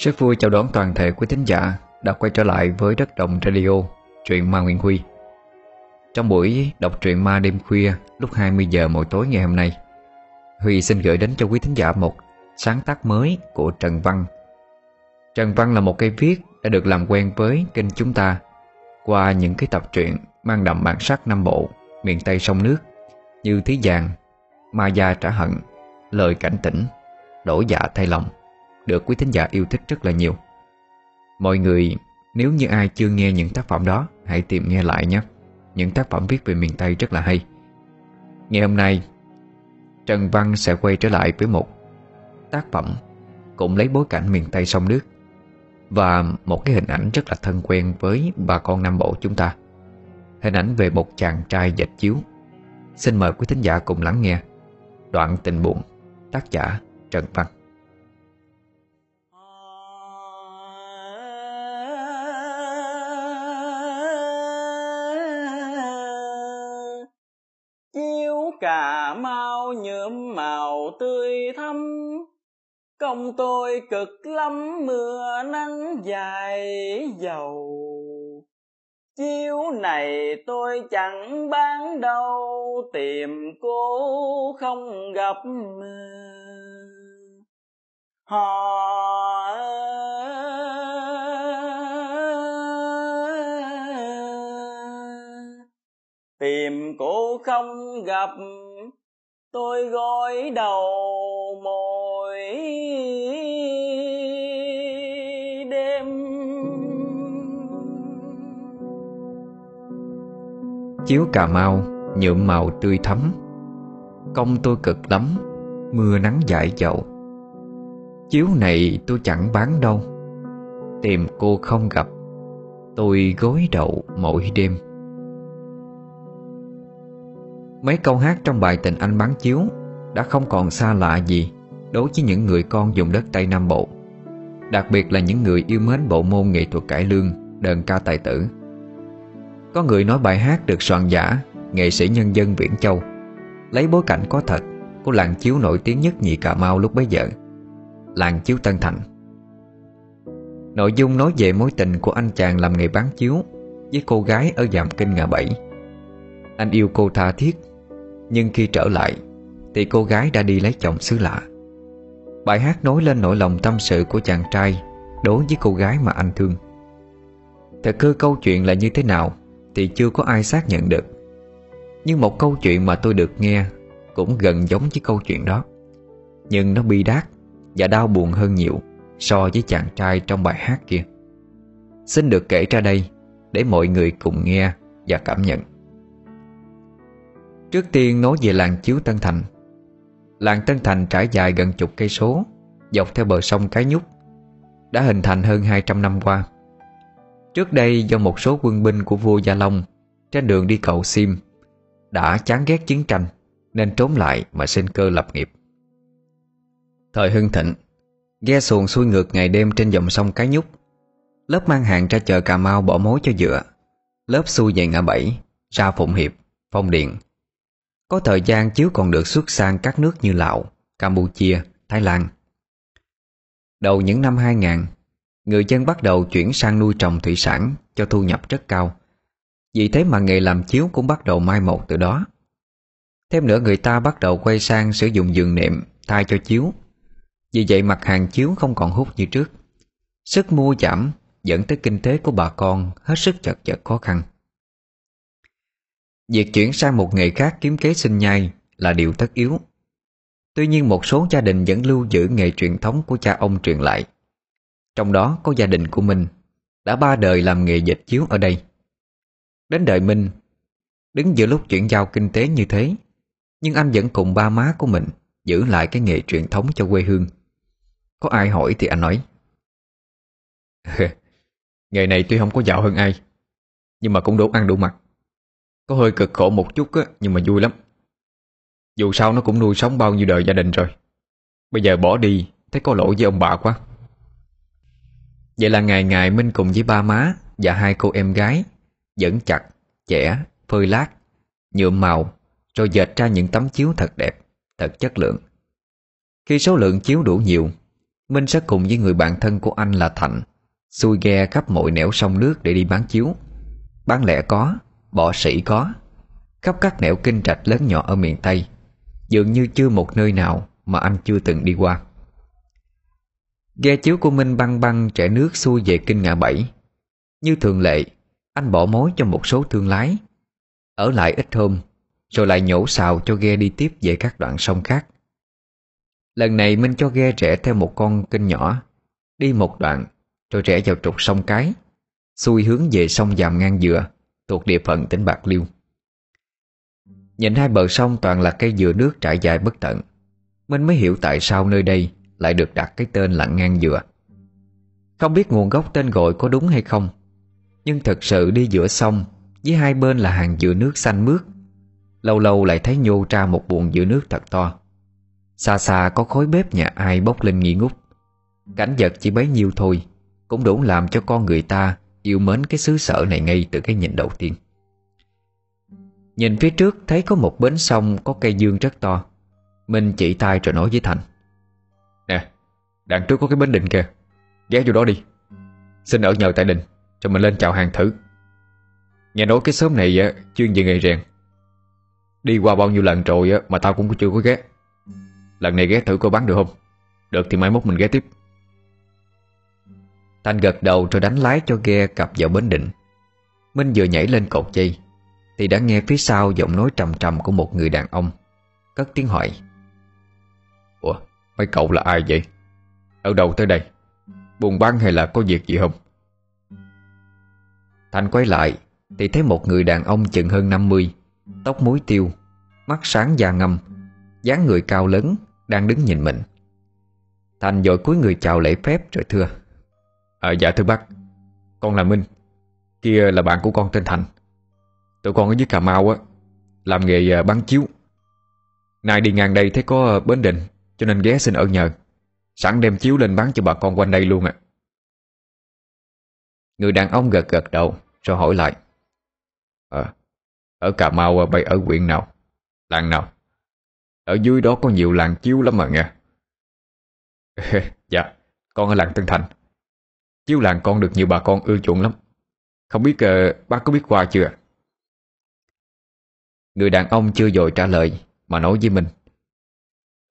Rất vui chào đón toàn thể quý thính giả đã quay trở lại với Đất Đồng Radio, truyện Ma nguyên Huy. Trong buổi đọc truyện ma đêm khuya lúc 20 giờ mỗi tối ngày hôm nay, Huy xin gửi đến cho quý thính giả một sáng tác mới của Trần Văn. Trần Văn là một cây viết đã được làm quen với kênh chúng ta qua những cái tập truyện mang đậm bản sắc Nam Bộ, miền Tây sông nước như Thí Giàng, Ma Gia Trả Hận, Lời Cảnh Tỉnh, Đổ Dạ Thay Lòng được quý thính giả yêu thích rất là nhiều. Mọi người, nếu như ai chưa nghe những tác phẩm đó, hãy tìm nghe lại nhé. Những tác phẩm viết về miền Tây rất là hay. Ngày hôm nay, Trần Văn sẽ quay trở lại với một tác phẩm cũng lấy bối cảnh miền Tây sông nước và một cái hình ảnh rất là thân quen với bà con Nam Bộ chúng ta. Hình ảnh về một chàng trai dệt chiếu. Xin mời quý thính giả cùng lắng nghe Đoạn tình buồn Tác giả Trần Văn cà mau nhuộm màu tươi thắm. Công tôi cực lắm, mưa nắng dài dầu. Chiếu này tôi chẳng bán đâu, Tìm cô không gặp Họ Tìm cô không gặp, Tôi gối đầu mỗi đêm. Chiếu Cà Mau, nhuộm màu tươi thắm. Công tôi cực lắm, Mưa nắng dại dậu Chiếu này tôi chẳng bán đâu. Tìm cô không gặp, Tôi gối đầu mỗi đêm. Mấy câu hát trong bài tình anh bán chiếu Đã không còn xa lạ gì Đối với những người con dùng đất Tây Nam Bộ, Đặc biệt là những người yêu mến bộ môn nghệ thuật cải lương, Đờn ca tài tử. Có người nói bài hát được soạn giả, Nghệ sĩ nhân dân Viễn Châu, Lấy bối cảnh có thật Của làng chiếu nổi tiếng nhất nhì Cà Mau lúc bấy giờ, Làng chiếu Tân Thành. Nội dung nói về mối tình của anh chàng làm nghề bán chiếu Với cô gái ở dạm kinh ngã bảy. Anh yêu cô tha thiết nhưng khi trở lại, Thì cô gái đã đi lấy chồng xứ lạ. Bài hát nói lên nỗi lòng tâm sự của chàng trai Đối với cô gái mà anh thương. Thật hư câu chuyện là như thế nào Thì chưa có ai xác nhận được. Nhưng một câu chuyện mà tôi được nghe Cũng gần giống với câu chuyện đó. Nhưng nó bi đát Và đau buồn hơn nhiều So với chàng trai trong bài hát kia. Xin được kể ra đây Để mọi người cùng nghe Và cảm nhận. Trước tiên nói về làng chiếu Tân Thành. Làng Tân Thành trải dài gần chục cây số Dọc theo bờ sông Cái Nhúc Đã hình thành hơn 200 năm qua. Trước đây do một số quân binh của vua Gia Long Trên đường đi cầu Sim Đã chán ghét chiến tranh Nên trốn lại mà sinh cơ lập nghiệp. Thời hưng thịnh Ghe xuồng xuôi ngược ngày đêm trên dòng sông Cái Nhúc Lớp mang hàng ra chợ Cà Mau bỏ mối cho dựa Lớp xuôi về ngã bảy Ra Phụng Hiệp, Phong Điện có thời gian chiếu còn được xuất sang các nước như Lào, Campuchia, Thái Lan. Đầu những năm 2000 Người dân bắt đầu chuyển sang nuôi trồng thủy sản Cho thu nhập rất cao. Vì thế mà nghề làm chiếu cũng bắt đầu mai một từ đó. Thêm nữa người ta bắt đầu quay sang sử dụng giường nệm thay cho chiếu. Vì vậy mặt hàng chiếu không còn hút như trước. Sức mua giảm dẫn tới kinh tế của bà con hết sức chật chật khó khăn. Việc chuyển sang một nghề khác kiếm kế sinh nhai là điều tất yếu. Tuy nhiên một số gia đình vẫn lưu giữ nghề truyền thống của cha ông truyền lại. Trong đó có gia đình của Minh Đã ba đời làm nghề dịch chiếu ở đây. Đến đời Minh Đứng giữa lúc chuyển giao kinh tế như thế, Nhưng anh vẫn cùng ba má của mình Giữ lại cái nghề truyền thống cho quê hương. Có ai hỏi thì anh nói, Nghề này tuy không có giàu hơn ai, Nhưng mà cũng đủ ăn đủ mặc. Có hơi cực khổ một chút á, nhưng mà vui lắm. Dù sao nó cũng nuôi sống bao nhiêu đời gia đình rồi. Bây giờ bỏ đi Thấy có lỗi với ông bà quá. Vậy là ngày ngày Minh cùng với ba má Và hai cô em gái Dẫn chặt, chẻ, phơi lát Nhuộm màu Rồi dệt ra những tấm chiếu thật đẹp Thật chất lượng. Khi số lượng chiếu đủ nhiều Minh sẽ cùng với người bạn thân của anh là Thạnh Xuôi ghe khắp mọi nẻo sông nước để đi bán chiếu. Bán lẻ có Bỏ sĩ có. Khắp các nẻo kinh trạch lớn nhỏ ở miền Tây, Dường như chưa một nơi nào Mà anh chưa từng đi qua. Ghe chiếu của Minh băng băng chảy nước xuôi về kinh ngã bảy. Như thường lệ, Anh bỏ mối cho một số thương lái. Ở lại ít hôm, Rồi lại nhổ xào cho ghe đi tiếp Về các đoạn sông khác. Lần này Minh cho ghe rẽ theo một con kênh nhỏ, Đi một đoạn, Rồi rẽ vào trục sông Cái, Xuôi hướng về sông Dàm Ngang Dừa. Thuộc địa phận tỉnh Bạc Liêu. Nhìn hai bờ sông toàn là cây dừa nước trải dài bất tận, mình mới hiểu tại sao nơi đây Lại được đặt cái tên là Ngang Dừa. Không biết nguồn gốc tên gọi có đúng hay không, Nhưng thật sự đi giữa sông Với hai bên là hàng dừa nước xanh mướt, Lâu lâu lại thấy nhô ra một buồn dừa nước thật to. Xa xa có khói bếp nhà ai bốc lên nghi ngút. Cảnh vật chỉ bấy nhiêu thôi, Cũng đủ làm cho con người ta Yêu mến cái xứ sở này ngay từ cái nhìn đầu tiên. Nhìn phía trước thấy có một bến sông Có cây dương rất to. Minh chỉ tay rồi nói với Thành. Nè, đằng trước có cái bến đình kìa. Ghé vô đó đi. Xin ở nhờ tại đình Cho mình lên chào hàng thử. Nghe nói cái xóm này chuyên về nghề rèn. Đi qua bao nhiêu lần rồi Mà tao cũng chưa có ghé. Lần này ghé thử coi bán được không? Được thì mai mốt mình ghé tiếp. Thanh gật đầu rồi đánh lái cho ghe cập vào bến định. Minh vừa nhảy lên cột dây, Thì đã nghe phía sau giọng nói trầm trầm của một người đàn ông. Cất tiếng hỏi. Ủa, mấy cậu là ai vậy? Ở đâu tới đây? Buồn bán hay là có việc gì không? Thanh quay lại, Thì thấy một người đàn ông chừng hơn 50 Tóc muối tiêu, Mắt sáng da ngâm, dáng người cao lớn, Đang đứng nhìn mình. Thành vội cúi người chào lễ phép rồi thưa. À dạ thưa bác. Con là Minh. Kia là bạn của con tên Thành. Tụi con ở dưới Cà Mau á Làm nghề ờ, bán chiếu. Nay đi ngang đây thấy có ờ, bến đình Cho nên ghé xin ở nhờ. Sẵn đem chiếu lên bán cho bà con quanh đây luôn ạ. Người đàn ông gật gật đầu Rồi hỏi lại. À, Ở Cà Mau bay ở huyện nào? Làng nào? Ở dưới đó có nhiều làng chiếu lắm mà nghe. Dạ Con ở làng Tân Thành. Chiếu làng con được nhiều bà con ưa chuộng lắm. Không biết uh, bác có biết qua chưa Người đàn ông chưa dội trả lời Mà nói với mình.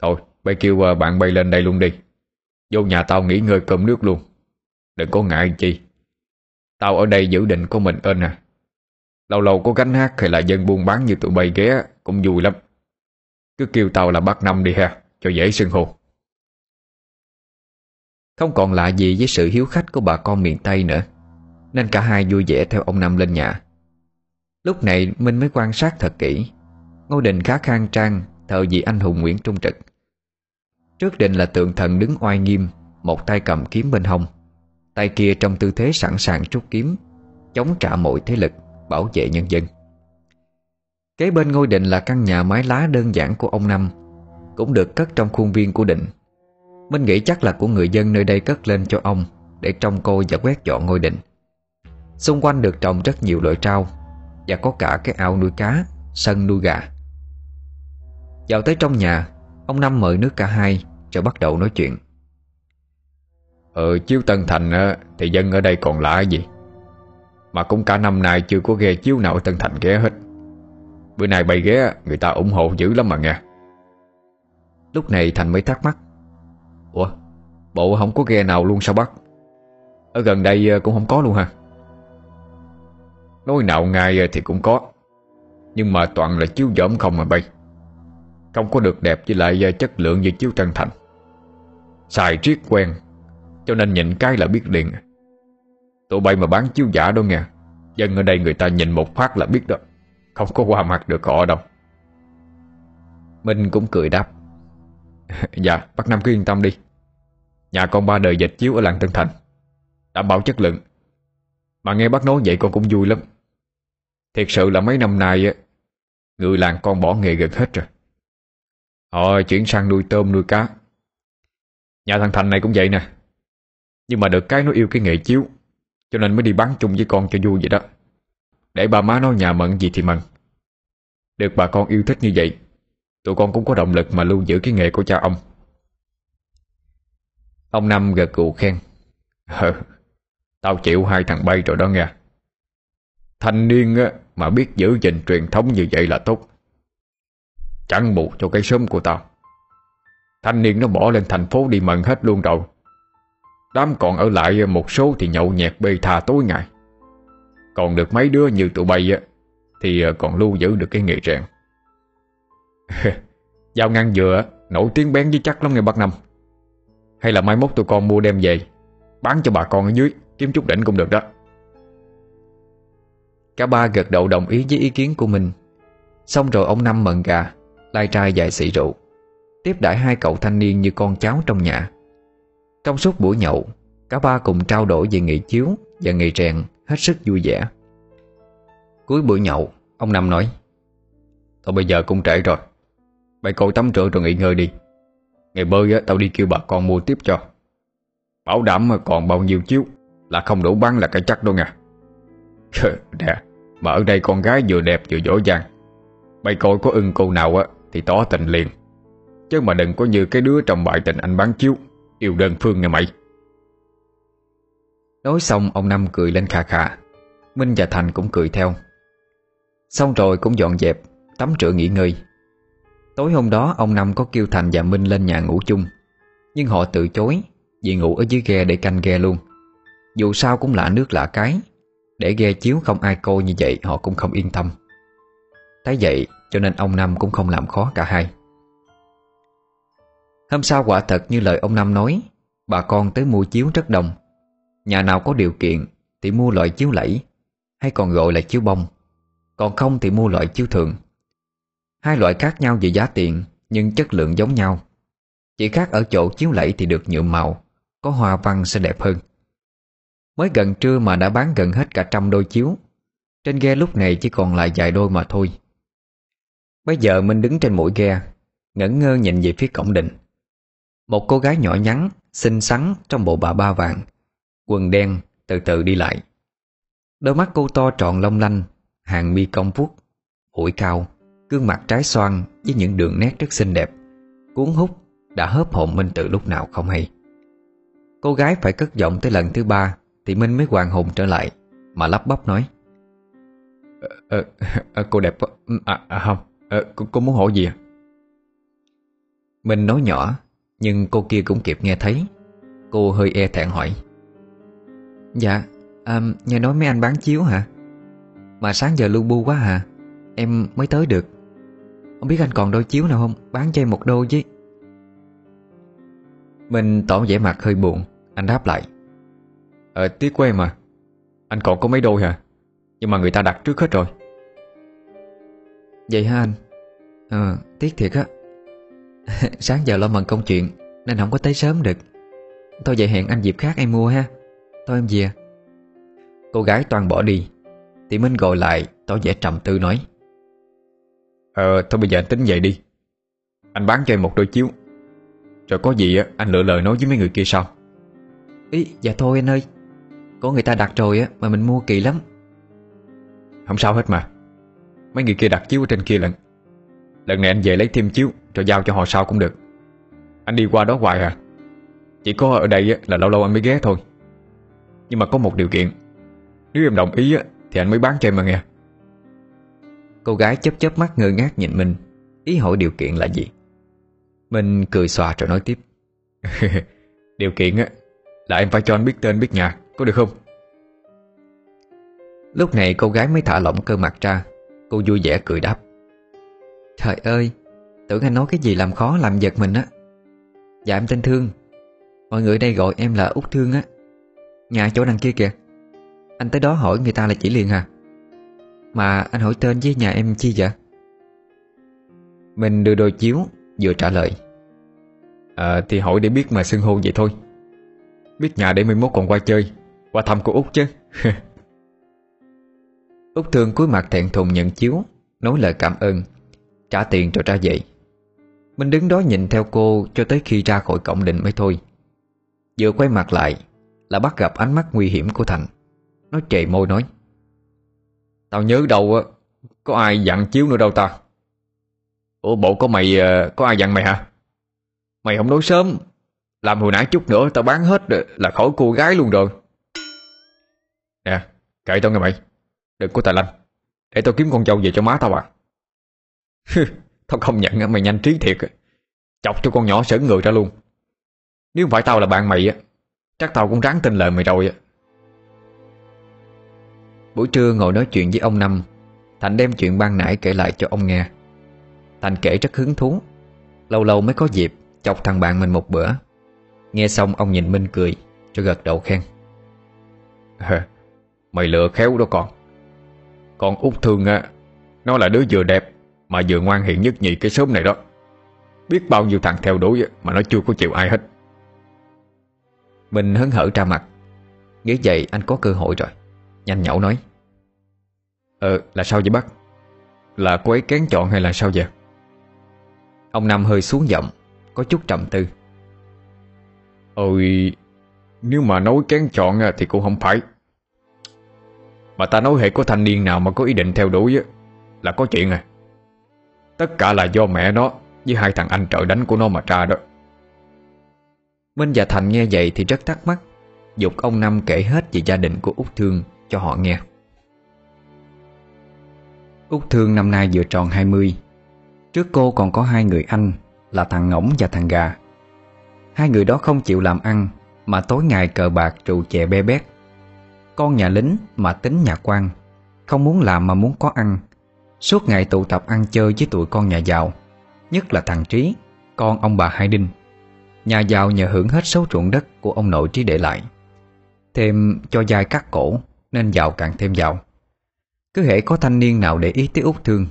Thôi bay kêu uh, bạn bay lên đây luôn đi. Vô nhà tao nghỉ ngơi cơm nước luôn. Đừng có ngại chi. Tao ở đây giữ định của mình ơn à. Lâu lâu có gánh hát hay là dân buôn bán như tụi bay ghé Cũng vui lắm. Cứ kêu tao là bác Năm đi ha Cho dễ xưng hồn không còn lạ gì với sự hiếu khách của bà con miền Tây nữa. Nên cả hai vui vẻ theo ông Năm lên nhà. Lúc này Minh mới quan sát thật kỹ. Ngôi đình khá khang trang, Thờ vị anh hùng Nguyễn Trung Trực. Trước đình là tượng thần đứng oai nghiêm, Một tay cầm kiếm bên hông. Tay kia trong tư thế sẵn sàng rút kiếm, Chống trả mọi thế lực, Bảo vệ nhân dân. Kế bên ngôi đình là căn nhà mái lá đơn giản của ông Năm, Cũng được cất trong khuôn viên của đình Minh nghĩ chắc là của người dân nơi đây cất lên cho ông Để trông coi và quét dọn ngôi đình. Xung quanh được trồng rất nhiều loại rau Và có cả cái ao nuôi cá Sân nuôi gà. Vào tới trong nhà Ông Năm mời nước cả hai Rồi bắt đầu nói chuyện. Ờ chiếu Tân Thành Thì dân ở đây còn lạ gì? Mà cũng cả năm nay chưa có ghe chiếu nào ở Tân Thành ghé hết. Bữa nay bày ghé Người ta ủng hộ dữ lắm mà nghe. Lúc này Thành mới thắc mắc Ủa? Bộ không có ghe nào luôn sao bác? Ở gần đây ờ, cũng không có luôn hả? Nói nào ngay ờ, thì cũng có. Nhưng mà toàn là chiếu dởm không mà bay. Không có được đẹp với lại ờ, chất lượng như chiếu Trân Thành. Xài triết quen, Cho nên nhìn cái là biết liền. Tụi bay mà bán chiếu giả đâu nha Dân ở đây người ta nhìn một phát là biết đó. Không có qua mặt được họ đâu. Minh cũng cười đáp. Dạ bác Năm cứ yên tâm đi. Nhà con ba đời dịch chiếu ở làng Tân Thành. Đảm bảo chất lượng. Mà nghe bác nói vậy con cũng vui lắm. Thiệt sự là mấy năm nay Người làng con bỏ nghề gần hết rồi. Họ chuyển sang nuôi tôm, nuôi cá. Nhà thằng Thành này cũng vậy nè. Nhưng mà được cái nó yêu cái nghề chiếu, Cho nên mới đi bán chung với con cho vui vậy đó. Để bà má nó nhà mận gì thì mận. Được bà con yêu thích như vậy Tụi con cũng có động lực mà lưu giữ cái nghề của cha ông. Ông Năm gật gù khen. Hừ, Tao chịu hai thằng bay rồi đó nghe. Thanh niên á, mà biết giữ gìn truyền thống như vậy là tốt. Chẳng bù cho cái sớm của tao. Thanh niên nó bỏ lên thành phố đi mận hết luôn rồi. Đám còn ở lại một số thì nhậu nhẹt bê tha tối ngày. Còn được mấy đứa như tụi bay á Thì ờ, còn lưu giữ được cái nghề rèn. Dao ngăn dừa Nổi tiếng bén với chắc lắm nghe bác Năm. Hay là mai mốt tụi con mua đem về, Bán cho bà con ở dưới, Kiếm chút đỉnh cũng được đó. Cả ba gật đầu đồng ý với ý kiến của mình. Xong rồi ông Năm mận gà, Lai trai dài xị rượu, Tiếp đãi hai cậu thanh niên như con cháu trong nhà. Trong suốt buổi nhậu, Cả ba cùng trao đổi về nghề chiếu Và nghề rèn, hết sức vui vẻ. Cuối buổi nhậu, Ông Năm nói, Thôi bây giờ cũng trễ rồi Mày cậu tắm rửa rồi nghỉ ngơi đi. Ngày bơi á, tao đi kêu bà con mua tiếp cho. Bảo đảm còn bao nhiêu chiếu Là không đủ bán là cái chắc đâu nha. Nè Mà ở đây con gái vừa đẹp vừa giỏi giang. Mày coi có ưng cô nào á Thì tỏ tình liền. Chứ mà đừng có như cái đứa trong bài tình anh bán chiếu Yêu đơn phương nha mày. Nói xong ông Năm cười lên khà khà. Minh và Thành cũng cười theo. Xong rồi cũng dọn dẹp Tắm rửa nghỉ ngơi. Tối hôm đó, ông Năm có kêu Thành và Minh lên nhà ngủ chung. Nhưng họ từ chối, Vì ngủ ở dưới ghe để canh ghe luôn. Dù sao cũng lạ nước lạ cái. Để ghe chiếu không ai coi như vậy, Họ cũng không yên tâm. Thấy vậy, cho nên ông Năm cũng không làm khó cả hai. Hôm sau quả thật như lời ông Năm nói, Bà con tới mua chiếu rất đông. Nhà nào có điều kiện Thì mua loại chiếu lẫy, Hay còn gọi là chiếu bông. Còn không thì mua loại chiếu thường. Hai loại khác nhau về giá tiền, Nhưng chất lượng giống nhau. Chỉ khác ở chỗ chiếu lẫy thì được nhuộm màu, Có hoa văn sẽ đẹp hơn. Mới gần trưa mà đã bán gần hết cả trăm đôi chiếu. Trên ghe lúc này chỉ còn lại vài đôi mà thôi. Bây giờ mình đứng trên mũi ghe, Ngẩn ngơ nhìn về phía cổng đình Một cô gái nhỏ nhắn, Xinh xắn trong bộ bà ba vàng, Quần đen từ từ đi lại. Đôi mắt cô to tròn long lanh, Hàng mi cong vuốt, Mũi cao. Gương mặt trái xoan với những đường nét rất xinh đẹp. Cuốn hút đã hớp hồn Minh từ lúc nào không hay. Cô gái phải cất giọng tới lần thứ ba Thì Minh mới hoàn hồn trở lại Mà lắp bắp nói. Ờ, ờ, Cô đẹp à, à không. À, cô, cô muốn hỏi gì à? Minh nói nhỏ Nhưng cô kia cũng kịp nghe thấy. Cô hơi e thẹn hỏi. Dạ à, Nghe nói mấy anh bán chiếu hả? Mà sáng giờ lu bu quá hả? Em mới tới được không biết anh còn đôi chiếu nào không? Bán cho em một đôi chứ. Mình tỏ vẻ mặt hơi buồn. Anh đáp lại. Ờ tiếc của em mà Anh còn có mấy đôi hả? Nhưng mà người ta đặt trước hết rồi. Vậy hả anh? Ờ tiếc thiệt á. Sáng giờ lo mần công chuyện, Nên không có tới sớm được. Thôi vậy hẹn anh dịp khác em mua ha. Thôi em về. Cô gái toàn bỏ đi. Thì Minh gọi lại, tỏ vẻ trầm tư nói. Ờ thôi bây giờ anh tính vậy đi. Anh bán cho em một đôi chiếu. Rồi có gì á anh lựa lời nói với mấy người kia sao Ý dạ thôi anh ơi. Có người ta đặt rồi á mà mình mua kỳ lắm. Không sao hết mà. Mấy người kia đặt chiếu ở trên kia lận. Lần này anh về lấy thêm chiếu Rồi giao cho họ sau cũng được. Anh đi qua đó hoài à. Chỉ có ở đây là lâu lâu anh mới ghé thôi. Nhưng mà có một điều kiện. Nếu em đồng ý thì anh mới bán cho em mà nghe Cô gái chớp chớp mắt ngơ ngác nhìn mình. Ý hỏi điều kiện là gì? Mình cười xòa rồi nói tiếp. Điều kiện á, Là em phải cho anh biết tên biết nhà, Có được không? Lúc này cô gái mới thả lỏng cơ mặt ra. Cô vui vẻ cười đáp. Trời ơi, Tưởng anh nói cái gì làm khó làm giật mình á. Dạ em tên Thương. Mọi người đây gọi em là Út Thương á. Nhà chỗ đằng kia kìa. Anh tới đó hỏi người ta là chỉ liền à? Mà anh hỏi tên với nhà em chi vậy? Mình đưa đôi chiếu, Vừa trả lời. À thì hỏi để biết mà xưng hô vậy thôi. Biết nhà để 11 còn qua chơi, Qua thăm cô Út chứ. Út Thương cúi mặt thẹn thùng nhận chiếu, Nói lời cảm ơn, Trả tiền rồi ra vậy Mình đứng đó nhìn theo cô Cho tới khi ra khỏi cổng định mới thôi. Vừa quay mặt lại, Là bắt gặp ánh mắt nguy hiểm của Thành. Nó chạy môi nói. Tao nhớ đâu á, Có ai dặn chiếu nữa đâu ta. Ủa, bộ có mày ờ, Có ai dặn mày hả? Mày không nói sớm, Làm hồi nãy chút nữa tao bán hết là khỏi cô gái luôn rồi. Nè, Kệ tao nghe mày, Đừng có tài lanh. Để tao kiếm con dâu về cho má tao à. Tao không nhận mày nhanh trí thiệt. Chọc cho con nhỏ sởn người ra luôn. Nếu không phải tao là bạn mày á, Chắc tao cũng ráng tin lời mày rồi á. Buổi trưa ngồi nói chuyện với ông Năm. Thành đem chuyện ban nãy kể lại cho ông nghe. Thành kể rất hứng thú. Lâu lâu mới có dịp Chọc thằng bạn mình một bữa. Nghe xong ông nhìn Minh cười Rồi gật đầu khen. Mày lựa khéo đó con. Con út thương á Nó là đứa vừa đẹp Mà vừa ngoan hiện nhất nhì cái sớm này đó. Biết bao nhiêu thằng theo đuổi Mà nó chưa có chịu ai hết. Minh hớn hở ra mặt. Nghĩ vậy anh có cơ hội rồi Nhanh nhẩu nói. Ờ là sao vậy bác? Là cô ấy kén chọn hay là sao vậy? Ông Năm hơi xuống giọng Có chút trầm tư. Ôi Nếu mà nói kén chọn thì cũng không phải. Mà ta nói hệ có thanh niên nào mà có ý định theo đuổi Là có chuyện à. Tất cả là do mẹ nó Với hai thằng anh trợ đánh của nó mà ra đó. Minh và Thành nghe vậy thì rất thắc mắc. Dục ông Năm kể hết về gia đình của Út Thương cho họ nghe. Úc Thương năm nay vừa tròn 20 Trước cô còn có hai người anh Là thằng Ngỗng và thằng Gà. Hai người đó không chịu làm ăn Mà tối ngày cờ bạc trụ chè be bét. Con nhà lính mà tính nhà quan, Không muốn làm mà muốn có ăn. Suốt ngày tụ tập ăn chơi với tụi con nhà giàu, Nhất là thằng Trí, Con ông bà Hai Đinh. Nhà giàu nhờ hưởng hết số ruộng đất Của ông nội Trí để lại, Thêm cho dai cắt cổ. Nên giàu càng thêm giàu. Cứ hễ có thanh niên nào để ý tới út thương,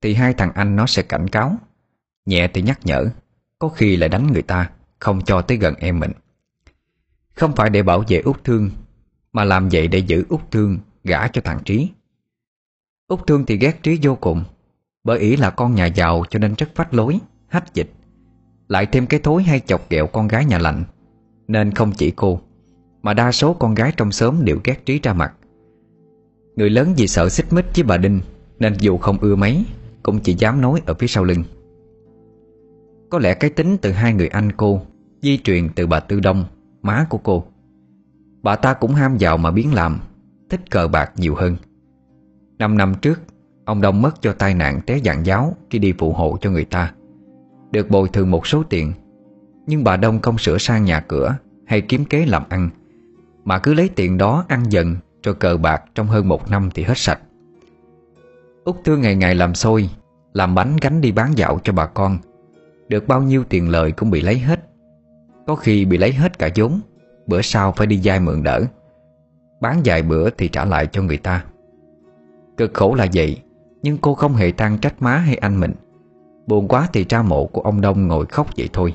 Thì hai thằng anh nó sẽ cảnh cáo. Nhẹ thì nhắc nhở, Có khi lại đánh người ta, Không cho tới gần em mình. Không phải để bảo vệ út thương, Mà làm vậy để giữ út thương Gả cho thằng Trí. Út thương thì ghét Trí vô cùng, Bởi ý là con nhà giàu cho nên rất phách lối, Hách dịch. Lại thêm cái thối hay chọc ghẹo con gái nhà lạnh Nên không chỉ cô. Mà đa số con gái trong xóm đều ghét Trí ra mặt. Người lớn vì sợ xích mích với bà Đinh, Nên dù không ưa mấy, Cũng chỉ dám nói ở phía sau lưng. Có lẽ cái tính từ hai người anh cô, Di truyền từ bà Tư Đông, Má của cô. Bà ta cũng ham giàu mà biến làm, Thích cờ bạc nhiều hơn. Năm năm trước, Ông Đông mất cho tai nạn té dạng giáo Khi đi phụ hộ cho người ta. Được bồi thường một số tiền, Nhưng bà Đông không sửa sang nhà cửa Hay kiếm kế làm ăn. Mà cứ lấy tiền đó ăn dần Rồi cờ bạc trong hơn một năm thì hết sạch. Út Thương ngày ngày làm xôi, Làm bánh gánh đi bán dạo cho bà con. Được bao nhiêu tiền lợi cũng bị lấy hết. Có khi bị lấy hết cả vốn, Bữa sau phải đi dai mượn đỡ. Bán vài bữa thì trả lại cho người ta. Cực khổ là vậy, Nhưng cô không hề than trách má hay anh mình. Buồn quá thì cha mộ của ông Đông ngồi khóc vậy thôi.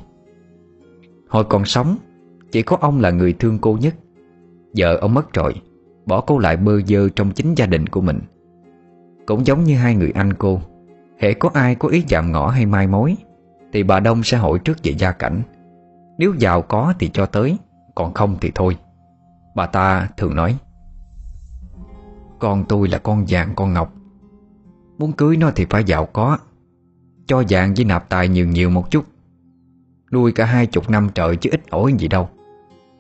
Hồi còn sống, Chỉ có ông là người thương cô nhất. Giờ ông mất rồi, Bỏ cô lại bơ dơ trong chính gia đình của mình. Cũng giống như hai người anh cô Hệ có ai có ý chạm ngõ hay mai mối, Thì bà Đông sẽ hỏi trước về gia cảnh. Nếu giàu có thì cho tới, Còn không thì thôi. Bà ta thường nói, Con tôi là con vàng con ngọc, Muốn cưới nó thì phải giàu có, Cho vàng với nạp tài nhiều nhiều một chút, Nuôi cả hai chục năm trời chứ ít ổi gì đâu.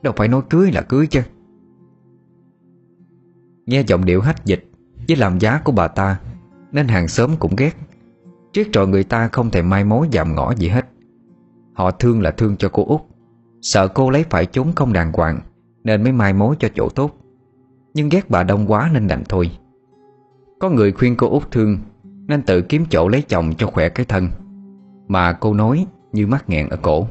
Đâu phải nói cưới là cưới chứ. Nghe giọng điệu hách dịch Với làm giá của bà ta, Nên hàng xóm cũng ghét. Triết trò người ta không thể mai mối dạm ngõ gì hết. Họ thương là thương cho cô út. Sợ cô lấy phải trốn không đàng hoàng, Nên mới mai mối cho chỗ tốt. Nhưng ghét bà đông quá nên đành thôi. Có người khuyên cô út thương, Nên tự kiếm chỗ lấy chồng cho khỏe cái thân. Mà cô nói như mắc nghẹn ở cổ.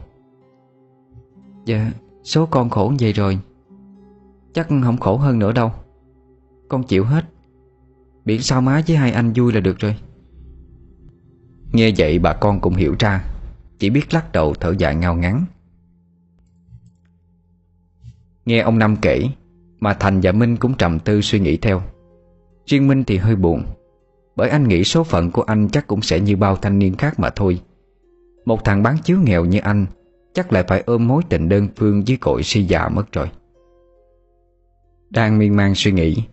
Dạ Số con khổ vậy rồi, Chắc không khổ hơn nữa đâu. Con chịu hết. Biển sao má với hai anh vui là được rồi. Nghe vậy bà con cũng hiểu ra, Chỉ biết lắc đầu thở dài ngao ngắn Nghe ông Năm kể, Mà Thành và Minh cũng trầm tư suy nghĩ theo. Riêng Minh thì hơi buồn, Bởi anh nghĩ số phận của anh chắc cũng sẽ như bao thanh niên khác mà thôi. Một thằng bán chiếu nghèo như anh, Chắc lại phải ôm mối tình đơn phương với cội si già mất rồi. Đang miên man suy nghĩ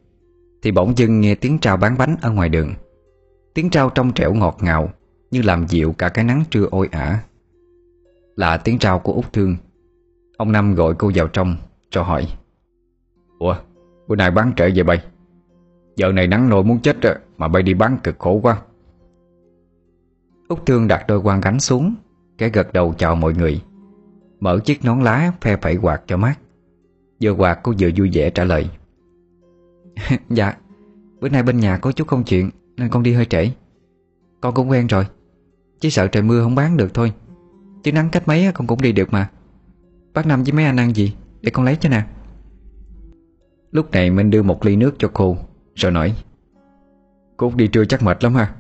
thì bỗng dưng nghe tiếng trao bán bánh ở ngoài đường. Tiếng trao trong trẻo ngọt ngào, Như làm dịu cả cái nắng trưa ôi ả. Là tiếng trao của Út Thương. Ông Năm gọi cô vào trong, cho hỏi, Ủa, bữa nay bán trễ vậy bay? Giờ này nắng nổi muốn chết Mà bay đi bán cực khổ quá. Út Thương đặt đôi quan gánh xuống Cái gật đầu chào mọi người. Mở chiếc nón lá phe phẩy quạt cho mát. Vừa quạt cô vừa vui vẻ trả lời Dạ Bữa nay bên nhà có chút công chuyện, Nên con đi hơi trễ. Con cũng quen rồi, Chỉ sợ trời mưa không bán được thôi. Chứ nắng cách mấy con cũng đi được mà. Bác Năm với mấy anh ăn gì, Để con lấy cho nè. Lúc này Minh đưa một ly nước cho cô, Rồi nói Cô đi trưa chắc mệt lắm ha.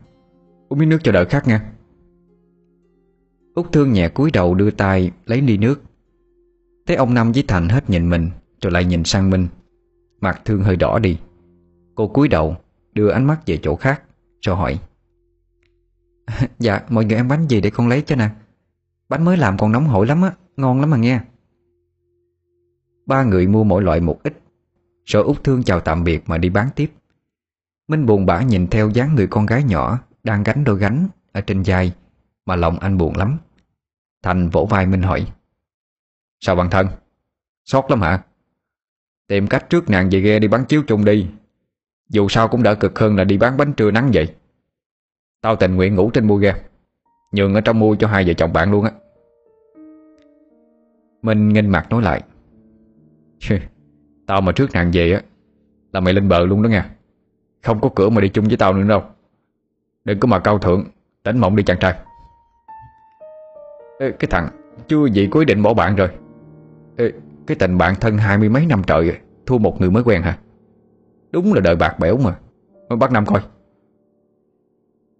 Uống miếng nước cho đỡ khát nha. Út Thương nhẹ cúi đầu đưa tay lấy ly nước. Thấy ông Năm với Thành hết nhìn mình, Rồi lại nhìn sang Minh. Mặt Thương hơi đỏ đi. Cô cúi đầu, đưa ánh mắt về chỗ khác, Rồi hỏi. Dạ mọi người ăn bánh gì để con lấy cho nè? Bánh mới làm còn nóng hổi lắm á, Ngon lắm mà nghe. Ba người mua mỗi loại một ít, Rồi Út Thương chào tạm biệt mà đi bán tiếp. Minh buồn bã nhìn theo dáng người con gái nhỏ Đang gánh đôi gánh Ở trên vai, Mà lòng anh buồn lắm. Thành vỗ vai Minh hỏi. Sao bằng thân? Sót lắm hả? Tìm cách trước nạn về ghe đi bán chiếu chung đi. Dù sao cũng đỡ cực hơn là đi bán bánh trưa nắng vậy. Tao tình nguyện ngủ trên mua ghe Nhường ở trong mua cho hai vợ chồng bạn luôn á. Minh nghênh mặt nói lại. Tao mà trước nàng về á Là mày lên bờ luôn đó nha Không có cửa mà đi chung với tao nữa đâu. Đừng có mà cao thượng Tỉnh mộng đi chàng trai. Ê, Cái thằng Chưa gì có ý định bỏ bạn rồi. Ê, Cái tình bạn thân hai mươi mấy năm trời Thua một người mới quen hả? Đúng là đời bạc bẽo mà. Mới bắt Năm coi.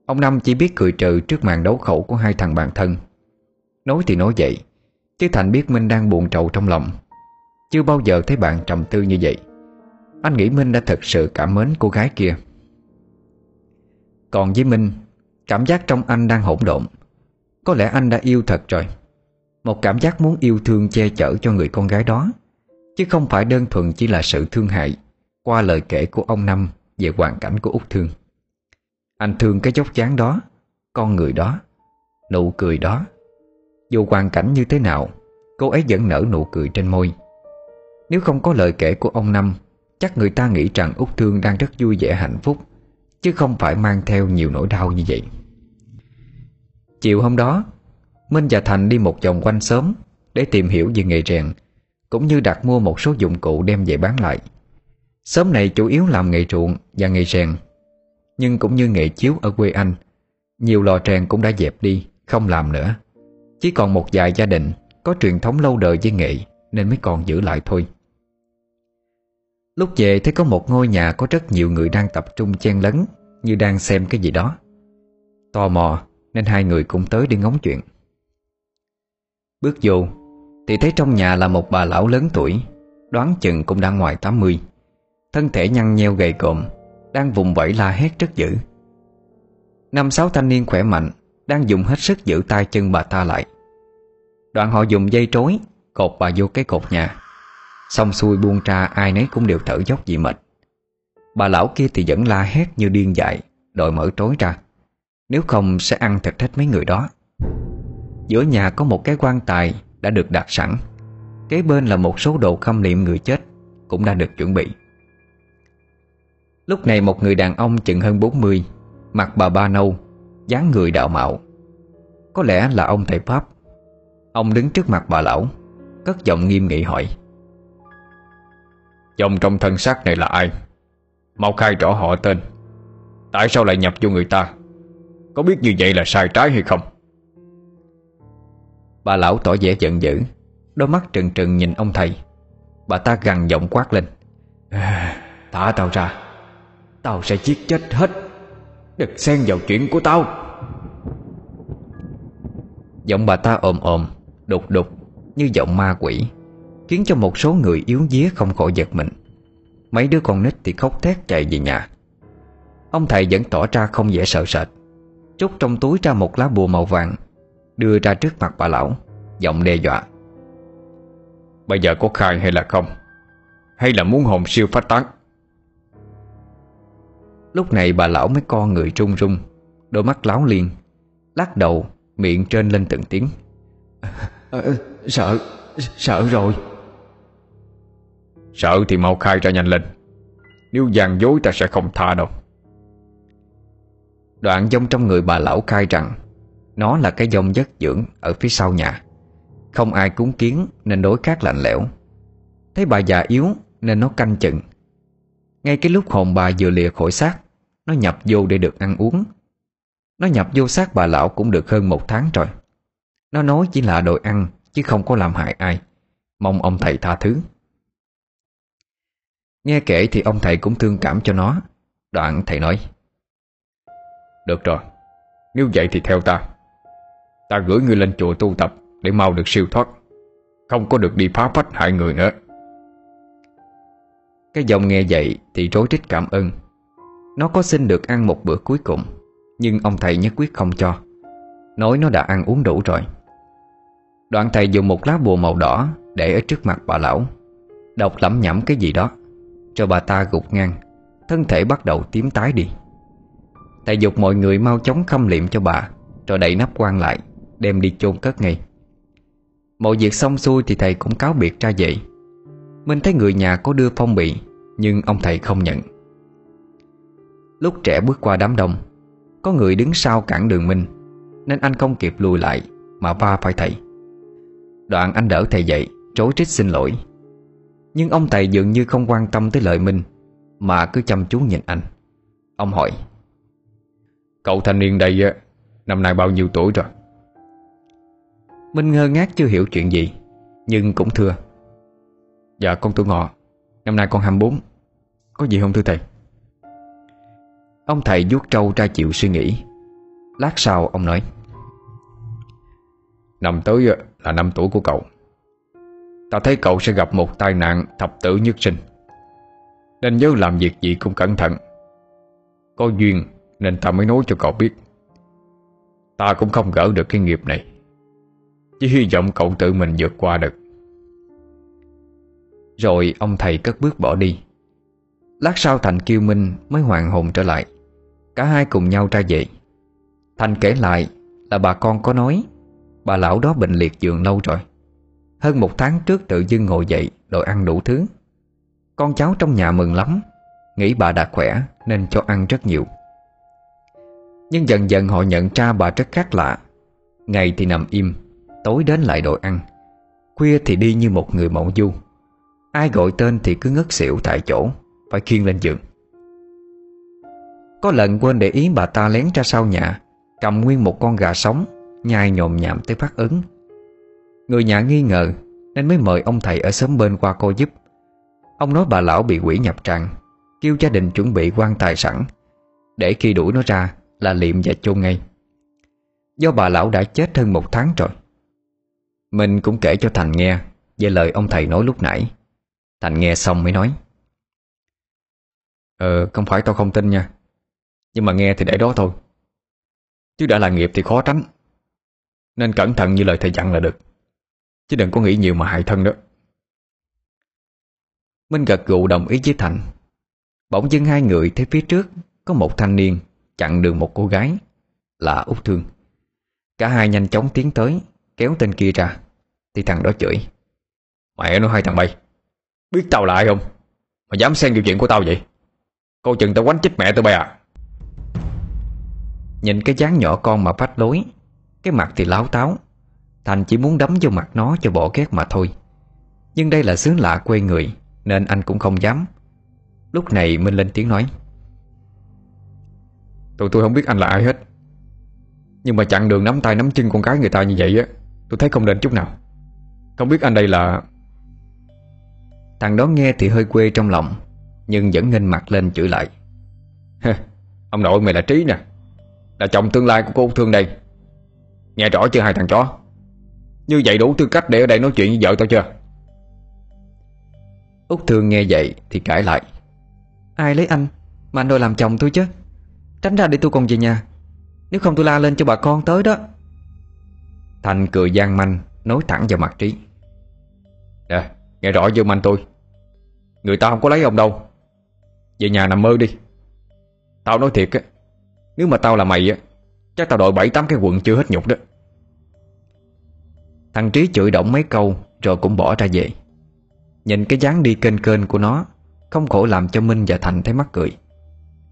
Ông Năm chỉ biết cười trừ trước màn đấu khẩu của hai thằng bạn thân. Nói thì nói vậy, Chứ Thành biết Minh đang buồn trầu trong lòng. Chưa bao giờ thấy bạn trầm tư như vậy. Anh nghĩ Minh đã thật sự cảm mến cô gái kia. Còn với Minh, Cảm giác trong anh đang hỗn độn. Có lẽ anh đã yêu thật rồi. Một cảm giác muốn yêu thương che chở cho người con gái đó. Chứ không phải đơn thuần chỉ là sự thương hại. Qua lời kể của ông Năm Về hoàn cảnh của Úc Thương. Anh thương cái chốc dáng đó, Con người đó, Nụ cười đó. Dù hoàn cảnh như thế nào, Cô ấy vẫn nở nụ cười trên môi. Nếu không có lời kể của ông Năm, Chắc người ta nghĩ rằng Úc Thương đang rất vui vẻ hạnh phúc, Chứ không phải mang theo nhiều nỗi đau như vậy. Chiều hôm đó, Minh và Thành đi một vòng quanh sớm Để tìm hiểu về nghề rèn, Cũng như đặt mua một số dụng cụ đem về bán lại. Xóm này chủ yếu làm nghề ruộng và nghề rèn, Nhưng cũng như nghề chiếu ở quê anh, Nhiều lò rèn cũng đã dẹp đi, Không làm nữa. Chỉ còn một vài gia đình Có truyền thống lâu đời với nghệ Nên mới còn giữ lại thôi. Lúc về thấy có một ngôi nhà Có rất nhiều người đang tập trung chen lấn Như đang xem cái gì đó. Tò mò nên hai người cũng tới đi ngóng chuyện. Bước vô, Thì thấy trong nhà là một bà lão lớn tuổi, Đoán chừng cũng đã ngoài 80 Thân thể nhăn nheo gầy cộm, Đang vùng vẫy la hét rất dữ. Năm sáu thanh niên khỏe mạnh, Đang dùng hết sức giữ tay chân bà ta lại. Đoạn họ dùng dây trối, Cột bà vô cái cột nhà. Xong xuôi buông ra, ai nấy cũng đều thở dốc vì mệt. Bà lão kia thì vẫn la hét như điên dại Đòi mở trối ra. Nếu không sẽ ăn thịt hết mấy người đó. Giữa nhà có một cái quan tài Đã được đặt sẵn. Kế bên là một số đồ khâm liệm người chết, Cũng đã được chuẩn bị. Lúc này một người đàn ông chừng hơn 40 Mặt bà ba nâu dáng người đạo mạo. Có lẽ là ông thầy Pháp. Ông đứng trước mặt bà lão Cất giọng nghiêm nghị hỏi. Dòng trong thân xác này là ai? Mau khai rõ họ tên. Tại sao lại nhập vô người ta? Có biết như vậy là sai trái hay không? Bà lão tỏ vẻ giận dữ Đôi mắt trừng trừng nhìn ông thầy. Bà ta gằn giọng quát lên. Thả tao ra Tao sẽ giết chết hết. Đừng xen vào chuyện của tao. Giọng bà ta ồm ồm, Đục đục, Như giọng ma quỷ, Khiến cho một số người yếu día không khỏi giật mình. Mấy đứa con nít thì khóc thét chạy về nhà. Ông thầy vẫn tỏ ra không dễ sợ sệt Trúc trong túi ra một lá bùa màu vàng, Đưa ra trước mặt bà lão, Giọng đe dọa. Bây giờ có khai hay là không? Hay là muốn hồn siêu phát tán? Lúc này bà lão mới co người run run Đôi mắt láo liên Lắc đầu miệng trên lên từng tiếng. À, Sợ Sợ rồi. Sợ thì mau khai ra nhanh lên Nếu gian dối ta sẽ không tha đâu. Đoạn dông trong người bà lão khai rằng Nó là cái dông giấc dưỡng Ở phía sau nhà Không ai cúng kiến nên đối khác lạnh lẽo. Thấy bà già yếu Nên nó canh chừng. Ngay cái lúc hồn bà vừa lìa khỏi xác nó nhập vô để được ăn uống. Nó nhập vô xác bà lão cũng được hơn một tháng rồi. Nó nói chỉ là đồ ăn, Chứ không có làm hại ai. Mong ông thầy tha thứ. Nghe kể thì ông thầy cũng thương cảm cho nó. Đoạn thầy nói, Được rồi, Nếu vậy thì theo ta. Ta gửi ngươi lên chùa tu tập Để mau được siêu thoát. Không có được đi phá phách hại người nữa. Cái dòng nghe vậy thì rối rít cảm ơn. Nó có xin được ăn một bữa cuối cùng, Nhưng ông thầy nhất quyết không cho. Nói nó đã ăn uống đủ rồi. Đoạn thầy dùng một lá bùa màu đỏ Để ở trước mặt bà lão, Đọc lẩm nhẩm cái gì đó, Cho bà ta gục ngang, Thân thể bắt đầu tím tái đi. Thầy dục mọi người mau chóng khâm liệm cho bà, Rồi đậy nắp quan lại, Đem đi chôn cất ngay. Mọi việc xong xuôi thì thầy cũng cáo biệt ra vậy Minh thấy người nhà có đưa phong bì, Nhưng ông thầy không nhận. Lúc trẻ bước qua đám đông, Có người đứng sau cản đường Minh Nên anh không kịp lùi lại Mà va phải thầy. Đoạn anh đỡ thầy dậy, Trối trích xin lỗi. Nhưng ông thầy dường như không quan tâm tới lời Minh Mà cứ chăm chú nhìn anh. Ông hỏi, Cậu thanh niên đây Năm nay bao nhiêu tuổi rồi? Minh ngơ ngác chưa hiểu chuyện gì, Nhưng cũng thưa Dạ con tuổi ngọ, Năm nay con 24 Có gì không thưa thầy? Ông thầy vuốt trâu ra chịu suy nghĩ. Lát sau, ông nói, Năm tới là năm tuổi của cậu. Ta thấy cậu sẽ gặp một tai nạn thập tử nhất sinh. Nên nhớ làm việc gì cũng cẩn thận. Có duyên nên ta mới nói cho cậu biết. Ta cũng không gỡ được cái nghiệp này. Chỉ hy vọng cậu tự mình vượt qua được. Rồi ông thầy cất bước bỏ đi. Lát sau Thành Kiêu Minh mới hoàn hồn trở lại. Cả hai cùng nhau ra về. Thành kể lại là bà con có nói, Bà lão đó bệnh liệt giường lâu rồi. Hơn một tháng trước tự dưng ngồi dậy Đòi ăn đủ thứ. Con cháu trong nhà mừng lắm, Nghĩ bà đã khỏe nên cho ăn rất nhiều. Nhưng dần dần họ nhận ra bà rất khác lạ. Ngày thì nằm im, Tối đến lại đòi ăn. Khuya thì đi như một người mộng du. Ai gọi tên thì cứ ngất xỉu tại chỗ, Phải khiêng lên giường. Có lần quên để ý bà ta lén ra sau nhà, Cầm nguyên một con gà sống, Nhai nhồm nhảm tới phát ứng. Người nhà nghi ngờ, Nên mới mời ông thầy ở xóm bên qua cô giúp. Ông nói bà lão bị quỷ nhập tràng, Kêu gia đình chuẩn bị quan tài sẵn. Để khi đuổi nó ra Là liệm và chôn ngay. Do bà lão đã chết hơn một tháng rồi. Mình cũng kể cho Thành nghe Về lời ông thầy nói lúc nãy. Thành nghe xong mới nói Ờ không phải tao không tin nha. Nhưng mà nghe thì để đó thôi. Chứ đã là nghiệp thì khó tránh. Nên cẩn thận như lời thầy dặn là được. Chứ đừng có nghĩ nhiều mà hại thân đó. Minh gật gù đồng ý với Thành. Bỗng dưng hai người thấy phía trước Có một thanh niên chặn đường một cô gái Là Út Thương. Cả hai nhanh chóng tiến tới, Kéo tên kia ra. Thì thằng đó chửi. Mẹ nó hai thằng bay. Biết tao là ai không? Mà dám xen điều chuyện của tao vậy? Cô chừng tao quánh chết mẹ tụi bay à? Nhìn cái dáng nhỏ con mà phách lối, Cái mặt thì láo táo. Thành chỉ muốn đấm vô mặt nó cho bỏ ghét mà thôi. Nhưng đây là xứ lạ quê người, Nên anh cũng không dám. Lúc này Minh lên tiếng nói, Tụi tôi không biết anh là ai hết. Nhưng mà chặn đường nắm tay nắm chân con cái người ta như vậy á, Tôi thấy không nên chút nào. Không biết anh đây là Thằng đó nghe thì hơi quê trong lòng, Nhưng vẫn nghênh mặt lên chửi lại Ông nội mày là Trí nè. Là chồng tương lai của cô Thương đây. Nghe rõ chưa hai thằng chó? Như vậy đủ tư cách để ở đây nói chuyện với vợ tao chưa? Út Thương nghe vậy thì cãi lại. Ai lấy anh? Mà anh đòi làm chồng tôi chứ? Tránh ra để tôi còn về nhà. Nếu không tôi la lên cho bà con tới đó. Thành cười gian manh Nói thẳng vào mặt Trí. Nè nghe rõ chưa anh tôi? Người ta không có lấy ông đâu. Về nhà nằm mơ đi. Tao nói thiệt á nếu mà tao là mày á, Chắc tao đội bảy, tám cái quần chưa hết nhục đó. Thằng Trí chửi động mấy câu Rồi cũng bỏ ra về. Nhìn cái dáng đi kênh kênh của nó, Không khổ làm cho Minh và Thành thấy mắc cười.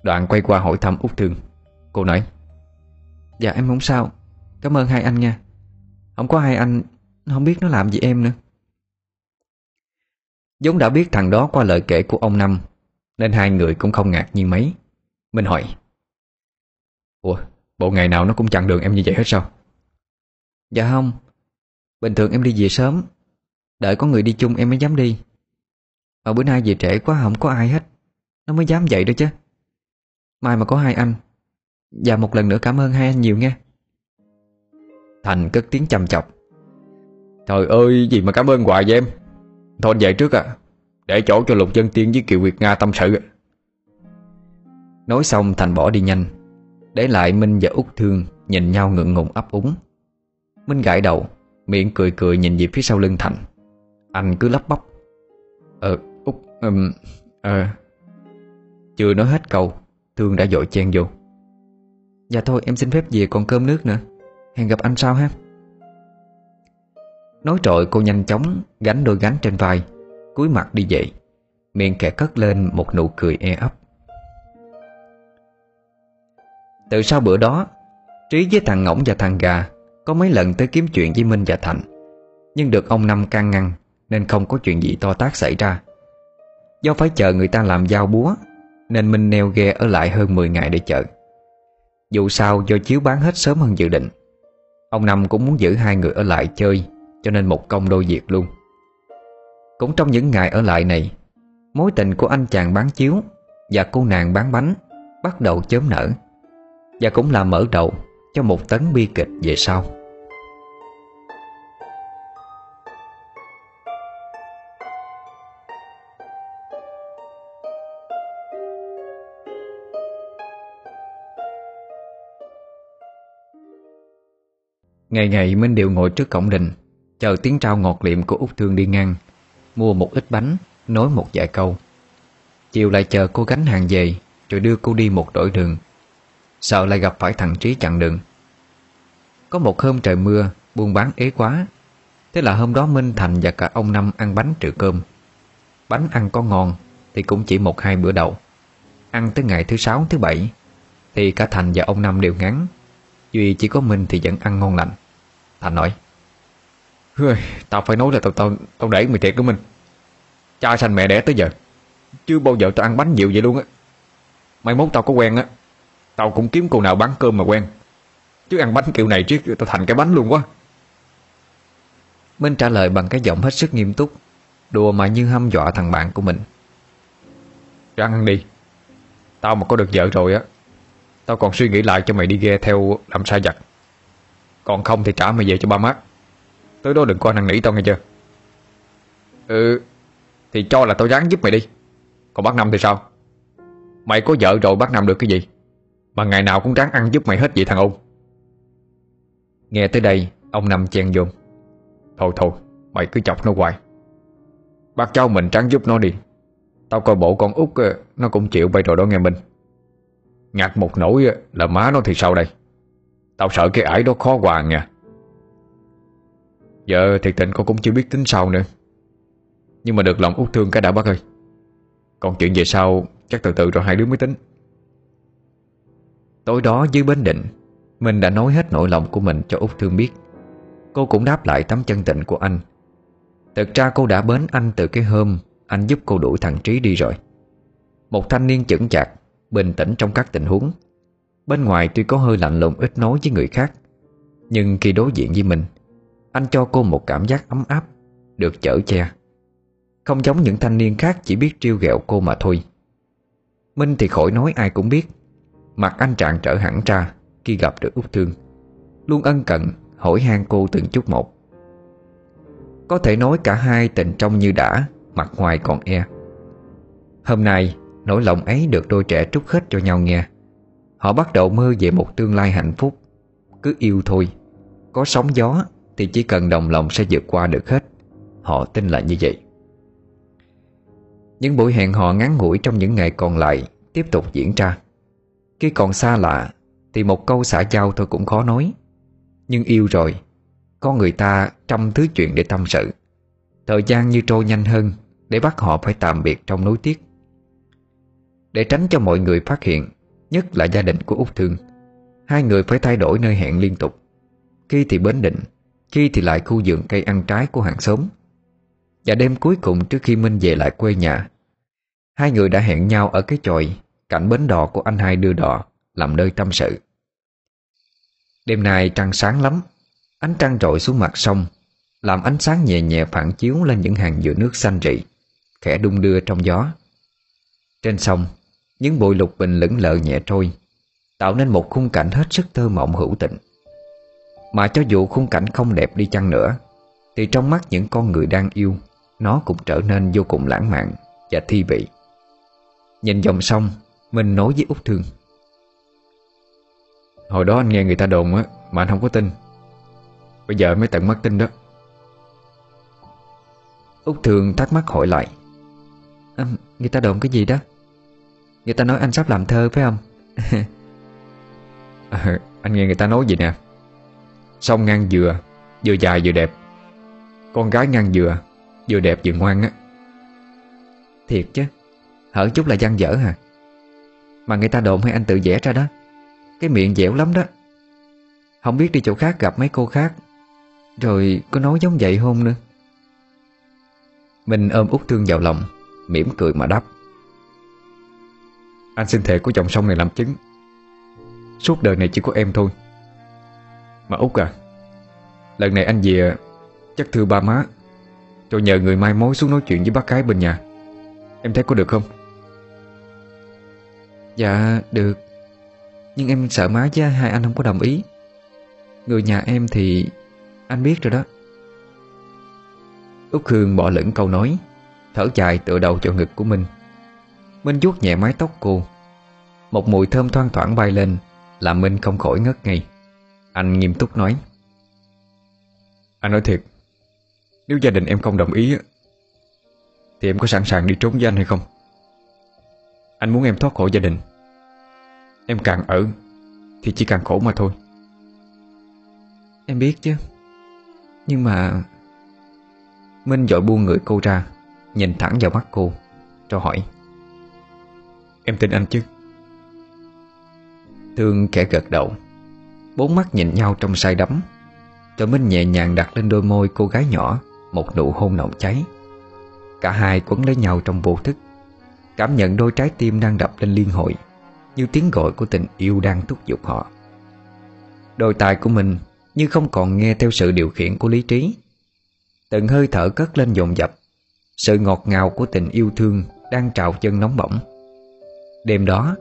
Đoạn quay qua hỏi thăm Út Thương. Cô nói Dạ em không sao. Cảm ơn hai anh nha. Không có hai anh, Không biết nó làm gì em nữa. Dũng đã biết thằng đó qua lời kể của ông Năm, Nên hai người cũng không ngạc nhiên mấy. Minh hỏi Ủa bộ ngày nào nó cũng chặn đường em như vậy hết sao? Dạ không. Bình thường em đi về sớm. Đợi có người đi chung em mới dám đi. Mà bữa nay về trễ quá không có ai hết. Nó mới dám vậy đó chứ. Mai mà có hai anh. Và một lần nữa cảm ơn hai anh nhiều nha. Thành cất tiếng chăm chọc. Trời ơi gì mà cảm ơn hoài vậy em? Thôi anh về trước à Để chỗ cho Lục Dân Tiên với Kiều Việt Nga tâm sự. Nói xong Thành bỏ đi nhanh để lại Minh và Úc Thương Nhìn nhau ngượng ngùng ấp úng. Minh gãi đầu Miệng cười cười nhìn về phía sau lưng Thành. Anh cứ lắp bắp. Ờ Út um, Ờ. Chưa nói hết câu Thương đã dội chen vô. Dạ thôi em xin phép về còn cơm nước nữa. Hẹn gặp anh sau ha. Nói trội cô nhanh chóng Gánh đôi gánh trên vai cúi mặt đi dậy Miệng kẻ cất lên một nụ cười e ấp. Từ sau bữa đó, Trí với thằng Ngỗng và thằng Gà Có mấy lần tới kiếm chuyện với Minh và Thành. Nhưng được ông Năm can ngăn Nên không có chuyện gì to tác xảy ra. Do phải chờ người ta làm giao búa, Nên Minh neo ghe ở lại hơn 10 ngày để chờ. Dù sao, do chiếu bán hết sớm hơn dự định, Ông Năm cũng muốn giữ hai người ở lại chơi, Cho nên một công đôi việc luôn. Cũng trong những ngày ở lại này, Mối tình của anh chàng bán chiếu Và cô nàng bán bánh Bắt đầu chớm nở. Và cũng là mở đầu Cho một tấn bi kịch về sau. Ngày ngày Minh đều ngồi trước cổng đình, Chờ tiếng trao ngọt liệm của Út Thương đi ngang, Mua một ít bánh Nói một vài câu. Chiều lại chờ cô gánh hàng về, Rồi đưa cô đi một đổi đường. Sợ lại gặp phải thằng Trí chặn đường? Có một hôm trời mưa, Buôn bán ế quá. Thế là hôm đó Minh Thành và cả ông Năm ăn bánh trừ cơm. Bánh ăn có ngon Thì cũng chỉ một hai bữa đầu Ăn tới ngày thứ sáu, thứ bảy Thì cả Thành và ông Năm đều ngắn Duy chỉ có Minh thì vẫn ăn ngon lành. Thành nói Tao phải nói là tao tao tao để mày thiệt của mình. Cha sanh mẹ đẻ tới giờ, Chưa bao giờ tao ăn bánh nhiều vậy luôn á. Mai mốt tao có quen á Tao cũng kiếm cô nào bán cơm mà quen. Chứ ăn bánh kiểu này trước tao thành cái bánh luôn quá. Minh trả lời bằng cái giọng hết sức nghiêm túc Đùa mà như hăm dọa thằng bạn của mình. Cho ăn đi. Tao mà có được vợ rồi á Tao còn suy nghĩ lại cho mày đi ghe theo làm sai giặc Còn không thì trả mày về cho ba má. Tới đó đừng có năn nỉ tao nghe chưa? Ừ Thì cho là tao ráng giúp mày đi. Còn bác Năm thì sao? Mày có vợ rồi bác Năm được cái gì mà ngày nào cũng ráng ăn giúp mày hết vậy thằng ông. Nghe tới đây, Ông Năm chen vô. Thôi thôi, mày cứ chọc nó hoài. Bác cháu mình ráng giúp nó đi. Tao coi bộ con út ờ, Nó cũng chịu bay rồi đó nghe mình Ngặt một nỗi ờ, là má nó thì sao đây? Tao sợ cái ải đó khó hoàng nha. Giờ thiệt tình con cũng chưa biết tính sao nữa. Nhưng mà được lòng út thương cái đã bác ơi. Còn chuyện về sau, Chắc từ từ rồi hai đứa mới tính. Tối đó dưới bến định, Mình đã nói hết nỗi lòng của mình cho út thương biết Cô cũng đáp lại tấm chân tình của anh. Thực ra cô đã bến anh từ cái hôm Anh giúp cô đuổi thằng Trí đi rồi. Một thanh niên chững chạc, Bình tĩnh trong các tình huống. Bên ngoài tuy có hơi lạnh lùng ít nói với người khác, Nhưng khi đối diện với mình, Anh cho cô một cảm giác ấm áp, Được chở che. Không giống những thanh niên khác chỉ biết trêu ghẹo cô mà thôi. Minh thì khỏi nói ai cũng biết Mặt anh trạng trở hẳn ra Khi gặp được Út Thương. Luôn ân cận, hỏi han cô từng chút một. Có thể nói cả hai tình trong như đã, Mặt ngoài còn e. Hôm nay, Nỗi lòng ấy được đôi trẻ trút hết cho nhau nghe. Họ bắt đầu mơ về một tương lai hạnh phúc. Cứ yêu thôi. Có sóng gió Thì chỉ cần đồng lòng sẽ vượt qua được hết. Họ tin là như vậy. Những buổi hẹn hò ngắn ngủi trong những ngày còn lại Tiếp tục diễn ra. Khi còn xa lạ, Thì một câu xã giao thôi cũng khó nói. Nhưng yêu rồi, có người ta trăm thứ chuyện để tâm sự. Thời gian như trôi nhanh hơn, Để bắt họ phải tạm biệt trong nối tiếc. Để tránh cho mọi người phát hiện, Nhất là gia đình của Úc Thương, Hai người phải thay đổi nơi hẹn liên tục. Khi thì Bến Định, Khi thì lại khu vườn cây ăn trái của hàng xóm. Và đêm cuối cùng trước khi Minh về lại quê nhà, Hai người đã hẹn nhau ở cái chòi Cạnh bến đò của anh hai đưa đò, Làm nơi tâm sự. Đêm nay trăng sáng lắm. Ánh trăng trội xuống mặt sông, Làm ánh sáng nhẹ nhẹ phản chiếu Lên những hàng dừa nước xanh rị, Khẽ đung đưa trong gió. Trên sông, Những bụi lục bình lững lờ nhẹ trôi, Tạo nên một khung cảnh hết sức thơ mộng hữu tình Mà cho dù khung cảnh không đẹp đi chăng nữa, Thì trong mắt những con người đang yêu, Nó cũng trở nên vô cùng lãng mạn Và thi vị. Nhìn dòng sông mình nói với Úc Thương Hồi đó anh nghe người ta đồn á Mà anh không có tin. Bây giờ mới tận mắt tin đó. Úc Thương thắc mắc hỏi lại. À, Người ta đồn cái gì đó? Người ta nói anh sắp làm thơ phải không? À, Anh nghe người ta nói gì nè. Sông ngang dừa Vừa dài vừa đẹp. Con gái ngang dừa Vừa đẹp vừa ngoan á. Thiệt chứ Hở chút là gian dở hả? Mà người ta đồn hay anh tự vẽ ra đó. Cái miệng dẻo lắm đó. Không biết đi chỗ khác gặp mấy cô khác, Rồi có nói giống vậy không nữa. Mình ôm út thương vào lòng, mỉm cười mà đáp. Anh xin thề của chồng sông này làm chứng. Suốt đời này chỉ có em thôi. Mà Út à Lần này anh về, Chắc thưa ba má Cho nhờ người mai mối xuống nói chuyện với bác gái bên nhà. Em thấy có được không? Dạ được. Nhưng em sợ má chứ, hai anh không có đồng ý. Người nhà em thì Anh biết rồi đó. Úc Hương bỏ lửng câu nói, Thở dài tựa đầu cho ngực của mình. Minh vuốt nhẹ mái tóc cô. Một mùi thơm thoang thoảng bay lên, Làm Minh không khỏi ngất ngây. Anh nghiêm túc nói. Anh nói thiệt, Nếu gia đình em không đồng ý Thì em có sẵn sàng đi trốn với anh hay không? Anh muốn em thoát khỏi gia đình. Em càng ở Thì chỉ càng khổ mà thôi. Em biết chứ. Nhưng mà Minh dội buông người cô ra Nhìn thẳng vào mắt cô Rồi hỏi. Em tin anh chứ? Thương kẻ gật đầu. Bốn mắt nhìn nhau trong say đắm. Rồi Minh nhẹ nhàng đặt lên đôi môi cô gái nhỏ Một nụ hôn nồng cháy. Cả hai quấn lấy nhau trong vô thức Cảm nhận đôi trái tim đang đập lên liên hồi, Như tiếng gọi của tình yêu đang thúc giục họ. Đôi tài của mình Như không còn nghe theo sự điều khiển của lý trí. Từng hơi thở cất lên dồn dập, Sự ngọt ngào của tình yêu thương Đang trào chân nóng bỏng. Đêm đó,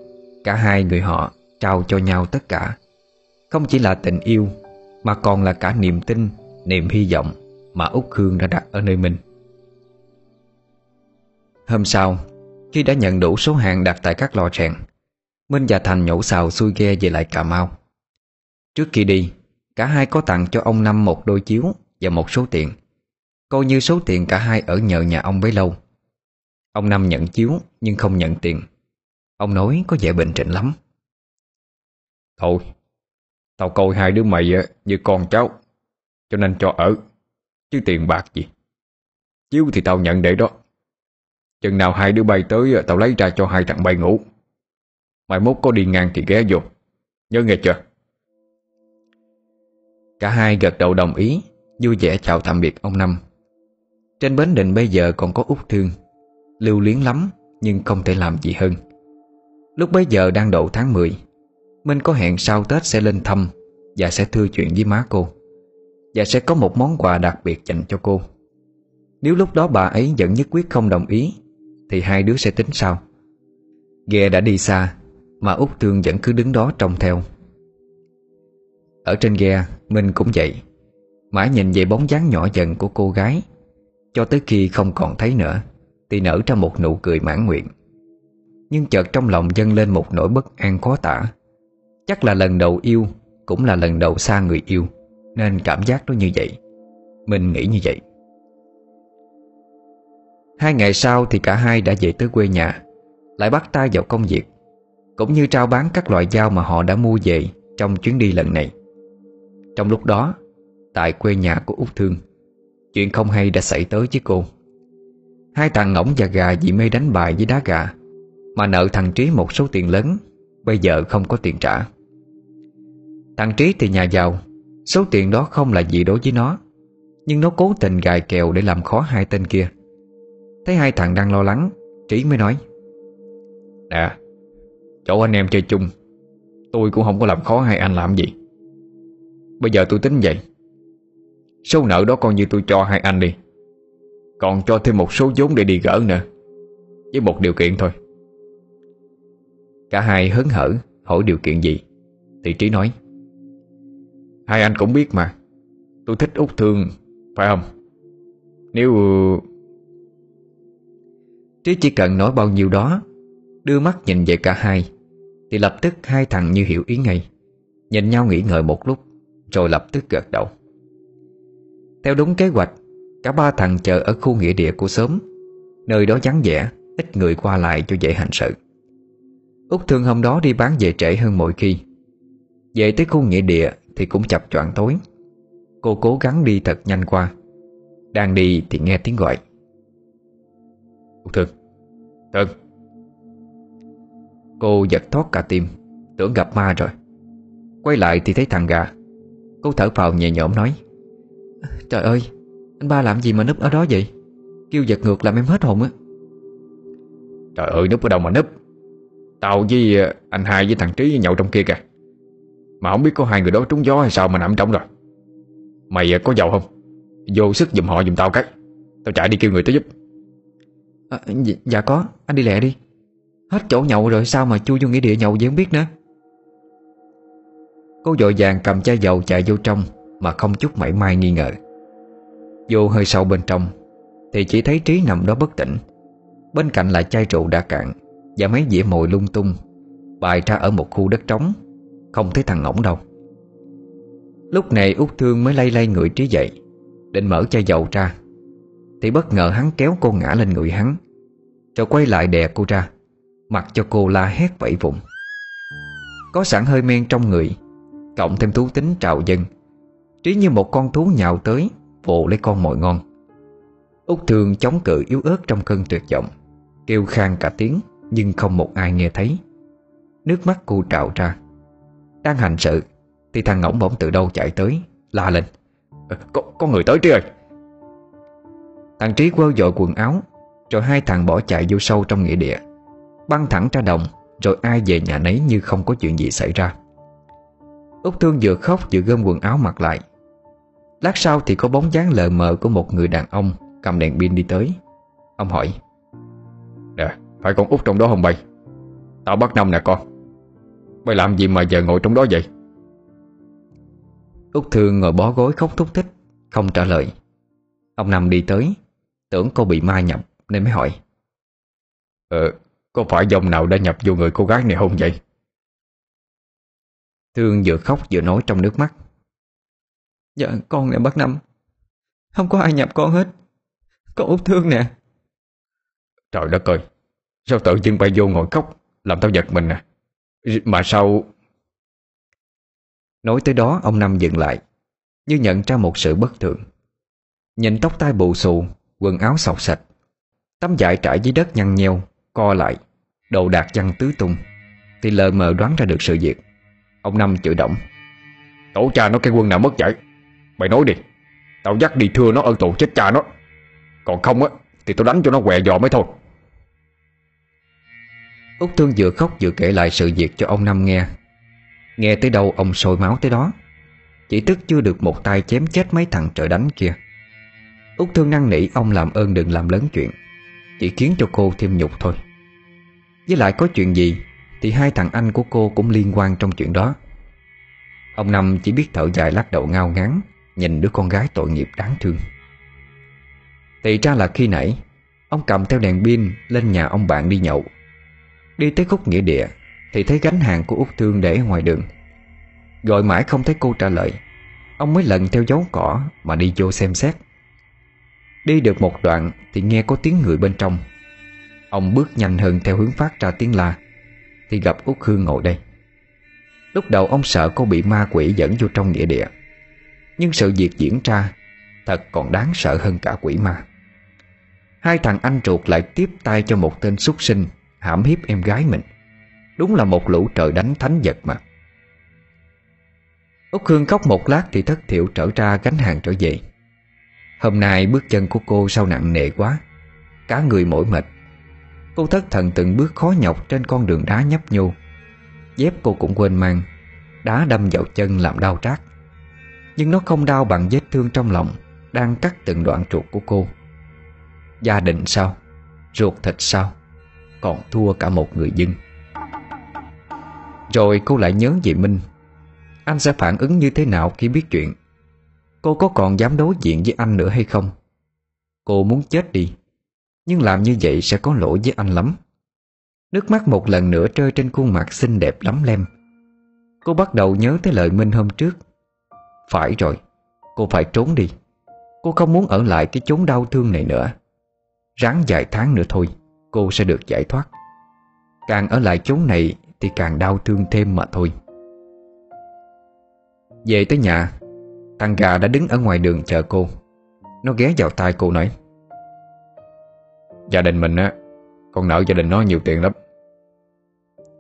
Cả hai người họ trao cho nhau tất cả. Không chỉ là tình yêu, Mà còn là cả niềm tin, Niềm hy vọng Mà Úc Hương đã đặt ở nơi mình. Hôm sau khi đã nhận đủ số hàng đặt tại các lò rèn, Minh và Thành nhổ xào xuôi ghe về lại Cà Mau. Trước khi đi, Cả hai có tặng cho ông Năm một đôi chiếu Và một số tiền, Coi như số tiền cả hai ở nhờ nhà ông bấy lâu. Ông Năm nhận chiếu Nhưng không nhận tiền. Ông nói có vẻ bình tĩnh lắm. Thôi, Tao coi hai đứa mày như con cháu, Cho nên cho ở, Chứ tiền bạc gì. Chiếu thì tao nhận để đó. Chừng nào hai đứa bay tới ờ, Tao lấy ra cho hai thằng bay ngủ. Mai mốt có đi ngang thì ghé vô. Nhớ nghe chưa? Cả hai gật đầu đồng ý, Vui vẻ chào tạm biệt ông Năm. Trên bến định bây giờ còn có út thương. Lưu luyến lắm, Nhưng không thể làm gì hơn. Lúc bấy giờ đang độ tháng 10 Minh có hẹn sau Tết sẽ lên thăm Và sẽ thưa chuyện với má cô. Và sẽ có một món quà đặc biệt dành cho cô. Nếu lúc đó bà ấy vẫn nhất quyết không đồng ý thì hai đứa sẽ tính sao Ghe đã đi xa, Mà út Thương vẫn cứ đứng đó trông theo. Ở trên ghe, Minh cũng vậy. Mãi nhìn về bóng dáng nhỏ dần của cô gái, Cho tới khi không còn thấy nữa Thì nở ra một nụ cười mãn nguyện. Nhưng chợt trong lòng dâng lên một nỗi bất an khó tả. Chắc là lần đầu yêu Cũng là lần đầu xa người yêu, Nên cảm giác nó như vậy. Mình nghĩ như vậy. Hai ngày sau thì cả hai đã về tới quê nhà, Lại bắt tay vào công việc, Cũng như trao bán các loại dao mà họ đã mua về Trong chuyến đi lần này. Trong lúc đó, Tại quê nhà của Úc Thương, Chuyện không hay đã xảy tới với cô. Hai thằng ngỗng và gà vì mê đánh bài với đá gà, Mà nợ thằng Trí một số tiền lớn, Bây giờ không có tiền trả. Thằng Trí thì nhà giàu, Số tiền đó không là gì đối với nó, Nhưng nó cố tình gài kèo để làm khó hai tên kia. Thấy hai thằng đang lo lắng, Trí mới nói. Nè, Chỗ anh em chơi chung, Tôi cũng không có làm khó hai anh làm gì. Bây giờ tôi tính vậy. Số nợ đó coi như tôi cho hai anh đi. Còn cho thêm một số vốn để đi gỡ nữa, Với một điều kiện thôi. Cả hai hớn hở hỏi điều kiện gì, Thì Trí nói. Hai anh cũng biết mà, Tôi thích Út Thương, Phải không? Nếu chứ chỉ cần nói bao nhiêu đó, Đưa mắt nhìn về cả hai, Thì lập tức hai thằng như hiểu ý ngay. Nhìn nhau nghĩ ngợi một lúc, Rồi lập tức gật đầu. Theo đúng kế hoạch, Cả ba thằng chờ ở khu nghĩa địa của xóm Nơi đó vắng vẻ, Ít người qua lại cho dễ hành sự. Úc Thương hôm đó đi bán về trễ hơn mọi khi. Về tới khu nghĩa địa Thì cũng chập choạng tối. Cô cố gắng đi thật nhanh qua. Đang đi thì nghe tiếng gọi thực. Thương Thương Cô giật thoát cả tim, Tưởng gặp ma rồi. Quay lại thì thấy thằng gà. Cô thở phào nhẹ nhõm nói, Trời ơi, Anh ba làm gì mà núp ở đó vậy? Kêu giật ngược làm em hết hồn á. Trời ơi, núp ở đâu mà núp? Tao với ờ, anh hai với thằng Trí nhậu trong kia kìa. Mà không biết có hai người đó trúng gió hay sao mà nằm trong rồi. Mày ờ, có giàu không? Vô sức giùm họ giùm tao cái. Tao chạy đi kêu người tới giúp à, dạ, dạ có. Anh đi lẹ đi. Hết chỗ nhậu rồi sao mà chui vô nghĩa địa nhậu vậy không biết nữa? Cô dội vàng cầm chai dầu chạy vô trong Mà không chút mảy may nghi ngờ. Vô hơi sâu bên trong Thì chỉ thấy Trí nằm đó bất tỉnh. Bên cạnh là chai rượu đã cạn Và mấy dĩa mồi lung tung Bài ra ở một khu đất trống. Không thấy thằng ngỗng đâu. Lúc này út Thương mới lay lay người Trí dậy Định mở chai dầu ra. Thì bất ngờ hắn kéo cô ngã lên người hắn. Rồi quay lại đè cô ra Mặc cho cô la hét vẫy vùng Có sẵn hơi men trong người Cộng thêm thú tính trào dân Trí như một con thú nhào tới Vồ lấy con mồi ngon. Út thường chống cự yếu ớt trong cơn tuyệt vọng Kêu khang cả tiếng Nhưng không một ai nghe thấy. Nước mắt cô trào ra. Đang hành sự Thì thằng ngỗng bỗng từ đâu chạy tới La lên. Ờ, có, có người tới Trí ơi Thằng Trí quơ dội quần áo Rồi hai thằng bỏ chạy vô sâu trong nghĩa địa. Băng thẳng ra đồng Rồi ai về nhà nấy như không có chuyện gì xảy ra. Út Thương vừa khóc vừa gom quần áo mặc lại. Lát sau thì có bóng dáng lờ mờ của một người đàn ông Cầm đèn pin đi tới. Ông hỏi Nè, phải con út trong đó không bay? Tao bắt năm nè con. Mày làm gì mà giờ ngồi trong đó vậy? Út Thương ngồi bó gối khóc thúc thích Không trả lời. Ông Năm đi tới Tưởng cô bị ma nhập nên mới hỏi. Ờ, có phải dòng nào đã nhập vô người cô gái này không vậy? Thương vừa khóc vừa nói trong nước mắt. Dạ con nè bác Năm. Không có ai nhập con hết. Con út thương nè. Trời đất ơi Sao tự dưng bay vô ngồi khóc Làm tao giật mình nè Mà sao? Nói tới đó ông Năm dừng lại Như nhận ra một sự bất thường. Nhìn tóc tai bù xù Quần áo sọc sạch Tấm vải trải dưới đất nhăn nheo, Co lại, Đồ đạc văng tứ tung. Thì lờ mờ đoán ra được sự việc. Ông Năm chửi động Tổ cha nó cái quân nào mất vậy Mày nói đi, Tao dắt đi thưa nó ở tù chết cha nó. Còn không á, Thì tao đánh cho nó què giò mới thôi. Út Thương vừa khóc vừa kể lại sự việc cho ông Năm nghe. Nghe tới đâu ông sôi máu tới đó. Chỉ tức chưa được một tay chém chết mấy thằng trời đánh kia. Út Thương năn nỉ ông làm ơn đừng làm lớn chuyện, Chỉ khiến cho cô thêm nhục thôi. Với lại có chuyện gì, Thì hai thằng anh của cô cũng liên quan trong chuyện đó. Ông Năm chỉ biết thở dài lắc đầu ngao ngán, Nhìn đứa con gái tội nghiệp đáng thương. Thì ra là khi nãy, Ông cầm theo đèn pin lên nhà ông bạn đi nhậu. Đi tới khúc nghĩa địa, Thì thấy gánh hàng của Út Thương để ngoài đường. Gọi mãi không thấy cô trả lời, Ông mới lần theo dấu cỏ Mà đi vô xem xét. Đi được một đoạn Thì nghe có tiếng người bên trong. Ông bước nhanh hơn theo hướng phát ra tiếng la, Thì gặp Út Hương ngồi đây. Lúc đầu ông sợ cô bị ma quỷ dẫn vô trong nghĩa địa, Nhưng sự việc diễn ra Thật còn đáng sợ hơn cả quỷ ma. Hai thằng anh ruột lại tiếp tay cho một tên súc sinh Hãm hiếp em gái mình. Đúng là một lũ trời đánh thánh vật mà. Úc Hương khóc một lát thì thất thiểu trở ra gánh hàng trở về. Hôm nay bước chân của cô sao nặng nề quá. Cả người mỏi mệt. Cô thất thần từng bước khó nhọc trên con đường đá nhấp nhô. Dép cô cũng quên mang. Đá đâm vào chân làm đau rát Nhưng nó không đau bằng vết thương trong lòng Đang cắt từng đoạn ruột của cô. Gia đình sao? Ruột thịt sao? Còn thua cả một người dân. Rồi cô lại nhớ về Minh. Anh sẽ phản ứng như thế nào khi biết chuyện? Cô có còn dám đối diện với anh nữa hay không? Cô muốn chết đi, Nhưng làm như vậy sẽ có lỗi với anh lắm. Nước mắt một lần nữa rơi trên khuôn mặt xinh đẹp lắm lem. Cô bắt đầu nhớ tới lời Minh hôm trước. Phải rồi, Cô phải trốn đi. Cô không muốn ở lại cái chốn đau thương này nữa. Ráng vài tháng nữa thôi, Cô sẽ được giải thoát. Càng ở lại chốn này Thì càng đau thương thêm mà thôi. Về tới nhà Thằng gà đã đứng ở ngoài đường chờ cô. Nó ghé vào tai cô nói, Gia đình mình á, Con nợ gia đình nó nhiều tiền lắm.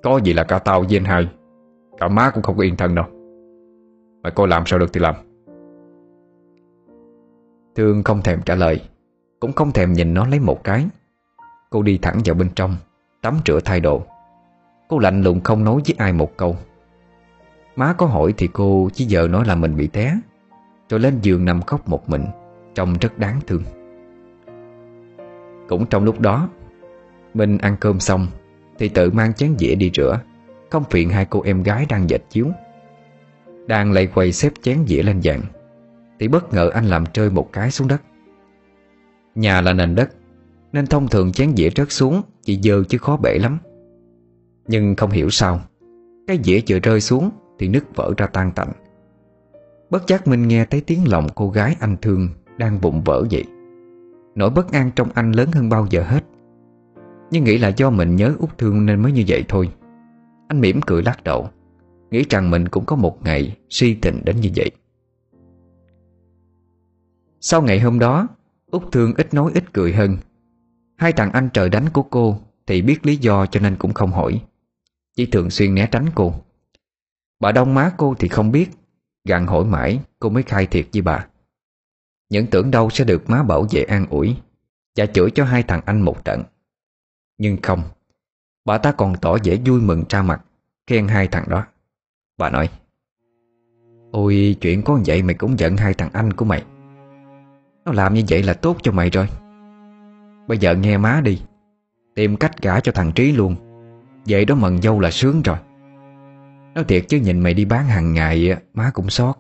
Có gì là cả tao với anh hai, Cả má cũng không có yên thân đâu. Mà cô làm sao được thì làm. Thương không thèm trả lời, Cũng không thèm nhìn nó lấy một cái. Cô đi thẳng vào bên trong, Tắm rửa thay đồ. Cô lạnh lùng không nói với ai một câu. Má có hỏi thì cô chỉ giờ nói là mình bị té. Rồi lên giường nằm khóc một mình, Trông rất đáng thương. Cũng trong lúc đó, Minh ăn cơm xong, Thì tự mang chén dĩa đi rửa. Không phiền hai cô em gái đang dệt chiếu. Đang lầy quầy xếp chén dĩa lên dạng Thì bất ngờ anh làm rơi một cái xuống đất. Nhà là nền đất, Nên thông thường chén dĩa rớt xuống Chỉ dơ chứ khó bể lắm. Nhưng không hiểu sao, Cái dĩa vừa rơi xuống Thì nứt vỡ ra tan tành. Bất giác mình nghe thấy tiếng lòng cô gái anh thương Đang bụng vỡ vậy. Nỗi bất an trong anh lớn hơn bao giờ hết. Nhưng nghĩ là do mình nhớ út thương Nên mới như vậy thôi. Anh mỉm cười lắc đầu, Nghĩ rằng mình cũng có một ngày Si tình đến như vậy. Sau ngày hôm đó, Út thương ít nói ít cười hơn. Hai thằng anh trời đánh của cô Thì biết lý do cho nên cũng không hỏi. Chỉ thường xuyên né tránh cô. Bà đông má cô thì không biết Gặn hỏi mãi, cô mới khai thiệt với bà. Những tưởng đâu sẽ được má bảo vệ an ủi Và chửi cho hai thằng anh một trận. Nhưng không, Bà ta còn tỏ vẻ vui mừng ra mặt, Khen hai thằng đó. Bà nói, Ôi, chuyện có vậy mày cũng giận hai thằng anh của mày. Nó làm như vậy là tốt cho mày rồi. Bây giờ nghe má đi, Tìm cách gả cho thằng Trí luôn. Vậy đó mần dâu là sướng rồi. Nói thiệt chứ nhìn mày đi bán hàng ngày Má cũng xót.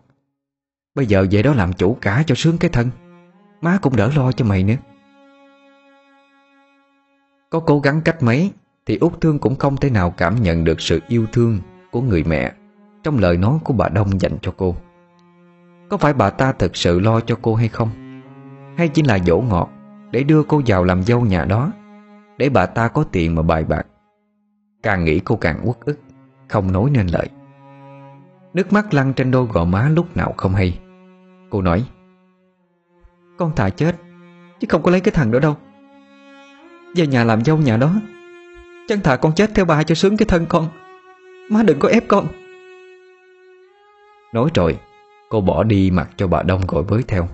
Bây giờ về đó làm chủ cả cho sướng cái thân. Má cũng đỡ lo cho mày nữa. Có cố gắng cách mấy Thì út Thương cũng không thể nào cảm nhận được sự yêu thương Của người mẹ Trong lời nói của bà Đông dành cho cô. Có phải bà ta thực sự lo cho cô hay không? Hay chỉ là dỗ ngọt Để đưa cô vào làm dâu nhà đó, Để bà ta có tiền mà bài bạc? Càng nghĩ cô càng uất ức. Không nói nên lời. Nước mắt lăn trên đôi gò má lúc nào không hay. Cô nói, Con thà chết, Chứ không có lấy cái thằng đó đâu. Về nhà làm dâu nhà đó Chân thà con chết theo bà cho sướng cái thân con, Má đừng có ép con. Nói rồi, Cô bỏ đi mặc cho bà Đông gọi với theo.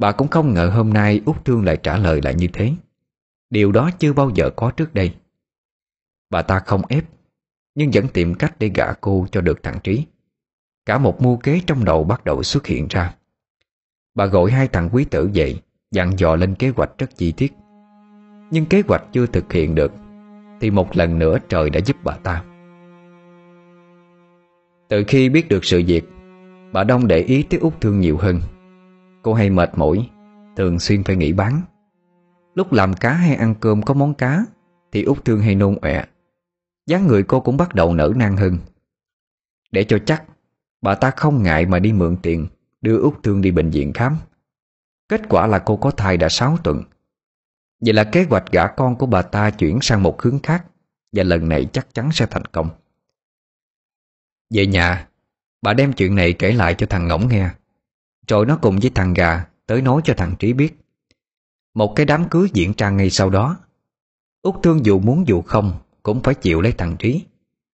Bà cũng không ngờ hôm nay Út Thương lại trả lời lại như thế. Điều đó chưa bao giờ có trước đây. Bà ta không ép nhưng vẫn tìm cách để gả cô cho được thằng Trí. Cả một mưu kế trong đầu bắt đầu xuất hiện ra. Bà gọi hai thằng quý tử dậy Dặn dò lên kế hoạch rất chi tiết. Nhưng kế hoạch chưa thực hiện được, Thì một lần nữa trời đã giúp bà ta. Từ khi biết được sự việc, Bà Đông để ý tới Út Thương nhiều hơn. Cô hay mệt mỏi, Thường xuyên phải nghỉ bán. Lúc làm cá hay ăn cơm có món cá, Thì Út Thương hay nôn ọe dáng người cô cũng bắt đầu nở nang hơn. Để cho chắc, Bà ta không ngại mà đi mượn tiền, Đưa Út Thương đi bệnh viện khám. Kết quả là cô có thai đã 6 tuần. Vậy là kế hoạch gả con của bà ta chuyển sang một hướng khác, Và lần này chắc chắn sẽ thành công. Về nhà, Bà đem chuyện này kể lại cho thằng Ngỗng nghe, Rồi nó cùng với thằng gà Tới nói cho thằng Trí biết. Một cái đám cưới diễn ra ngay sau đó. Út Thương dù muốn dù không cũng phải chịu lấy thằng Trí.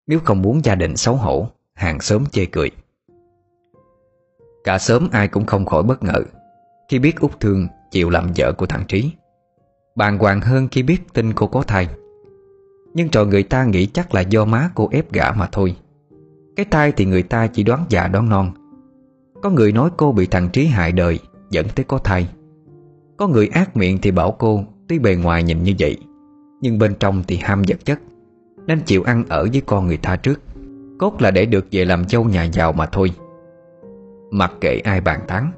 Nếu không muốn gia đình xấu hổ, Hàng xóm chê cười. Cả sớm ai cũng không khỏi bất ngờ Khi biết Út Thương chịu làm vợ của thằng Trí. Bàng hoàng hơn khi biết tin cô có thai. Nhưng rồi người ta nghĩ chắc là do má cô ép gả mà thôi. Cái thai thì người ta chỉ đoán già đoán non. Có người nói cô bị thằng Trí hại đời, Dẫn tới có thai. Có người ác miệng thì bảo cô Tuy bề ngoài nhìn như vậy, Nhưng bên trong thì ham vật chất. Nên chịu ăn ở với con người ta trước. Cốt là để được về làm dâu nhà giàu mà thôi. Mặc kệ ai bàn tán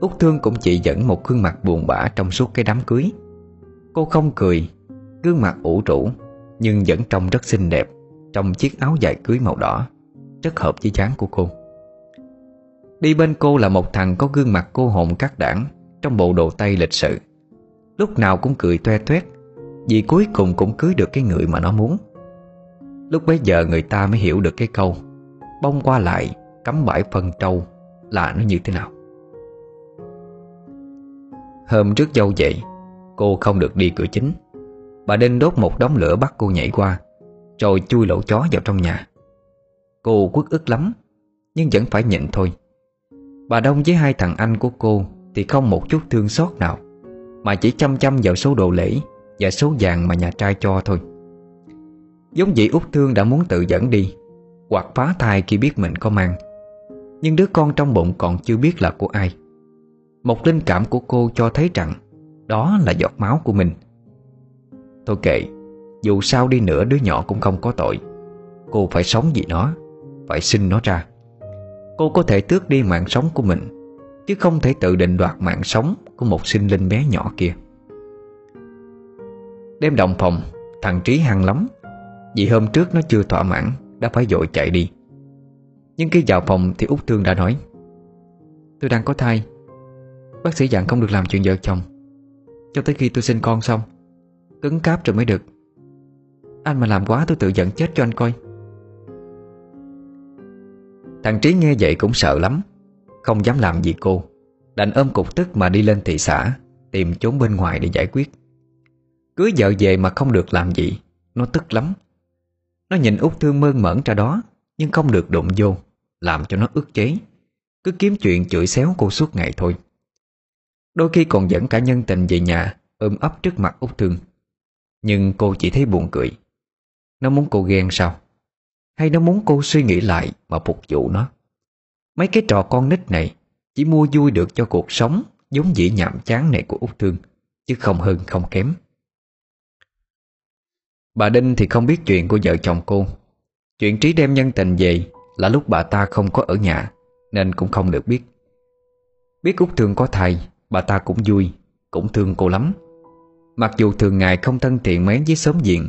Út Thương cũng chỉ dẫn một gương mặt buồn bã trong suốt cái đám cưới. Cô không cười, Gương mặt ủ rũ, Nhưng vẫn trông rất xinh đẹp Trong chiếc áo dài cưới màu đỏ, Rất hợp với dáng của cô. Đi bên cô là một thằng có gương mặt cô hồn cắt đảng Trong bộ đồ tây lịch sự. Lúc nào cũng cười toe toét, Vì cuối cùng cũng cưới được cái người mà nó muốn. Lúc bấy giờ người ta mới hiểu được cái câu, Bông qua lại, Cắm bãi phân trâu Là nó như thế nào. Hôm trước dâu dậy, Cô không được đi cửa chính. Bà Đinh đốt một đống lửa bắt cô nhảy qua, Rồi chui lỗ chó vào trong nhà. Cô quất ức lắm, Nhưng vẫn phải nhịn thôi. Bà Đông với hai thằng anh của cô Thì không một chút thương xót nào, Mà chỉ chăm chăm vào số đồ lễ Và số vàng mà nhà trai cho thôi. Giống vậy út Thương đã muốn tự dẫn đi, Hoặc phá thai khi biết mình có mang. Nhưng đứa con trong bụng còn chưa biết là của ai. Một linh cảm của cô cho thấy rằng Đó là giọt máu của mình. Thôi kệ, Dù sao đi nữa đứa nhỏ cũng không có tội. Cô phải sống vì nó, Phải sinh nó ra. Cô có thể tước đi mạng sống của mình, Chứ không thể tự định đoạt mạng sống Của một sinh linh bé nhỏ kia. Đêm đồng phòng, Thằng Trí hăng lắm. Vì hôm trước nó chưa thỏa mãn, Đã phải dội chạy đi. Nhưng khi vào phòng thì Út Thương đã nói, Tôi đang có thai. Bác sĩ dặn không được làm chuyện vợ chồng. Cho tới khi tôi sinh con xong, Cứng cáp rồi mới được. Anh mà làm quá tôi tự giận chết cho anh coi. Thằng Trí nghe vậy cũng sợ lắm, Không dám làm gì cô, Đành ôm cục tức mà đi lên thị xã, Tìm chốn bên ngoài để giải quyết. Cưới vợ về mà không được làm gì, Nó tức lắm. Nó nhìn út thương mơn mởn ra đó, Nhưng không được đụng vô, Làm cho nó ức chế. Cứ kiếm chuyện chửi xéo cô suốt ngày thôi. Đôi khi còn dẫn cả nhân tình về nhà, Ôm ấp trước mặt út thương Nhưng cô chỉ thấy buồn cười. Nó muốn cô ghen sao? Hay nó muốn cô suy nghĩ lại Mà phục vụ nó? Mấy cái trò con nít này, Chỉ mua vui được cho cuộc sống Giống dĩ nhảm chán này của Út Thương Chứ không hơn không kém. Bà Đinh thì không biết chuyện của vợ chồng cô. Chuyện Trí đem nhân tình về Là lúc bà ta không có ở nhà, Nên cũng không được biết. Biết Út Thương có thai, Bà ta cũng vui, Cũng thương cô lắm. Mặc dù thường ngày không thân thiện mến với xóm diện,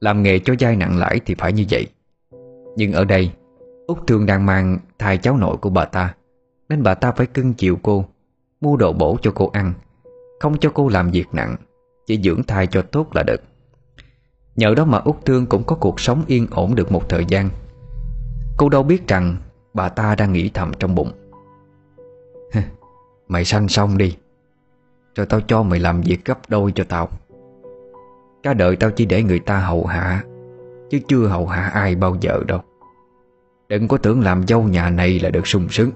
Làm nghề cho dai nặng lãi thì phải như vậy. Nhưng ở đây, Út Thương đang mang thai cháu nội của bà ta, Nên bà ta phải cưng chiều cô, Mua đồ bổ cho cô ăn, Không cho cô làm việc nặng, Chỉ dưỡng thai cho tốt là được. Nhờ đó mà Út Thương cũng có cuộc sống yên ổn được một thời gian. Cô đâu biết rằng Bà ta đang nghĩ thầm trong bụng. Mày sanh xong đi. Rồi tao cho mày làm việc gấp đôi cho tao. Cả đời tao chỉ để người ta hậu hạ, Chứ chưa hầu hạ ai bao giờ đâu. Đừng có tưởng làm dâu nhà này là được sung sướng.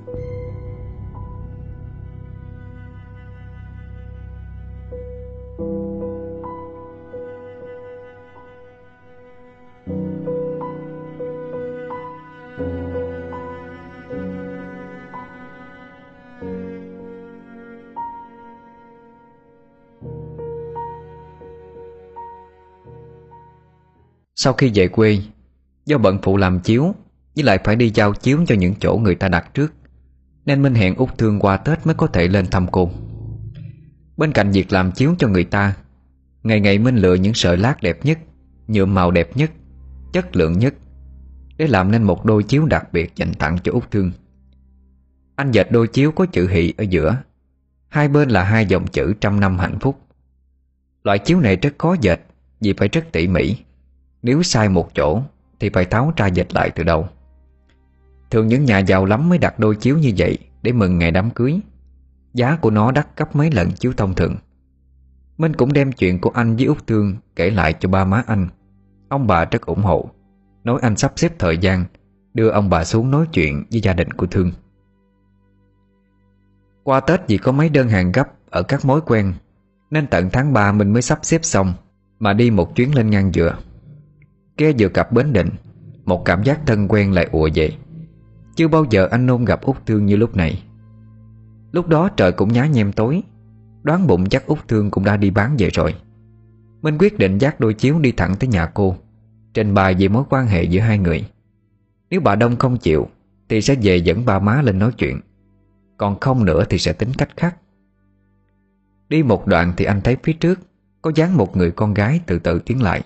Sau khi về quê, Do bận phụ làm chiếu, Với lại phải đi giao chiếu cho những chỗ người ta đặt trước, Nên Minh hẹn út thương qua Tết mới có thể lên thăm cô. Bên cạnh việc làm chiếu cho người ta, Ngày ngày Minh lựa những sợi lát đẹp nhất, Nhuộm màu đẹp nhất, Chất lượng nhất, Để làm nên một đôi chiếu đặc biệt dành tặng cho út thương. Anh dệt đôi chiếu có chữ hỷ ở giữa, Hai bên là hai dòng chữ trăm năm hạnh phúc. Loại chiếu này rất khó dệt Vì phải rất tỉ mỉ nếu sai một chỗ, Thì phải tháo ra dệt lại từ đầu. Thường những nhà giàu lắm mới đặt đôi chiếu như vậy Để mừng ngày đám cưới. Giá của nó đắt gấp mấy lần chiếu thông thường. Minh cũng đem chuyện của anh với Út Thương Kể lại cho ba má anh. Ông bà rất ủng hộ. Nói anh sắp xếp thời gian, Đưa ông bà xuống nói chuyện với gia đình của Thương. Qua Tết vì có mấy đơn hàng gấp Ở các mối quen, Nên tận tháng 3 mình mới sắp xếp xong Mà đi một chuyến lên ngang dừa. Ghe vừa cặp Bến Định, Một cảm giác thân quen lại ùa về. Chưa bao giờ anh nôn gặp Út Thương như lúc này. Lúc đó trời cũng nhá nhem tối, Đoán bụng chắc Út Thương cũng đã đi bán về rồi. Minh quyết định dắt đôi chiếu đi thẳng tới nhà cô, Trình bày về mối quan hệ giữa hai người. Nếu bà Đông không chịu, Thì sẽ về dẫn bà má lên nói chuyện. Còn không nữa thì sẽ tính cách khác. Đi một đoạn thì anh thấy phía trước Có dáng một người con gái từ từ tiến lại.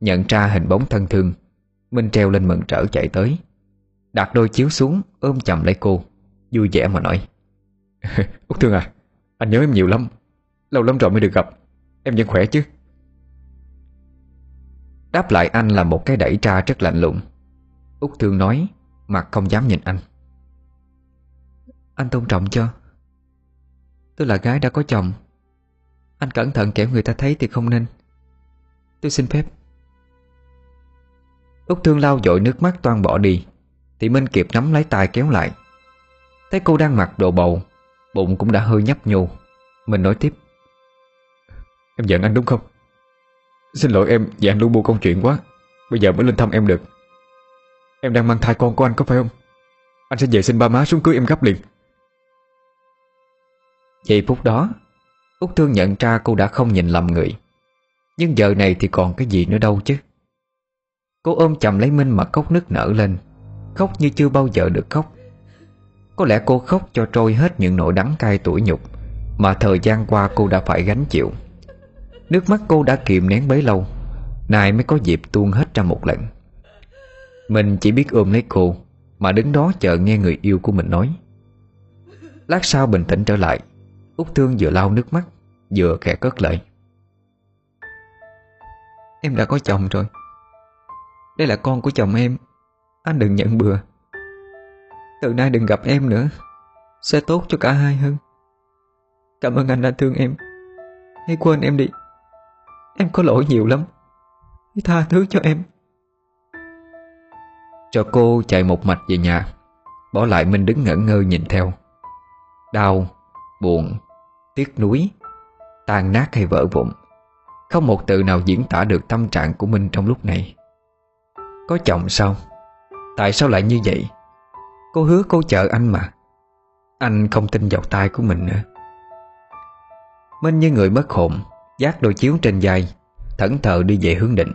Nhận ra hình bóng thân thương. Minh treo lên mừng trở chạy tới. Đặt đôi chiếu xuống ôm chầm lấy cô. Vui vẻ mà nói. Út Thương à Anh nhớ em nhiều lắm. Lâu lắm rồi mới được gặp. Em vẫn khỏe chứ? Đáp lại anh là một cái đẩy tra rất lạnh lùng. Út Thương nói Mặt không dám nhìn anh. Anh tôn trọng cho. Tôi là gái đã có chồng. Anh cẩn thận kẻo người ta thấy thì không nên. Tôi xin phép Út Thương lau dội nước mắt toan bỏ đi Thì Minh kịp nắm lấy tay kéo lại. Thấy cô đang mặc đồ bầu Bụng cũng đã hơi nhấp nhô. Mình nói tiếp. Em giận anh đúng không? Xin lỗi em vì anh luôn bu công chuyện quá. Bây giờ mới lên thăm em được. Em đang mang thai con của anh có phải không? Anh sẽ về xin ba má xuống cưới em gấp liền. Giây phút đó Út Thương nhận ra cô đã không nhìn lầm người. Nhưng giờ này thì còn cái gì nữa đâu chứ Cô ôm chầm lấy Minh mà khóc nức nở lên. Khóc như chưa bao giờ được khóc. Có lẽ cô khóc cho trôi hết những nỗi đắng cay tủi nhục Mà thời gian qua cô đã phải gánh chịu. Nước mắt cô đã kìm nén bấy lâu, Nay mới có dịp tuôn hết ra một lần. Mình chỉ biết ôm lấy cô Mà đứng đó chờ nghe người yêu của mình nói. Lát sau bình tĩnh trở lại Út Thương vừa lau nước mắt, Vừa khẽ cất lời. Em đã có chồng rồi. Đây là con của chồng em. Anh đừng nhận bừa. Từ nay đừng gặp em nữa. Sẽ tốt cho cả hai hơn. Cảm ơn anh đã thương em. Hãy quên em đi. Em có lỗi nhiều lắm. Hãy tha thứ cho em. Cho cô chạy một mạch về nhà. Bỏ lại Minh đứng ngẩn ngơ nhìn theo. Đau, buồn, tiếc nuối Tan nát hay vỡ vụn. Không một từ nào diễn tả được tâm trạng của Minh trong lúc này. Có chồng sao? Tại sao lại như vậy? Cô hứa cô chờ anh mà. Anh không tin vào tay của mình nữa. Minh như người mất hồn Giác đôi chiếu trên vai, Thẫn thờ đi về hướng định.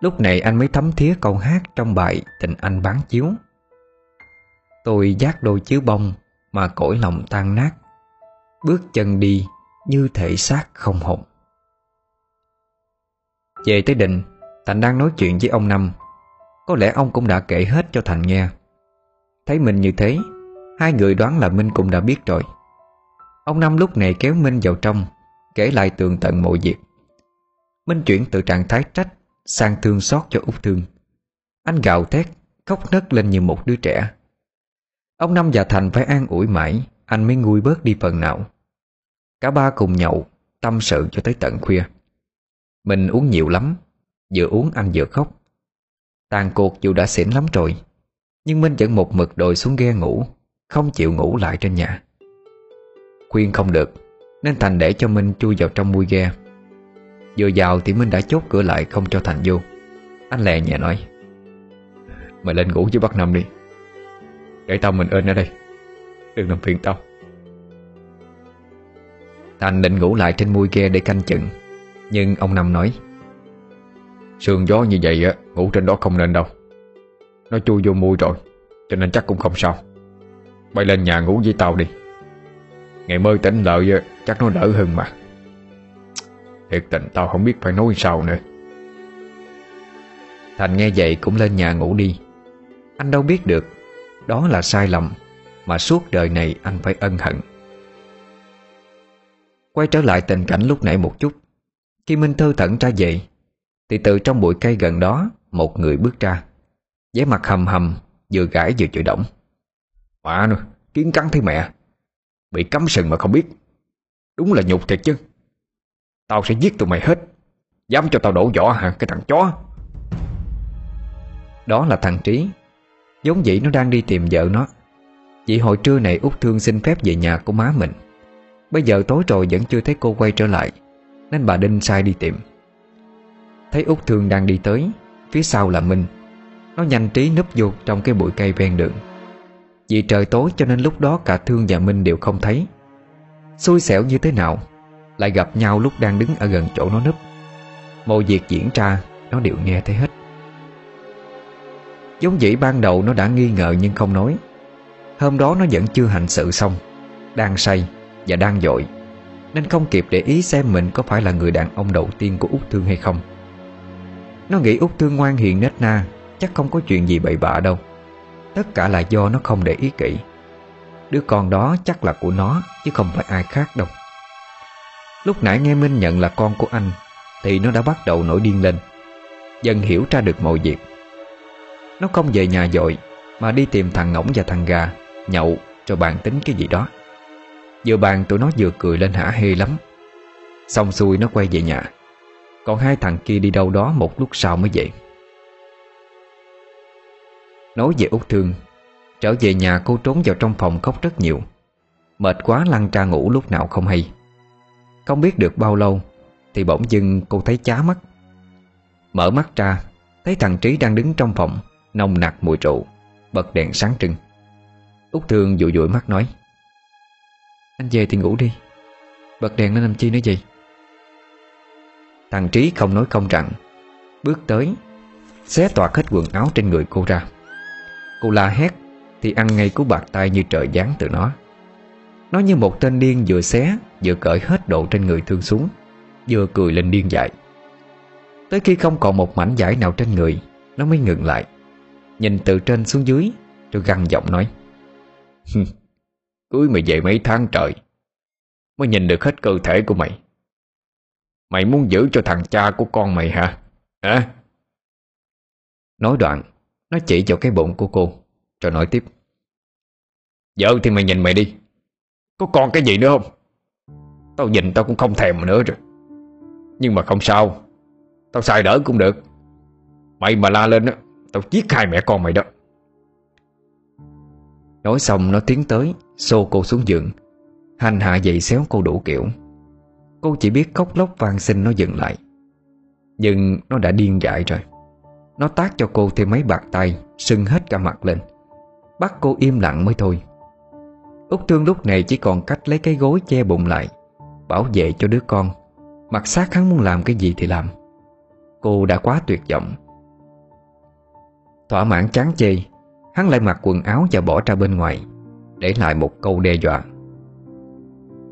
Lúc này anh mới thấm thía câu hát trong bài Tình anh bán chiếu. Tôi giác đôi chiếu bông Mà cõi lòng tan nát, Bước chân đi Như thể xác không hồn. Về tới định, Thành đang nói chuyện với ông Năm. Có lẽ ông cũng đã kể hết cho Thành nghe. Thấy mình như thế, Hai người đoán là Minh cũng đã biết rồi. Ông Năm lúc này kéo Minh vào trong, Kể lại tường tận mọi việc. Minh chuyển từ trạng thái trách Sang thương xót cho Út Thương. Anh gào thét, Khóc nấc lên như một đứa trẻ. Ông Năm và Thành phải an ủi mãi, Anh mới nguôi bớt đi phần nào. Cả ba cùng nhậu, Tâm sự cho tới tận khuya. Mình uống nhiều lắm, Vừa uống anh vừa khóc. Tàn cuộc dù đã xỉn lắm rồi, Nhưng Minh vẫn một mực đồi xuống ghe ngủ, Không chịu ngủ lại trên nhà. Khuyên không được, Nên Thành để cho Minh chui vào trong mui ghe. Vừa vào thì Minh đã chốt cửa lại Không cho Thành vô. Anh lè nhẹ nói, Mày lên ngủ với bác Năm đi. Để tao mình ơn ở đây. Đừng làm phiền tao. Thành định ngủ lại trên mui ghe để canh chừng, Nhưng ông Năm nói Sương gió như vậy á, Ngủ trên đó không nên đâu. Nó chui vô mui rồi, Cho nên chắc cũng không sao. Bay lên nhà ngủ với tao đi. Ngày mơ tỉnh lợi chắc nó đỡ hơn mà. Thiệt tình, tao không biết phải nói sao nữa. Thành nghe vậy cũng lên nhà ngủ đi. Anh đâu biết được, Đó là sai lầm Mà suốt đời này anh phải ân hận. Quay trở lại tình cảnh lúc nãy một chút, Khi Minh Thư thận ra về thì từ trong bụi cây gần đó Một người bước ra. Vẻ mặt hầm hầm Vừa gãi vừa chửi động Mà nữa, kiến cắn thấy mẹ. Bị cấm sừng mà không biết. Đúng là nhục thiệt chứ. Tao sẽ giết tụi mày hết. Dám cho tao đổ vỏ hả cái thằng chó. Đó là thằng Trí. Giống dĩ nó đang đi tìm vợ nó. Chị hồi trưa này út Thương xin phép về nhà của má mình. Bây giờ tối rồi vẫn chưa thấy cô quay trở lại Nên bà Đinh sai đi tìm. Thấy út Thương đang đi tới, Phía sau là Minh Nó nhanh trí núp vô trong cái bụi cây ven đường. Vì trời tối cho nên lúc đó cả Thương và Minh đều không thấy. Xui xẻo như thế nào, Lại gặp nhau lúc đang đứng ở gần chỗ nó núp. Mọi việc diễn ra, Nó đều nghe thấy hết. Giống dĩ ban đầu nó đã nghi ngờ nhưng không nói. Hôm đó nó vẫn chưa hành sự xong, Đang say và đang dội, Nên không kịp để ý xem mình có phải là người đàn ông đầu tiên của Út Thương hay không. Nó nghĩ Út Thương ngoan hiền nết na, Chắc không có chuyện gì bậy bạ đâu. Tất cả là do nó không để ý kỹ. Đứa con đó chắc là của nó, Chứ không phải ai khác đâu. Lúc nãy nghe Minh nhận là con của anh, Thì nó đã bắt đầu nổi điên lên. Dần hiểu ra được mọi việc. Nó không về nhà dội, Mà đi tìm thằng Ngỗng và thằng Gà, Nhậu, rồi bàn tính cái gì đó. Vừa bàn tụi nó vừa cười lên hả hê lắm. Xong xuôi nó quay về nhà. Còn hai thằng kia đi đâu đó một lúc sau mới về. Nói về Út Thương, Trở về nhà cô trốn vào trong phòng khóc rất nhiều. Mệt quá lăn ra ngủ lúc nào không hay. Không biết được bao lâu, Thì bỗng dưng cô thấy chá mắt. Mở mắt ra, Thấy thằng Trí đang đứng trong phòng, Nồng nặc mùi rượu, Bật đèn sáng trưng. Út Thương dụi dụi mắt nói, Anh về thì ngủ đi. Bật đèn lên làm chi nữa gì Thằng Trí không nói không rằng, Bước tới, Xé toạc hết quần áo trên người cô ra. Cô la hét, Thì ăn ngay cú bạc tay như trời giáng từ nó. Nó như một tên điên vừa xé, Vừa cởi hết độ trên người thương xuống, Vừa cười lên điên dại. Tới khi không còn một mảnh vải nào trên người, Nó mới ngừng lại. Nhìn từ trên xuống dưới Rồi gằn giọng nói Cưới mày về mấy tháng trời, Mới nhìn được hết cơ thể của mày. Mày muốn giữ cho thằng cha của con mày hả? Hả? Nói đoạn, Nó chỉ vào cái bụng của cô, Rồi nói tiếp. Vợ thì mày nhìn mày đi. Có còn cái gì nữa không? Tao nhìn tao cũng không thèm nữa rồi. Nhưng mà không sao. Tao xài đỡ cũng được. Mày mà la lên á, Tao giết hai mẹ con mày đó. Nói xong nó tiến tới, Xô cô xuống giường. Hành hạ dậy xéo cô đủ kiểu. Cô chỉ biết khóc lóc van xin nó dừng lại. Nhưng nó đã điên dại rồi. Nó tác cho cô thêm mấy bạc tay, Sưng hết cả mặt lên. Bắt cô im lặng mới thôi. Úc Thương lúc này chỉ còn cách lấy cái gối che bụng lại, Bảo vệ cho đứa con. Mặt xác hắn muốn làm cái gì thì làm. Cô đã quá tuyệt vọng. Thỏa mãn chán chê, Hắn lại mặc quần áo và bỏ ra bên ngoài, Để lại một câu đe dọa.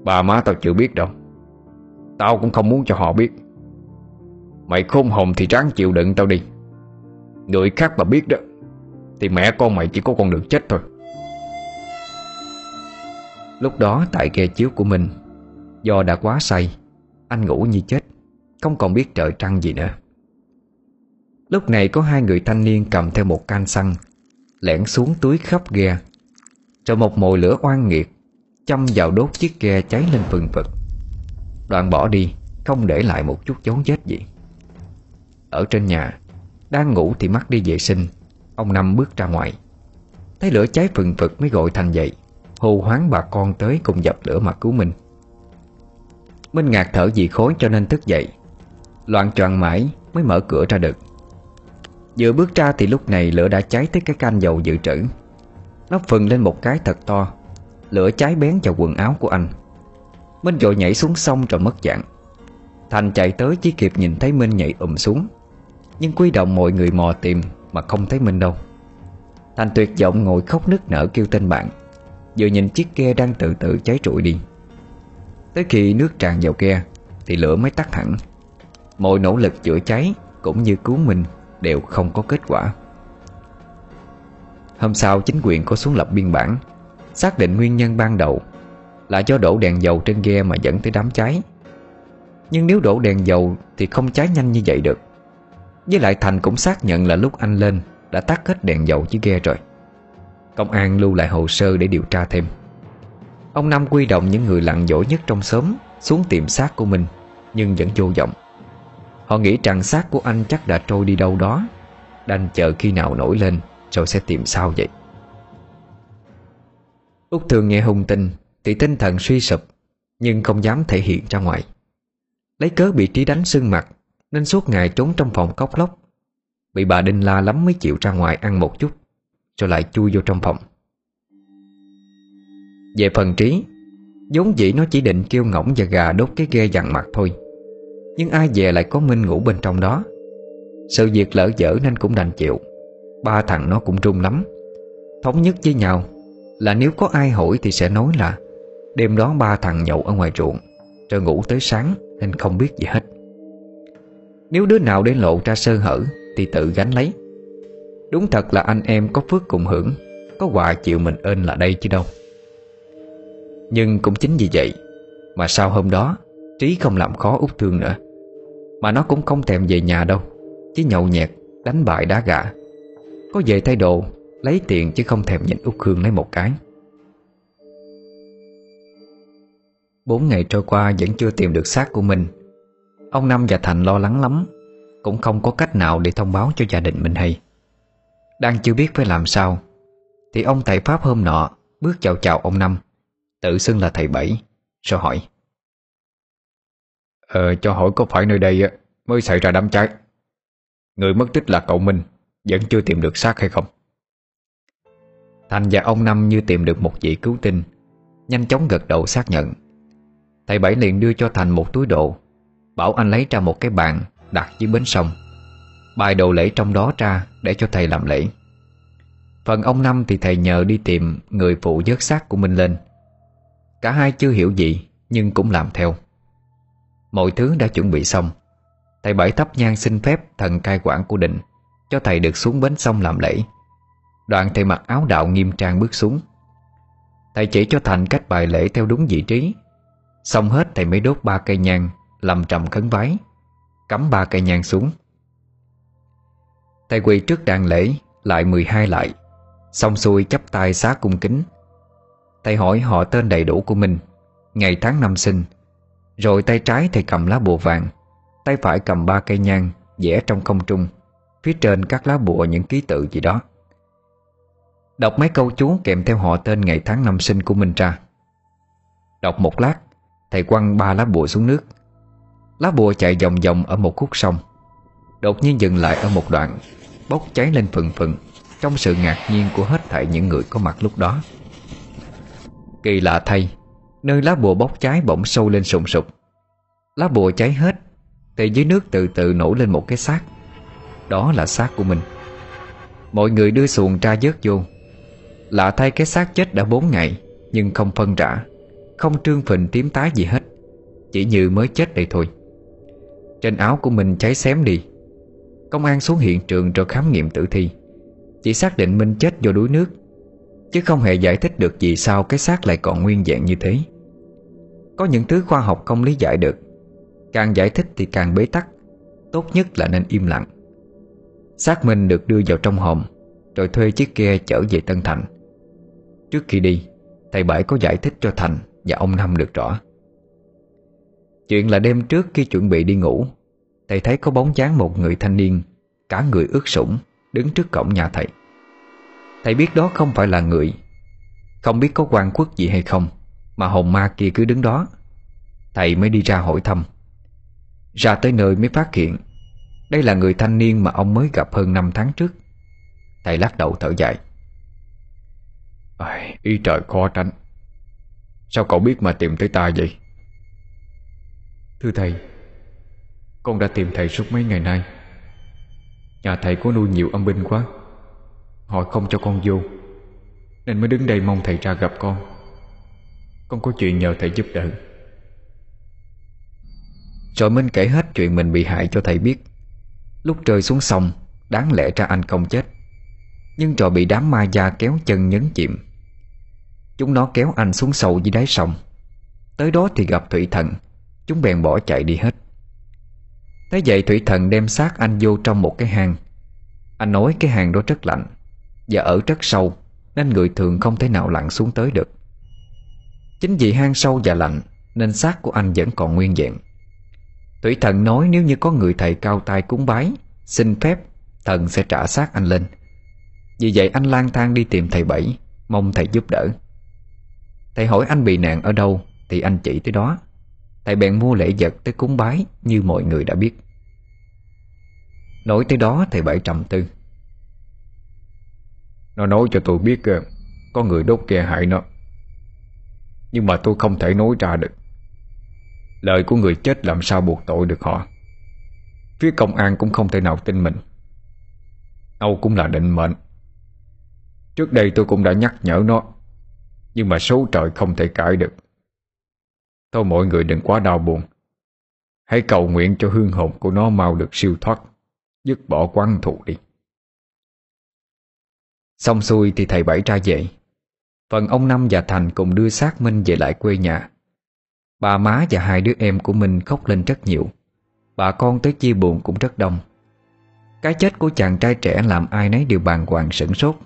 Bà má tao chưa biết đâu. Tao cũng không muốn cho họ biết. Mày khôn hồn thì ráng chịu đựng tao đi. Người khác mà biết đó, Thì mẹ con mày chỉ có con đường chết thôi. Lúc đó tại ghe chiếu của mình, Do đã quá say, Anh ngủ như chết, Không còn biết trời trăng gì nữa. Lúc này có hai người thanh niên cầm theo một can xăng, Lẻn xuống túi khắp ghe, Rồi một mồi lửa oan nghiệt, Châm vào đốt chiếc ghe cháy lên phừng phực đoàn bỏ đi, Không để lại một chút dấu vết gì. Ở trên nhà, Đang ngủ thì mắt đi vệ sinh, Ông Năm bước ra ngoài. Thấy lửa cháy phừng phực mới gọi thành dậy, hô hoáng bà con tới cùng dập lửa mà cứu mình. Minh ngạc thở vì khối cho nên thức dậy, Loạn choạng mãi mới mở cửa ra được. Vừa bước ra thì lúc này lửa đã cháy tới cái can dầu dự trữ. Nó phừng lên một cái thật to, Lửa cháy bén vào quần áo của anh. Minh vội nhảy xuống sông rồi mất dạng. Thành chạy tới chỉ kịp nhìn thấy Minh nhảy ụm xuống. Nhưng quy động mọi người mò tìm Mà không thấy Minh đâu. Thành tuyệt vọng ngồi khóc nức nở kêu tên bạn. Vừa nhìn chiếc ghe đang từ từ cháy trụi đi. Tới khi nước tràn vào ghe Thì lửa mới tắt hẳn. Mọi nỗ lực chữa cháy Cũng như cứu mình Đều không có kết quả. Hôm sau chính quyền có xuống lập biên bản, Xác định nguyên nhân ban đầu. Là do đổ đèn dầu trên ghe mà dẫn tới đám cháy. Nhưng nếu đổ đèn dầu Thì không cháy nhanh như vậy được. Với lại Thành cũng xác nhận là lúc anh lên Đã tắt hết đèn dầu chiếc ghe rồi. Công an lưu lại hồ sơ để điều tra thêm. Ông Năm quy động những người lặng dỗ nhất trong xóm Xuống tìm xác của mình, Nhưng vẫn vô vọng. Họ nghĩ rằng xác của anh chắc đã trôi đi đâu đó, Đành chờ khi nào nổi lên Rồi sẽ tìm sao vậy. Út thường nghe hung tin thì tinh thần suy sụp, Nhưng không dám thể hiện ra ngoài. Lấy cớ bị trí đánh sưng mặt, Nên suốt ngày trốn trong phòng cốc lóc. Bị bà Đinh la lắm mới chịu ra ngoài ăn một chút, Rồi lại chui vô trong phòng. Về phần trí, vốn dĩ nó chỉ định kêu ngỗng và gà đốt cái ghe dằn mặt thôi, Nhưng ai về lại có Minh ngủ bên trong đó? Sự việc lỡ dở nên cũng đành chịu, Ba thằng nó cũng run lắm. Thống nhất với nhau Là nếu có ai hỏi thì sẽ nói là Đêm đó ba thằng nhậu ở ngoài ruộng Rồi ngủ tới sáng Nên không biết gì hết. Nếu đứa nào để lộ ra sơ hở Thì tự gánh lấy. Đúng thật là anh em có phước cùng hưởng Có quà chịu mình ơn là đây chứ đâu. Nhưng cũng chính vì vậy Mà sau hôm đó Trí không làm khó út thương nữa Mà nó cũng không thèm về nhà đâu Chỉ nhậu nhẹt, đánh bại đá gà. Có về thay đồ Lấy tiền chứ không thèm nhìn út Hương lấy một cái. Bốn ngày trôi qua vẫn chưa tìm được xác của mình. Ông Năm và Thành lo lắng lắm Cũng không có cách nào để thông báo cho gia đình mình hay. Đang chưa biết phải làm sao Thì ông thầy Pháp hôm nọ Bước chào chào ông Năm Tự xưng là thầy Bảy Rồi hỏi. Ờ cho hỏi có phải nơi đây Mới xảy ra đám cháy? Người mất tích là cậu Minh Vẫn chưa tìm được xác hay không? Thành và ông Năm như tìm được một vị cứu tinh Nhanh chóng gật đầu xác nhận Thầy Bảy liền đưa cho Thành một túi đồ. Bảo anh lấy ra một cái bàn, Đặt dưới bến sông. Bài đồ lễ trong đó ra Để cho thầy làm lễ. Phần ông Năm thì thầy nhờ đi tìm Người phụ vớt xác của Minh lên. Cả hai chưa hiểu gì, Nhưng cũng làm theo. Mọi thứ đã chuẩn bị xong. Thầy Bảy thắp nhang xin phép thần cai quản của định, Cho thầy được xuống bến sông làm lễ. Đoạn thầy mặc áo đạo nghiêm trang bước xuống. Thầy chỉ cho Thành cách bài lễ theo đúng vị trí Xong hết thầy mới đốt ba cây nhang, Làm trầm khấn vái, Cắm ba cây nhang xuống. Thầy quỳ trước đàn lễ, Lại 12 lại, Xong xuôi chắp tay xá cung kính. Thầy hỏi họ tên đầy đủ của mình, Ngày tháng năm sinh, Rồi tay trái thầy cầm lá bùa vàng, Tay phải cầm ba cây nhang vẽ trong không trung, Phía trên các lá bùa những ký tự gì đó. Đọc mấy câu chú kèm theo họ tên ngày tháng năm sinh của mình ra. Đọc một lát Thầy quăng ba lá bùa xuống nước. Lá bùa chạy vòng vòng ở một khúc sông. Đột nhiên dừng lại ở một đoạn, Bốc cháy lên phừng phừng Trong sự ngạc nhiên của hết thảy những người có mặt lúc đó. Kỳ lạ thay, Nơi lá bùa bốc cháy bỗng sâu lên sùng sục. Lá bùa cháy hết, Thì dưới nước từ từ nổi lên một cái xác. Đó là xác của mình. Mọi người đưa xuồng ra vớt vô. Lạ thay cái xác chết đã 4 ngày, Nhưng không phân rã không trương phình tím tái gì hết, Chỉ như mới chết đây thôi. Trên áo của mình cháy xém đi. Công an xuống hiện trường rồi khám nghiệm tử thi. Chỉ xác định Minh chết do đuối nước, Chứ không hề giải thích được vì sao cái xác lại còn nguyên dạng như thế. Có những thứ khoa học không lý giải được. Càng giải thích thì càng bế tắc. Tốt nhất là nên im lặng. Xác Minh được đưa vào trong hòm, Rồi thuê chiếc ghe chở về Tân Thành. Trước khi đi, Thầy Bảy có giải thích cho Thành và ông Năm được rõ. Chuyện là đêm trước khi chuẩn bị đi ngủ Thầy thấy có bóng dáng một người thanh niên Cả người ướt sũng Đứng trước cổng nhà thầy. Thầy biết đó không phải là người Không biết có quan quốc gì hay không Mà hồn ma kia cứ đứng đó. Thầy mới đi ra hỏi thăm. Ra tới nơi mới phát hiện Đây là người thanh niên mà ông mới gặp hơn 5 tháng trước. Thầy lắc đầu thở dài. À, Ý trời khó tránh. Sao cậu biết mà tìm tới ta vậy? Thưa thầy, Con đã tìm thầy suốt mấy ngày nay. Nhà thầy có nuôi nhiều âm binh quá. Họ không cho con vô, Nên mới đứng đây mong thầy ra gặp con. Con có chuyện nhờ thầy giúp đỡ. Rồi Minh kể hết chuyện mình bị hại cho thầy biết. Lúc rơi xuống sông, Đáng lẽ ra anh không chết. Nhưng trò bị đám ma da kéo chân nhấn chìm. Chúng nó kéo anh xuống sâu dưới đáy sông. Tới đó thì gặp Thủy Thần. Chúng bèn bỏ chạy đi hết. Thế vậy Thủy Thần đem xác anh vô trong một cái hang. Anh nói cái hang đó rất lạnh, Và ở rất sâu, Nên người thường không thể nào lặn xuống tới được. Chính vì hang sâu và lạnh, Nên xác của anh vẫn còn nguyên vẹn. Thủy thần nói nếu như có người thầy cao tay cúng bái, Xin phép, Thần sẽ trả xác anh lên. Vì vậy anh lang thang đi tìm thầy Bảy, Mong thầy giúp đỡ. Thầy hỏi anh bị nạn ở đâu, Thì anh chỉ tới đó. Thầy bèn mua lễ vật tới cúng bái, Như mọi người đã biết. Nói tới đó, thầy Bảy trầm tư. Nó nói cho tôi biết ờ, Có người đốt kè hại nó. Nhưng mà tôi không thể nói ra được. Lời của người chết làm sao buộc tội được họ. Phía công an cũng không thể nào tin mình. Âu cũng là định mệnh. Trước đây tôi cũng đã nhắc nhở nó nhưng mà số trời không thể cãi được. Thôi mọi người đừng quá đau buồn. Hãy cầu nguyện cho hương hồn của nó mau được siêu thoát, Dứt bỏ quán thù đi. Xong xuôi thì thầy Bảy ra về. Phần ông Năm và Thành cùng đưa xác Minh về lại quê nhà. Bà má và hai đứa em của Minh khóc lên rất nhiều. Bà con tới chia buồn cũng rất đông. Cái chết của chàng trai trẻ làm ai nấy đều bàng hoàng sửng sốt.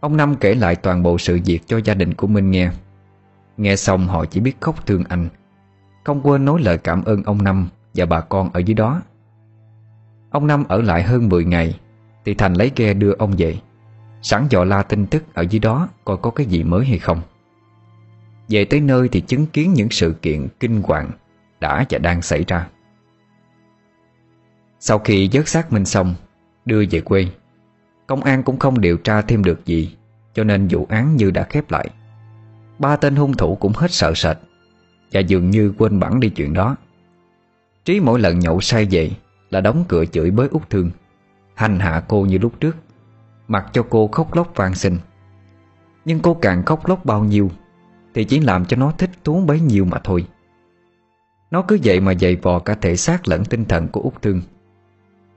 Ông Năm kể lại toàn bộ sự việc cho gia đình của Minh nghe. Nghe xong họ chỉ biết khóc thương anh. Không quên nói lời cảm ơn ông Năm và bà con ở dưới đó. Ông Năm ở lại hơn 10 ngày, Thì Thành lấy ghe đưa ông về. Sẵn dò la tin tức ở dưới đó Coi có cái gì mới hay không. Về tới nơi thì chứng kiến những sự kiện kinh hoàng Đã và đang xảy ra. Sau khi dớt xác Minh xong, Đưa về quê. Công an cũng không điều tra thêm được gì, Cho nên vụ án như đã khép lại. Ba tên hung thủ cũng hết sợ sệt, Và dường như quên bẵng đi chuyện đó. Trí mỗi lần nhậu say về Là đóng cửa chửi bới út thương. Hành hạ cô như lúc trước, Mặc cho cô khóc lóc van xin. Nhưng cô càng khóc lóc bao nhiêu, Thì chỉ làm cho nó thích thú bấy nhiêu mà thôi. Nó cứ vậy mà dày vò cả thể xác lẫn tinh thần của út thương.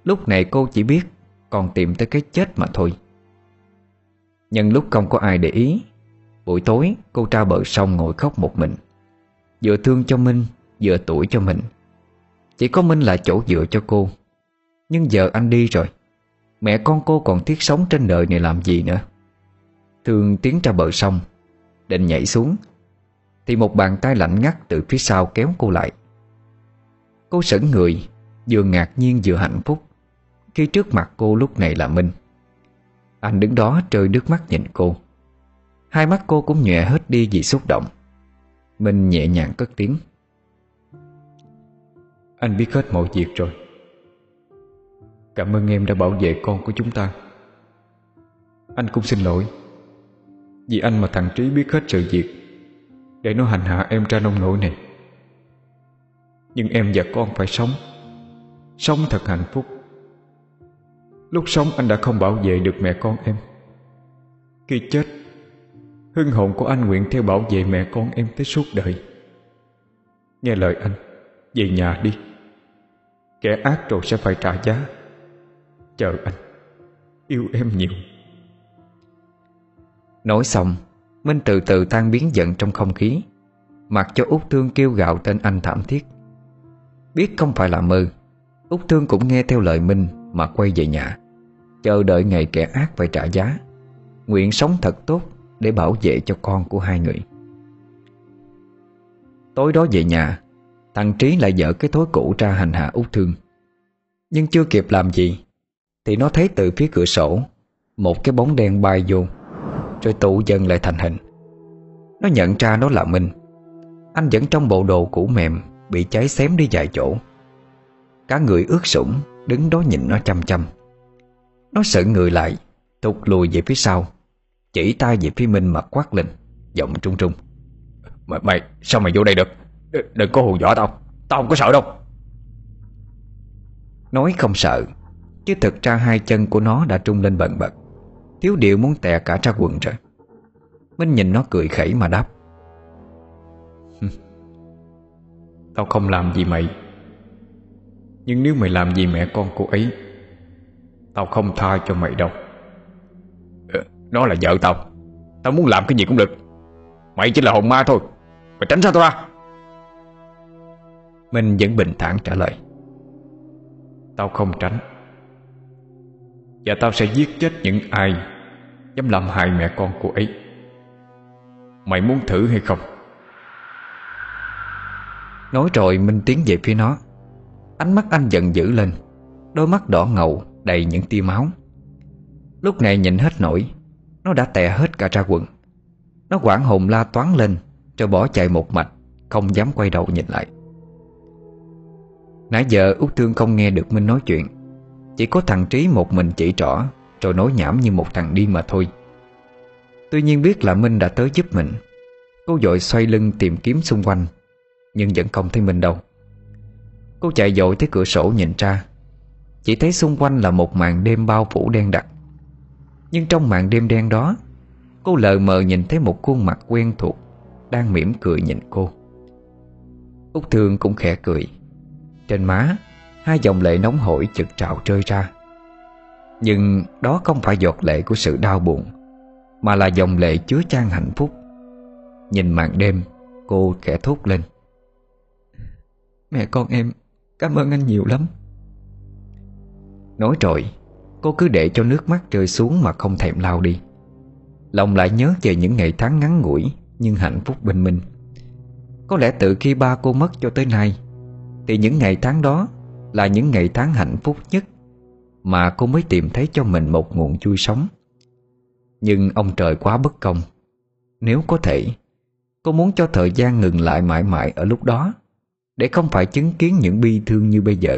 Lúc này cô chỉ biết còn tìm tới cái chết mà thôi. Nhân lúc không có ai để ý, Buổi tối cô tra bờ sông ngồi khóc một mình, Vừa thương cho Minh, Vừa tuổi cho mình. Chỉ có Minh là chỗ dựa cho cô. Nhưng giờ anh đi rồi, Mẹ con cô còn thiết sống trên đời này làm gì nữa? Thương tiến ra bờ sông, Định nhảy xuống, Thì một bàn tay lạnh ngắt từ phía sau kéo cô lại. Cô sững người, Vừa ngạc nhiên vừa hạnh phúc. Khi trước mặt cô lúc này là Minh. Anh đứng đó trời nước mắt nhìn cô. Hai mắt cô cũng nhòe hết đi vì xúc động. Minh nhẹ nhàng cất tiếng. Anh biết hết mọi việc rồi. Cảm ơn em đã bảo vệ con của chúng ta. Anh cũng xin lỗi. Vì anh mà thằng Trí biết hết sự việc, Để nó hành hạ em ra nông nỗi này. Nhưng em và con phải sống. Sống thật hạnh phúc. Lúc sống anh đã không bảo vệ được mẹ con em. Khi chết, Hưng hồn của anh nguyện theo bảo vệ mẹ con em tới suốt đời. Nghe lời anh, Về nhà đi. Kẻ ác rồi sẽ phải trả giá. Chờ anh, Yêu em nhiều. Nói xong, Minh từ từ tan biến giận trong không khí. Mặc cho Út Thương kêu gào tên anh thảm thiết. Biết không phải là mơ Út Thương cũng nghe theo lời Minh. Mà quay về nhà, Chờ đợi ngày kẻ ác phải trả giá. Nguyện sống thật tốt Để bảo vệ cho con của hai người. Tối đó về nhà, Thằng Trí lại dở cái thối cũ ra hành hạ Út Thương. Nhưng chưa kịp làm gì, Thì nó thấy từ phía cửa sổ, Một cái bóng đen bay vô, Rồi tụ dần lại thành hình. Nó nhận ra nó là Minh. Anh vẫn trong bộ đồ cũ mềm, Bị cháy xém đi vài chỗ. Cả người ướt sũng Đứng đó nhìn nó chăm chăm. Nó sợ người lại Tụt lùi về phía sau Chỉ tay về phía Minh mà quát lên Giọng trung trung. Mày, mày sao mày vô đây được? Đ Đừng có hù dọa tao Tao không có sợ đâu. Nói không sợ Chứ thực ra hai chân của nó đã trung lên bần bật. Thiếu điệu muốn tè cả ra quần rồi. Minh nhìn nó cười khẩy mà đáp. Tao không làm gì mày nhưng nếu mày làm gì mẹ con cô ấy, Tao không tha cho mày đâu. Ờ, nó là vợ tao. Tao muốn làm cái gì cũng được. Mày chỉ là hồn ma thôi. Mày tránh xa tao ra. Minh vẫn bình thản trả lời. Tao không tránh. Và tao sẽ giết chết những ai Dám làm hại mẹ con cô ấy. Mày muốn thử hay không? Nói rồi, Minh tiến về phía nó. Ánh mắt anh giận dữ lên. Đôi mắt đỏ ngầu, đầy những tia máu. Lúc này nhìn hết nổi, Nó đã tè hết cả ra quần. Nó quảng hồn la toán lên, Rồi bỏ chạy một mạch, Không dám quay đầu nhìn lại. Nãy giờ Út Thương không nghe được Minh nói chuyện. Chỉ có thằng Trí một mình chỉ trỏ, Rồi nói nhảm như một thằng điên mà thôi. Tuy nhiên biết là Minh đã tới giúp mình. Cô dội xoay lưng tìm kiếm xung quanh, Nhưng vẫn không thấy Minh đâu. Cô chạy dội tới cửa sổ nhìn ra. Chỉ thấy xung quanh là một màn đêm bao phủ đen đặc. Nhưng trong màn đêm đen đó, Cô lờ mờ nhìn thấy một khuôn mặt quen thuộc Đang mỉm cười nhìn cô. Út Thương cũng khẽ cười. Trên má, Hai dòng lệ nóng hổi chực trào rơi ra. Nhưng đó không phải giọt lệ của sự đau buồn, Mà là dòng lệ chứa chan hạnh phúc. Nhìn màn đêm, Cô khẽ thốt lên. Mẹ con em Cảm ơn anh nhiều lắm. Nói rồi, Cô cứ để cho nước mắt rơi xuống mà không thèm lao đi. Lòng lại nhớ về những ngày tháng ngắn ngủi Nhưng hạnh phúc bình minh Có lẽ từ khi ba cô mất cho tới nay, Thì những ngày tháng đó Là những ngày tháng hạnh phúc nhất Mà cô mới tìm thấy cho mình một nguồn vui sống. Nhưng ông trời quá bất công. Nếu có thể, Cô muốn cho thời gian ngừng lại mãi mãi ở lúc đó. Để không phải chứng kiến những bi thương như bây giờ.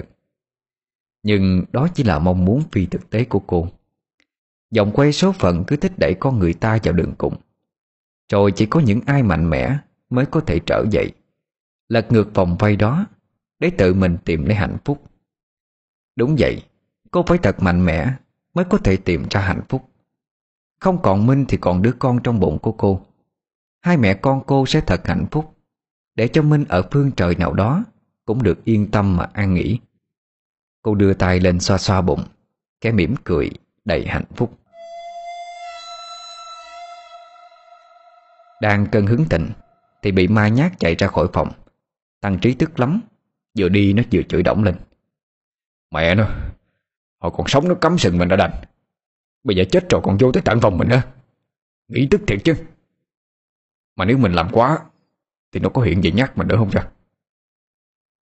Nhưng đó chỉ là mong muốn phi thực tế của cô. Dòng quay số phận cứ thích đẩy con người ta vào đường cùng. Rồi chỉ có những ai mạnh mẽ mới có thể trở dậy, Lật ngược vòng vây đó Để tự mình tìm lấy hạnh phúc. Đúng vậy, Cô phải thật mạnh mẽ Mới có thể tìm ra hạnh phúc. Không còn Minh thì còn đứa con trong bụng của cô. Hai mẹ con cô sẽ thật hạnh phúc. Để cho Minh ở phương trời nào đó, Cũng được yên tâm mà an nghỉ. Cô đưa tay lên xoa xoa bụng Cái mỉm cười, đầy hạnh phúc. Đang cơn hứng tịnh Thì bị ma Nhát chạy ra khỏi phòng. Thằng Trí tức lắm, Vừa đi nó vừa chửi động lên. Mẹ nó Họ còn sống nó cắm sừng mình đã đành. Bây giờ chết rồi còn vô tới tận phòng mình nữa. Nghĩ tức thiệt chứ. Mà nếu mình làm quá thì nó có hiện gì nhắc mình nữa không cha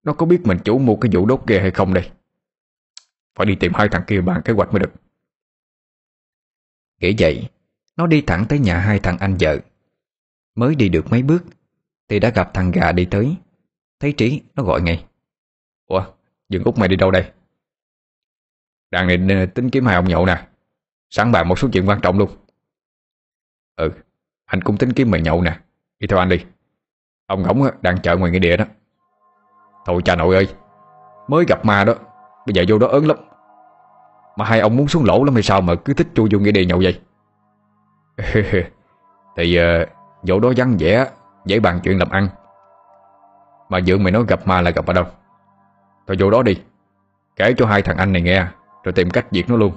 Nó có biết mình chủ mua cái vụ đốt ghe hay không đây? Phải đi tìm hai thằng kia bàn kế hoạch mới được. Nghĩ vậy, Nó đi thẳng tới nhà hai thằng anh vợ. Mới đi được mấy bước, Thì đã gặp thằng gà đi tới. Thấy Trí, nó gọi ngay. Ủa, dừng út mày đi đâu đây? Đang định ờ, tính kiếm hai ông nhậu nè. Sáng bàn một số chuyện quan trọng luôn. Ừ Anh cũng tính kiếm mày nhậu nè. Đi theo anh đi. Ông ngỗng đang chờ ngoài nghĩa địa đó. Thôi cha nội ơi Mới gặp ma đó Bây giờ vô đó ớn lắm. Mà hai ông muốn xuống lỗ lắm hay sao mà cứ thích chui vô nghĩa địa nhậu vậy? Thì uh, đó vắng vẻ Dễ bàn chuyện làm ăn. Mà dượng mày nói gặp ma là gặp ở đâu? Thôi vô đó đi Kể cho hai thằng anh này nghe Rồi tìm cách diệt nó luôn.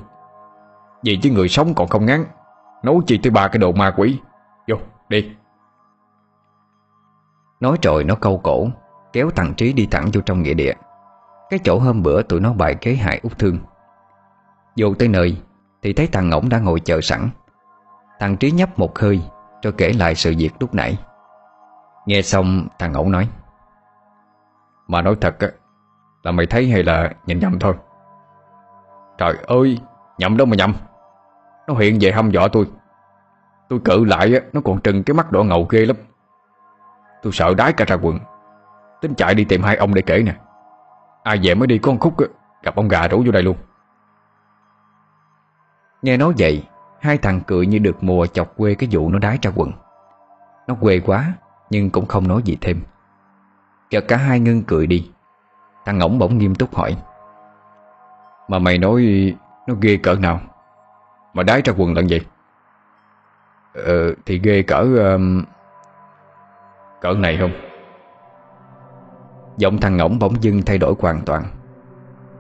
Vì chứ người sống còn không ngán Nấu chi tới ba cái đồ ma quỷ. Vô đi. Nói rồi nó câu cổ, Kéo thằng Trí đi thẳng vô trong nghĩa địa. Cái chỗ hôm bữa tụi nó bài kế hại út thương. Vô tới nơi, Thì thấy thằng Ngỗng đã ngồi chờ sẵn. Thằng Trí nhấp một hơi Rồi kể lại sự việc lúc nãy. Nghe xong, thằng Ngỗng nói, Mà nói thật á, Là mày thấy hay là nhìn nhầm thôi? Trời ơi, Nhầm đâu mà nhầm. Nó hiện về hăm dọa tôi Tôi cự lại á, Nó còn trừng cái mắt đỏ ngầu ghê lắm. Tôi sợ đái cả ra quần. Tính chạy đi tìm hai ông để kể nè. Ai về mới đi con khúc Gặp ông gà rủ vô đây luôn. Nghe nói vậy Hai thằng cười như được mùa chọc quê cái vụ nó đái ra quần. Nó quê quá Nhưng cũng không nói gì thêm. Chợt cả hai ngưng cười đi. Thằng ngỗng bỗng nghiêm túc hỏi Mà mày nói Nó ghê cỡ nào? Mà đái ra quần lần gì Ờ thì ghê cỡ uh, Cỡ này không? Giọng thằng ngỗng bỗng dưng thay đổi hoàn toàn.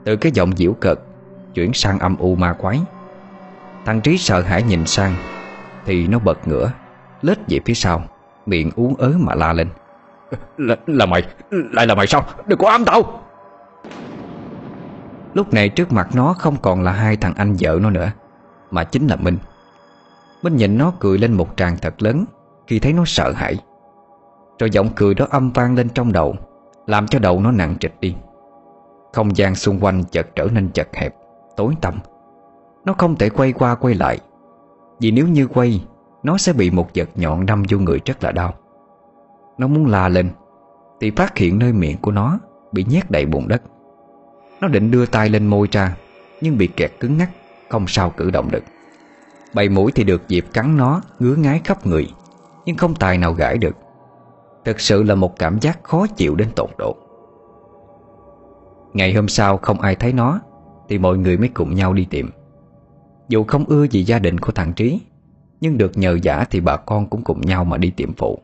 Từ cái giọng diễu cợt Chuyển sang âm u ma quái. Thằng Trí sợ hãi nhìn sang Thì nó bật ngửa Lết về phía sau Miệng uống ớ mà la lên. Là, là mày Lại là mày sao? Đừng có ám tao! Lúc này trước mặt nó không còn là hai thằng anh vợ nó nữa Mà chính là Minh. Minh nhìn nó cười lên một tràng thật lớn Khi thấy nó sợ hãi rồi giọng cười đó âm vang lên trong đầu, Làm cho đầu nó nặng trịch đi. Không gian xung quanh chợt trở nên chật hẹp, Tối tăm. Nó không thể quay qua quay lại, Vì nếu như quay, Nó sẽ bị một vật nhọn đâm vô người rất là đau. Nó muốn la lên, Thì phát hiện nơi miệng của nó Bị nhét đầy bùn đất. Nó định đưa tay lên môi ra, Nhưng bị kẹt cứng ngắc, Không sao cử động được. Bầy mũi thì được dịp cắn nó, Ngứa ngái khắp người, Nhưng không tài nào gãi được thật sự là một cảm giác khó chịu đến tột độ. Ngày hôm sau không ai thấy nó, Thì mọi người mới cùng nhau đi tìm. Dù không ưa gì gia đình của thằng Trí, Nhưng được nhờ giả thì bà con cũng cùng nhau mà đi tìm phụ.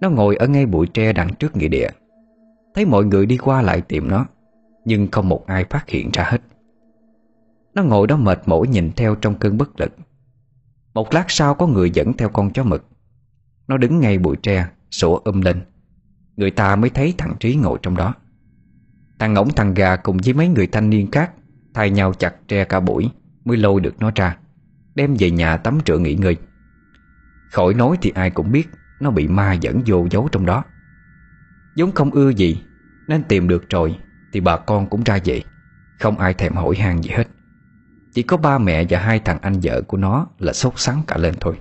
Nó ngồi ở ngay bụi tre đằng trước nghĩa địa. Thấy mọi người đi qua lại tìm nó, Nhưng không một ai phát hiện ra hết. Nó ngồi đó mệt mỏi nhìn theo trong cơn bất lực. Một lát sau có người dẫn theo con chó mực. Nó đứng ngay bụi tre Sủa um lên. Người ta mới thấy thằng Trí ngồi trong đó. Thằng ngỗng thằng gà cùng với mấy người thanh niên khác Thay nhau chặt tre cả buổi Mới lôi được nó ra, Đem về nhà tắm rửa nghỉ ngơi. Khỏi nói thì ai cũng biết Nó bị ma dẫn vô giấu trong đó. Giống không ưa gì, Nên tìm được rồi Thì bà con cũng ra về. Không ai thèm hỏi han gì hết. Chỉ có ba mẹ và hai thằng anh vợ của nó Là sốt sắng cả lên thôi.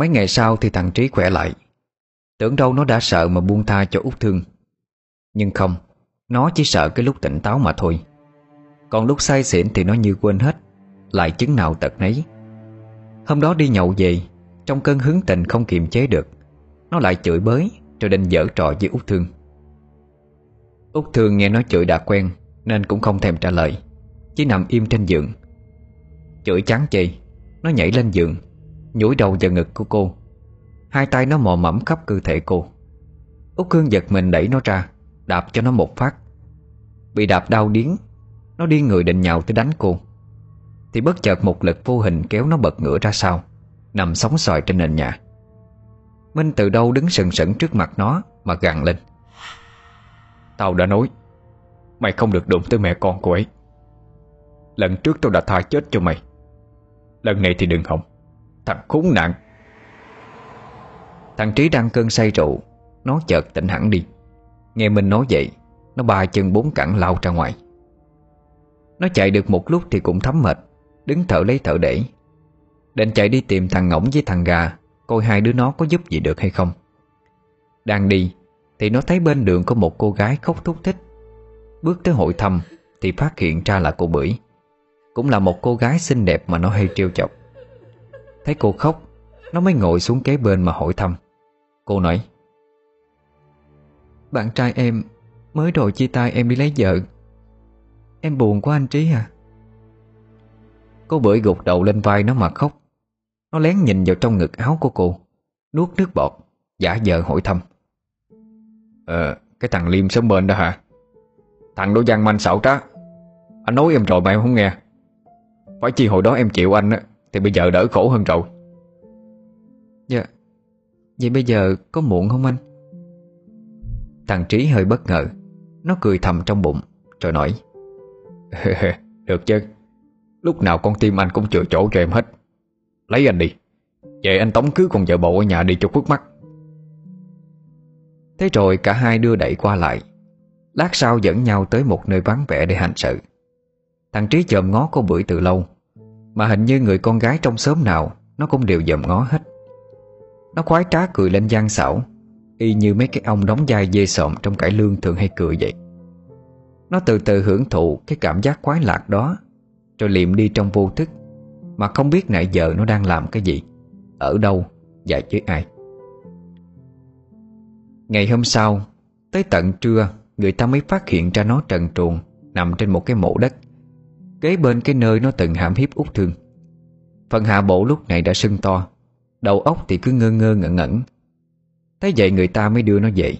Mấy ngày sau thì thằng Trí khỏe lại. Tưởng đâu nó đã sợ mà buông tha cho út thương. Nhưng không, Nó chỉ sợ cái lúc tỉnh táo mà thôi. Còn lúc say xỉn thì nó như quên hết, Lại chứng nào tật nấy. Hôm đó đi nhậu về, Trong cơn hứng tình không kiềm chế được, Nó lại chửi bới Rồi định dở trò với út thương. Út thương nghe nó chửi đã quen Nên cũng không thèm trả lời, Chỉ nằm im trên giường. Chửi chán chê, Nó nhảy lên giường Nhủi đầu vào ngực của cô. Hai tay nó mò mẫm khắp cơ thể cô. Út Hương giật mình đẩy nó ra, Đạp cho nó một phát. Bị đạp đau điếng, Nó điên người định nhào tới đánh cô. Thì bất chợt một lực vô hình kéo nó bật ngửa ra sau, Nằm sóng xoài trên nền nhà. Minh từ đâu đứng sừng sững trước mặt nó Mà gằn lên. Tao đã nói, Mày không được đụng tới mẹ con cô ấy. Lần trước tao đã tha chết cho mày. Lần này thì đừng hỏng. Thằng khốn nạn. Thằng Trí đang cơn say rượu, Nó chợt tỉnh hẳn đi. Nghe mình nói vậy, Nó ba chân bốn cẳng lao ra ngoài. Nó chạy được một lúc thì cũng thấm mệt, Đứng thở lấy thở để. Định chạy đi tìm thằng ngỗng với thằng gà, Coi hai đứa nó có giúp gì được hay không. Đang đi, Thì nó thấy bên đường có một cô gái khóc thúc thích Bước tới hội thăm, Thì phát hiện ra là cô Bưởi. Cũng là một cô gái xinh đẹp mà nó hay trêu chọc. Thấy cô khóc, Nó mới ngồi xuống kế bên mà hỏi thăm. Cô nói, Bạn trai em Mới rồi chia tay em đi lấy vợ. Em buồn quá anh Trí à. Cô bưởi gục đầu lên vai nó mà khóc. Nó lén nhìn vào trong ngực áo của cô, Nuốt nước bọt, Giả vờ hỏi thăm. Ờ cái thằng Liêm sớm bên đó hả? Thằng đó gian manh xảo trá. Anh nói em rồi mà em không nghe. Phải chi hồi đó em chịu anh á thì bây giờ đỡ khổ hơn rồi. Dạ. Vậy bây giờ có muộn không anh? Thằng Trí hơi bất ngờ. Nó cười thầm trong bụng Rồi nói. Được chứ. Lúc nào con tim anh cũng chừa chỗ cho em hết. Lấy anh đi. Vậy anh tống cứ con vợ bộ ở nhà đi cho khuất mắt. Thế rồi cả hai đưa đẩy qua lại. Lát sau dẫn nhau tới một nơi vắng vẻ để hành sự. Thằng Trí chồm ngó cô bưởi từ lâu mà hình như người con gái trong xóm nào, Nó cũng đều dòm ngó hết. Nó khoái trá cười lên gian xảo, Y như mấy cái ông đóng vai dê sộm Trong cải lương thường hay cười vậy. Nó từ từ hưởng thụ Cái cảm giác khoái lạc đó, Rồi liệm đi trong vô thức, Mà không biết nãy giờ nó đang làm cái gì, Ở đâu, và với ai. Ngày hôm sau, Tới tận trưa, Người ta mới phát hiện ra nó trần truồng Nằm trên một cái mộ đất. Kế bên cái nơi nó từng hãm hiếp út thương. Phần hạ bộ lúc này đã sưng to. Đầu óc thì cứ ngơ ngơ ngẩn ngẩn. Thế vậy người ta mới đưa nó dậy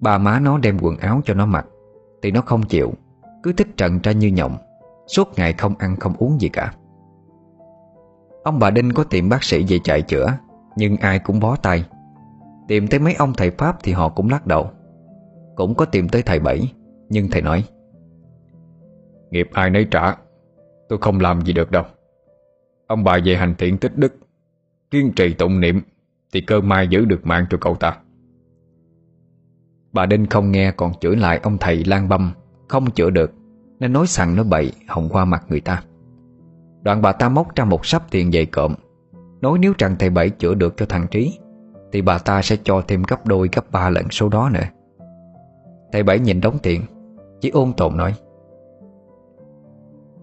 Bà má nó đem quần áo cho nó mặc. Thì nó không chịu. Cứ thích trần ra như nhộng. Suốt ngày không ăn không uống gì cả. Ông bà Đinh có tìm bác sĩ về chạy chữa, Nhưng ai cũng bó tay. Tìm tới mấy ông thầy Pháp thì họ cũng lắc đầu. Cũng có tìm tới thầy Bảy, Nhưng thầy nói Nghiệp ai nấy trả. Tôi không làm gì được đâu. Ông bà về hành thiện tích đức, Kiên trì tụng niệm, Thì cơ mai giữ được mạng cho cậu ta. Bà Đinh không nghe, còn chửi lại ông thầy lan băm, Không chữa được, Nên nói sẵn nó bậy, hồng qua mặt người ta. Đoạn bà ta móc ra một sắp tiền dày cộm, Nói nếu rằng thầy Bảy chữa được cho thằng Trí, Thì bà ta sẽ cho thêm gấp đôi, gấp ba lần số đó nữa. Thầy Bảy nhìn đóng tiền, Chỉ ôn tồn nói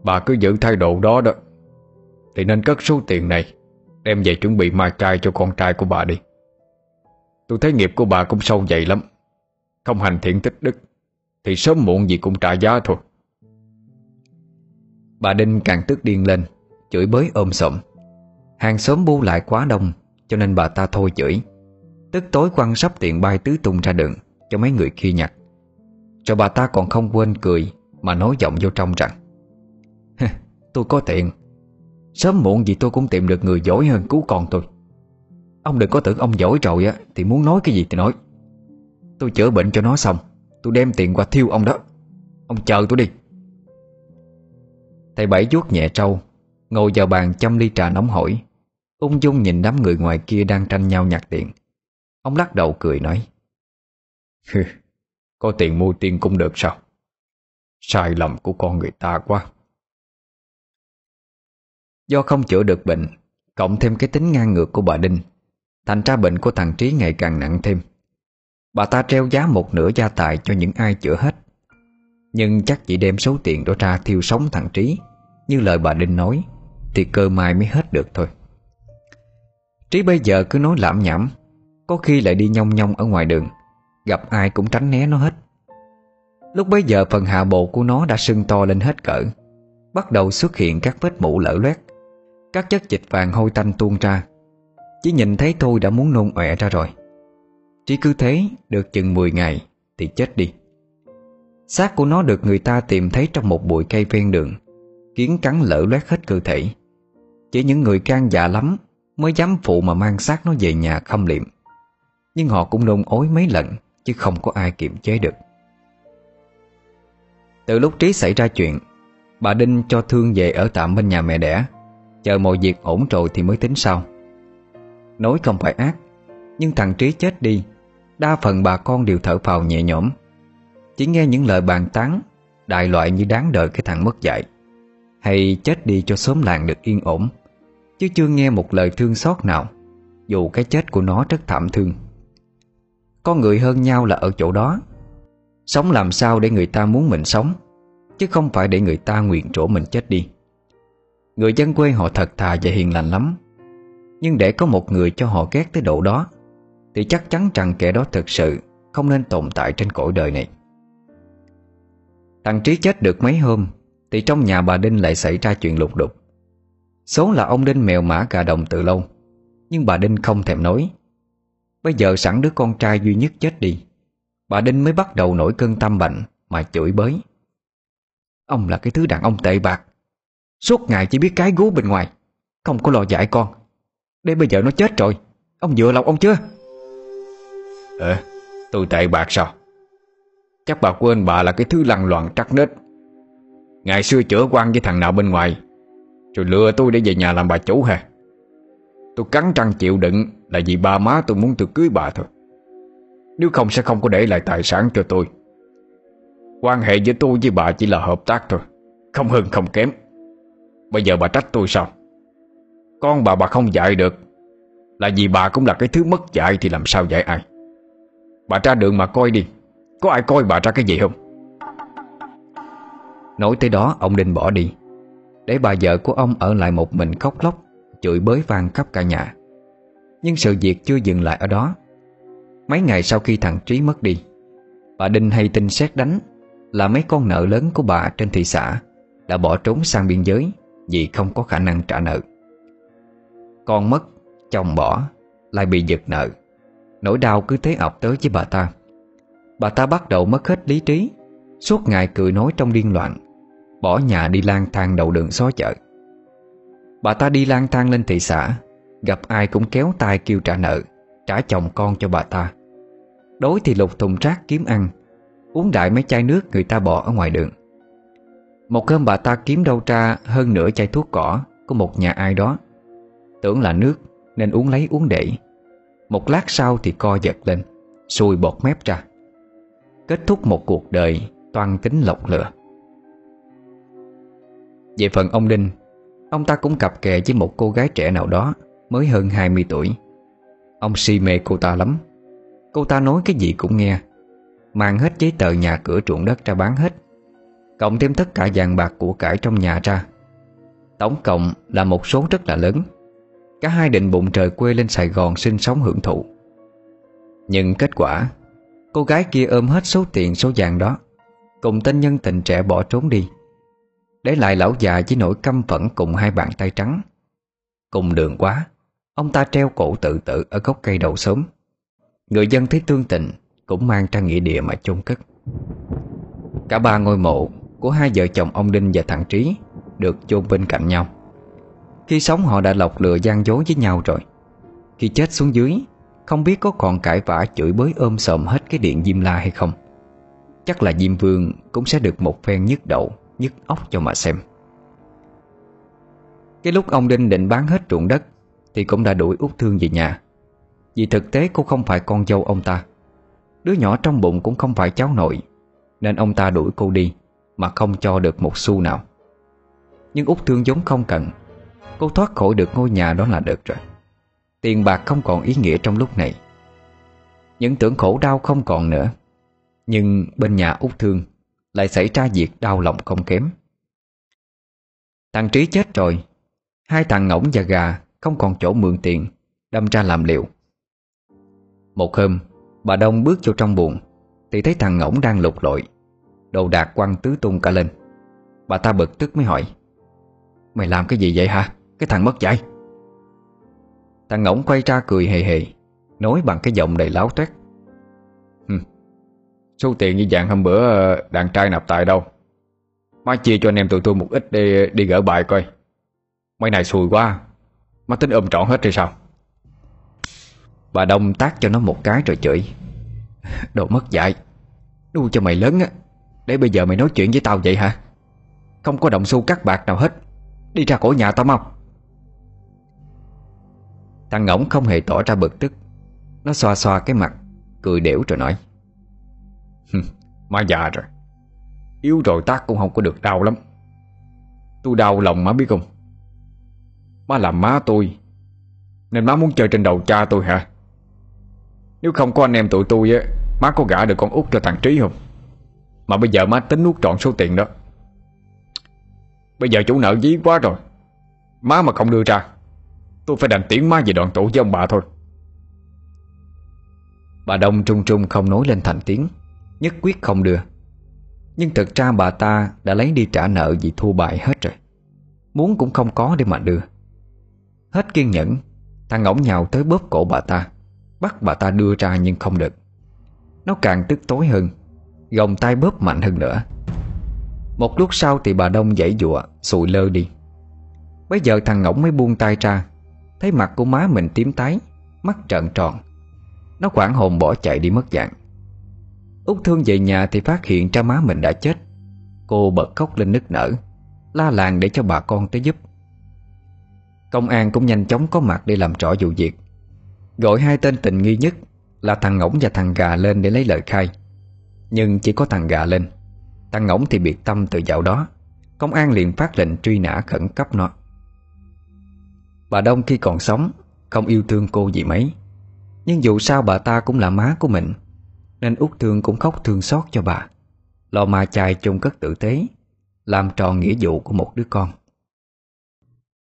Bà cứ giữ thái độ đó đó. Thì nên cất số tiền này, Đem về chuẩn bị mai trai cho con trai của bà đi. Tôi thấy nghiệp của bà cũng sâu dày lắm. Không hành thiện tích đức, Thì sớm muộn gì cũng trả giá thôi. Bà Đinh càng tức điên lên, Chửi bới ôm sộm Hàng xóm bu lại quá đông, Cho nên bà ta thôi chửi. Tức tối quăng sắp tiền bay tứ tung ra đường Cho mấy người kia nhặt. Rồi bà ta còn không quên cười, Mà nói giọng vô trong rằng Tôi có tiền Sớm muộn gì tôi cũng tìm được người giỏi hơn cứu con tôi. Ông đừng có tưởng ông giỏi rồi á, Thì muốn nói cái gì thì nói. Tôi chữa bệnh cho nó xong, Tôi đem tiền qua thiêu ông đó. Ông chờ tôi đi. Thầy Bảy vuốt nhẹ trâu, Ngồi vào bàn chăm ly trà nóng hổi. Ung dung nhìn đám người ngoài kia đang tranh nhau nhặt tiền. Ông lắc đầu cười nói Có tiền mua tiền cũng được sao? Sai lầm của con người ta quá. Do không chữa được bệnh, Cộng thêm cái tính ngang ngược của bà Đinh, Thành ra bệnh của thằng Trí ngày càng nặng thêm. Bà ta treo giá một nửa gia tài cho những ai chữa hết. Nhưng chắc chỉ đem số tiền đó ra thiêu sống thằng Trí, Như lời bà Đinh nói, Thì cơ mai mới hết được thôi. Trí bây giờ cứ nói lảm nhảm, Có khi lại đi nhông nhông ở ngoài đường, Gặp ai cũng tránh né nó hết. Lúc bấy giờ phần hạ bộ của nó đã sưng to lên hết cỡ, Bắt đầu xuất hiện các vết mũ lở loét. Các chất dịch vàng hôi tanh tuôn ra. Chỉ nhìn thấy thôi đã muốn nôn ọe ra rồi. Chỉ cứ thế, được chừng 10 ngày Thì chết đi. Xác của nó được người ta tìm thấy trong một bụi cây ven đường Kiến cắn lở loét hết cơ thể. Chỉ những người can dạ lắm Mới dám phụ mà mang xác nó về nhà khâm liệm. Nhưng họ cũng nôn ối mấy lần, Chứ không có ai kiềm chế được. Từ lúc Trí xảy ra chuyện, Bà Đinh cho Thương về ở tạm bên nhà mẹ đẻ. Chờ mọi việc ổn rồi thì mới tính sau. Nói không phải ác, Nhưng thằng Trí chết đi, Đa phần bà con đều thở phào nhẹ nhõm. Chỉ nghe những lời bàn tán, Đại loại như đáng đợi cái thằng mất dạy. Hay chết đi cho xóm làng được yên ổn, Chứ chưa nghe một lời thương xót nào, Dù cái chết của nó rất thảm thương. Con người hơn nhau là ở chỗ đó. Sống làm sao để người ta muốn mình sống, Chứ không phải để người ta nguyện chỗ mình chết đi. Người dân quê họ thật thà và hiền lành lắm. Nhưng để có một người cho họ ghét tới độ đó, Thì chắc chắn rằng kẻ đó thực sự Không nên tồn tại trên cõi đời này. Thằng Trí chết được mấy hôm, Thì trong nhà bà Đinh lại xảy ra chuyện lục đục. Số là ông Đinh mèo mã gà đồng từ lâu, Nhưng bà Đinh không thèm nói. Bây giờ sẵn đứa con trai duy nhất chết đi, Bà Đinh mới bắt đầu nổi cơn tâm bệnh Mà chửi bới. Ông là cái thứ đàn ông tệ bạc. Suốt ngày chỉ biết cái gú bên ngoài. Không có lo dạy con. Để bây giờ nó chết rồi. Ông dựa lòng ông chưa? Ờ tôi tệ bạc sao? Chắc bà quên bà là cái thứ lăng loạn trắc nết. Ngày xưa chữa quan với thằng nào bên ngoài, Rồi lừa tôi để về nhà làm bà chủ hả? Tôi cắn răng chịu đựng Là vì ba má tôi muốn tôi cưới bà thôi. Nếu không sẽ không có để lại tài sản cho tôi. Quan hệ giữa tôi với bà chỉ là hợp tác thôi, Không hơn không kém. Bây giờ bà trách tôi sao? Con bà bà không dạy được. Là vì bà cũng là cái thứ mất dạy Thì làm sao dạy ai? Bà ra đường mà coi đi. Có ai coi bà ra cái gì không? Nói tới đó, ông Đinh bỏ đi. Để bà vợ của ông ở lại một mình khóc lóc, Chửi bới vang khắp cả nhà. Nhưng sự việc chưa dừng lại ở đó. Mấy ngày sau khi thằng Trí mất đi, Bà Đinh hay tin xét đánh Là mấy con nợ lớn của bà trên thị xã Đã bỏ trốn sang biên giới. Vì không có khả năng trả nợ. Con mất, chồng bỏ Lại bị giật nợ. Nỗi đau cứ thế ập tới với bà ta. Bà ta bắt đầu mất hết lý trí Suốt ngày cười nói trong điên loạn Bỏ nhà đi lang thang đầu đường xó chợ. Bà ta đi lang thang lên thị xã Gặp ai cũng kéo tay kêu trả nợ Trả chồng con cho bà ta. Đối thì lục thùng rác kiếm ăn Uống đại mấy chai nước người ta bỏ ở ngoài đường. Một hôm bà ta kiếm đâu ra Hơn nửa chai thuốc cỏ Của một nhà ai đó. Tưởng là nước, nên uống lấy uống để. Một lát sau thì co giật lên Xùi bọt mép ra. Kết thúc một cuộc đời Toan tính lọc lửa Về phần ông Đinh, Ông ta cũng cặp kè với một cô gái trẻ nào đó Mới hơn 20 tuổi. Ông si mê cô ta lắm. Cô ta nói cái gì cũng nghe, Mang hết giấy tờ nhà cửa ruộng đất ra bán hết. Cộng thêm tất cả vàng bạc của cải trong nhà ra. Tổng cộng là một số rất là lớn. Cả hai định bụng trời quê lên Sài Gòn sinh sống hưởng thụ. Nhưng kết quả, Cô gái kia ôm hết số tiền số vàng đó, Cùng tên nhân tình trẻ bỏ trốn đi. Để lại lão già với nỗi căm phẫn cùng hai bàn tay trắng. Cùng đường quá, Ông ta treo cổ tự tử ở gốc cây đầu sớm Người dân thấy tương tình Cũng mang ra nghĩa địa mà chôn cất. Cả ba ngôi mộ của hai vợ chồng ông Đinh và thằng Trí Được chôn bên cạnh nhau. Khi sống họ đã lọc lừa gian dối với nhau rồi. Khi chết xuống dưới, Không biết có còn cãi vã chửi bới ôm sòm hết cái điện Diêm La hay không. Chắc là Diêm Vương Cũng sẽ được một phen nhức đầu, Nhức óc cho mà xem. Cái lúc ông Đinh định bán hết ruộng đất Thì cũng đã đuổi út thương về nhà. Vì thực tế cô không phải con dâu ông ta. Đứa nhỏ trong bụng cũng không phải cháu nội, Nên ông ta đuổi cô đi. Mà không cho được một xu nào. Nhưng út thương giống không cần. Cô thoát khỏi được ngôi nhà đó là được rồi. Tiền bạc không còn ý nghĩa trong lúc này. Những tưởng khổ đau không còn nữa. Nhưng bên nhà út thương Lại xảy ra việc đau lòng không kém. Thằng Trí chết rồi. Hai thằng ngỗng và gà Không còn chỗ mượn tiền, Đâm ra làm liệu Một hôm, Bà Đông bước vô trong buồng, Thì thấy thằng ngỗng đang lục lội Đồ đạc quăng tứ tung cả lên. Bà ta bực tức mới hỏi Mày làm cái gì vậy hả? Cái thằng mất dạy. Thằng ngỗng quay ra cười hề hề Nói bằng cái giọng đầy láo toét. Số tiền như dạng hôm bữa ờ, đàn trai nạp tại đâu. Má chia cho anh em tụi tôi một ít đi, đi gỡ bài coi. Mấy này xùi quá Má tính ôm trọn hết rồi sao? Bà Đông tác cho nó một cái rồi chửi Đồ mất dạy Đu cho mày lớn á để bây giờ mày nói chuyện với tao vậy hả? Không có động xu cắt bạc nào hết. Đi ra khỏi nhà tao mau. Thằng ngỗng không hề tỏ ra bực tức. Nó xoa xoa cái mặt, Cười đểu rồi nói. Má già rồi. Yếu rồi tác cũng không có được đau lắm. Tôi đau lòng má biết không? Má làm má tôi, Nên má muốn chơi trên đầu cha tôi hả? Nếu không có anh em tụi tôi á, Má có gả được con út cho thằng Trí không? Mà bây giờ má tính nuốt trọn số tiền đó. Bây giờ chủ nợ dí quá rồi. Má mà không đưa ra, Tôi phải đành tiễn má về đoạn tụ với ông bà thôi. Bà Đông trung trung không nói lên thành tiếng, Nhất quyết không đưa. Nhưng thực ra bà ta đã lấy đi trả nợ vì thua bài hết rồi. Muốn cũng không có để mà đưa. Hết kiên nhẫn, Thằng ngỗng nhào tới bóp cổ bà ta, Bắt bà ta đưa ra nhưng không được. Nó càng tức tối hơn. Gồng tay bóp mạnh hơn nữa. Một lúc sau thì bà Đông dãy dụa Sụi lơ đi. Bây giờ thằng ngỗng mới buông tay ra, Thấy mặt của má mình tím tái, Mắt trợn tròn. Nó quảng hồn bỏ chạy đi mất dạng. Út Thương về nhà thì phát hiện cha má mình đã chết. Cô bật khóc lên nức nở, La làng để cho bà con tới giúp. Công an cũng nhanh chóng có mặt để làm rõ vụ việc. Gọi hai tên tình nghi nhất Là thằng Ngỗng và thằng Gà lên để lấy lời khai. Nhưng chỉ có thằng Gà lên. Thằng Ngỗng thì biệt tâm từ dạo đó. Công an liền phát lệnh truy nã khẩn cấp nó. Bà Đông khi còn sống, Không yêu thương cô gì mấy. Nhưng dù sao bà ta cũng là má của mình, Nên út Thương cũng khóc thương xót cho bà. Lò mà chài chung cất tử tế, Làm tròn nghĩa vụ của một đứa con.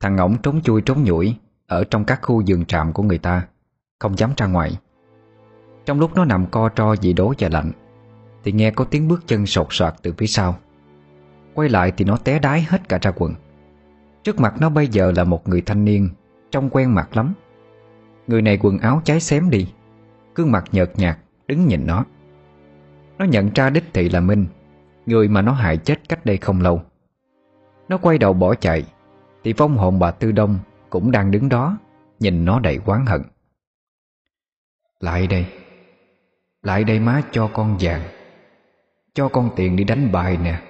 Thằng ngỗng trốn chui trốn nhủi Ở trong các khu vườn trạm của người ta, Không dám ra ngoài. Trong lúc nó nằm co tro vì đố và lạnh thì nghe có tiếng bước chân sột soạt từ phía sau. Quay lại thì nó té đái hết cả ra quần. Trước mặt nó bây giờ là một người thanh niên, Trông quen mặt lắm. Người này quần áo cháy xém đi, Gương mặt nhợt nhạt, Đứng nhìn nó. Nó nhận ra đích thị là Minh, Người mà nó hại chết cách đây không lâu. Nó quay đầu bỏ chạy, Thì phong hồn bà Tư Đông Cũng đang đứng đó, Nhìn nó đầy oán hận. Lại đây Lại đây má cho con vàng. Cho con tiền đi đánh bài nè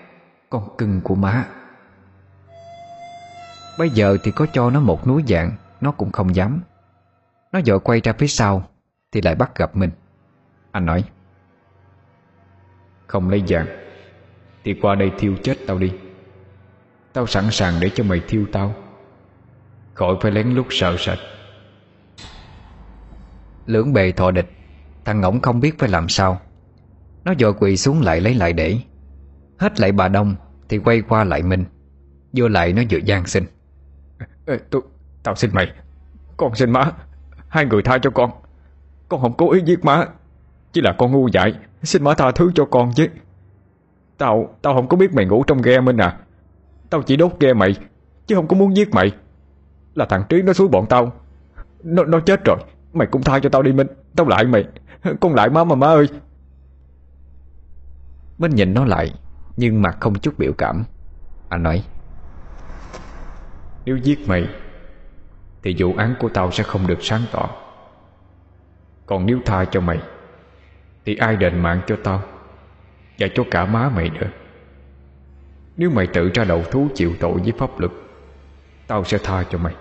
Con cưng của má. Bây giờ thì có cho nó một núi dạng, Nó cũng không dám. Nó vội quay ra phía sau Thì lại bắt gặp mình. Anh nói Không lấy dạng, Thì qua đây thiêu chết tao đi. Tao sẵn sàng để cho mày thiêu tao. Khỏi phải lén lút sợ sệt. Lưỡng bề thọ địch Thằng ngỗng không biết phải làm sao. Nó dội quỳ xuống lại lấy lại để. Hết lại bà Đông Thì quay qua lại mình. Vô lại nó vừa gian xin Ê, tôi, Tao xin mày. Con xin má. Hai người tha cho con. Con không cố ý giết má. Chỉ là con ngu dại. Xin má tha thứ cho con chứ. Tao Tao không có biết mày ngủ trong ghe Minh à. Tao chỉ đốt ghe mày Chứ không có muốn giết mày. Là thằng Trí nó suối bọn tao. Nó, nó chết rồi. Mày cũng tha cho tao đi Minh. Tao lại mày. Con lại má mà má ơi. Minh nhìn nó lại, Nhưng mặt không chút biểu cảm. Anh nói, Nếu giết mày, Thì vụ án của tao sẽ không được sáng tỏ. Còn nếu tha cho mày, Thì ai đền mạng cho tao Và cho cả má mày nữa? Nếu mày tự ra đầu thú chịu tội với pháp luật, Tao sẽ tha cho mày.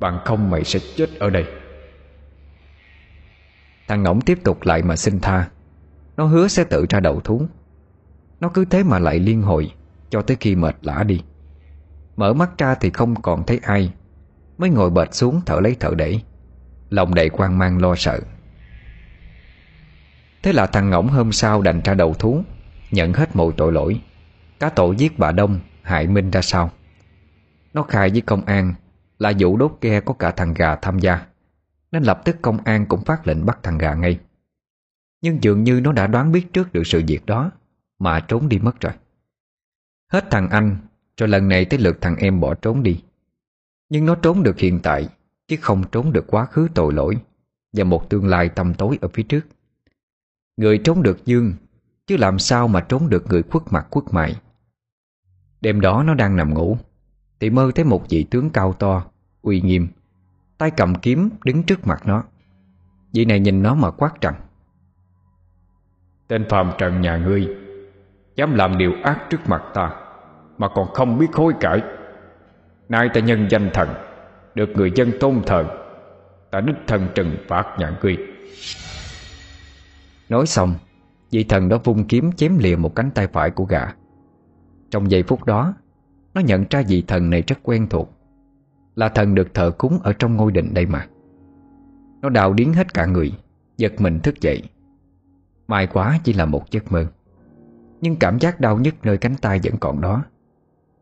Bằng không mày sẽ chết ở đây. Thằng ngỗng tiếp tục lại mà xin tha. Nó hứa sẽ tự ra đầu thú. Nó cứ thế mà lại liên hồi, Cho tới khi mệt lã đi. Mở mắt ra thì không còn thấy ai. Mới ngồi bệt xuống thở lấy thở để. Lòng đầy quan mang lo sợ. Thế là thằng ngỗng hôm sau đành ra đầu thú, Nhận hết mọi tội lỗi. Cả tội giết bà Đông, Hại Minh ra sao? Nó khai với công an Là vụ đốt ghe có cả thằng gà tham gia. Nên lập tức công an cũng phát lệnh bắt thằng gà ngay. Nhưng dường như nó đã đoán biết trước được sự việc đó, Mà trốn đi mất rồi. Hết thằng anh, Rồi lần này tới lượt thằng em bỏ trốn đi. Nhưng nó trốn được hiện tại, Chứ không trốn được quá khứ tội lỗi Và một tương lai tăm tối ở phía trước. Người trốn được Dương, Chứ làm sao mà trốn được người khuất mặt khuất mại Đêm đó nó đang nằm ngủ, Thì mơ thấy một vị tướng cao to, Uy nghiêm, Tay cầm kiếm đứng trước mặt nó. Vị này nhìn nó mà quát rằng Tên phàm trần nhà ngươi, Dám làm điều ác trước mặt ta, Mà còn không biết hối cải. Nay ta nhân danh thần, Được người dân tôn thờ, Ta đích thần trừng phạt nhà ngươi. Nói xong, Vị thần đó vung kiếm chém lìa một cánh tay phải của gã. Trong giây phút đó, Nó nhận ra vị thần này rất quen thuộc, Là thần được thờ cúng Ở trong ngôi đình đây mà. Nó đào điến hết cả người, Giật mình thức dậy. May quá chỉ là một giấc mơ. Nhưng cảm giác đau nhức nơi cánh tay vẫn còn đó.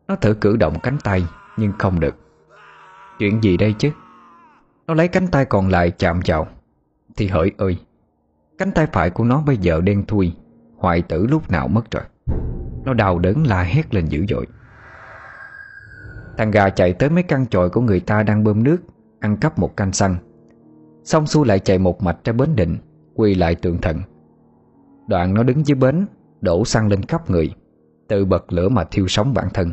Nó thử cử động cánh tay, Nhưng không được. Chuyện gì đây chứ? Nó lấy cánh tay còn lại chạm vào, Thì hỡi ơi, Cánh tay phải của nó bây giờ đen thui, Hoại tử lúc nào mất rồi. Nó đau đớn la hét lên dữ dội. Thằng gà chạy tới mấy căn chòi của người ta đang bơm nước, Ăn cắp một canh xăng. Xong xuôi lại chạy một mạch ra bến định, Quỳ lại tượng thần. Đoạn nó đứng dưới bến, Đổ xăng lên khắp người. Tự bật lửa mà thiêu sống bản thân.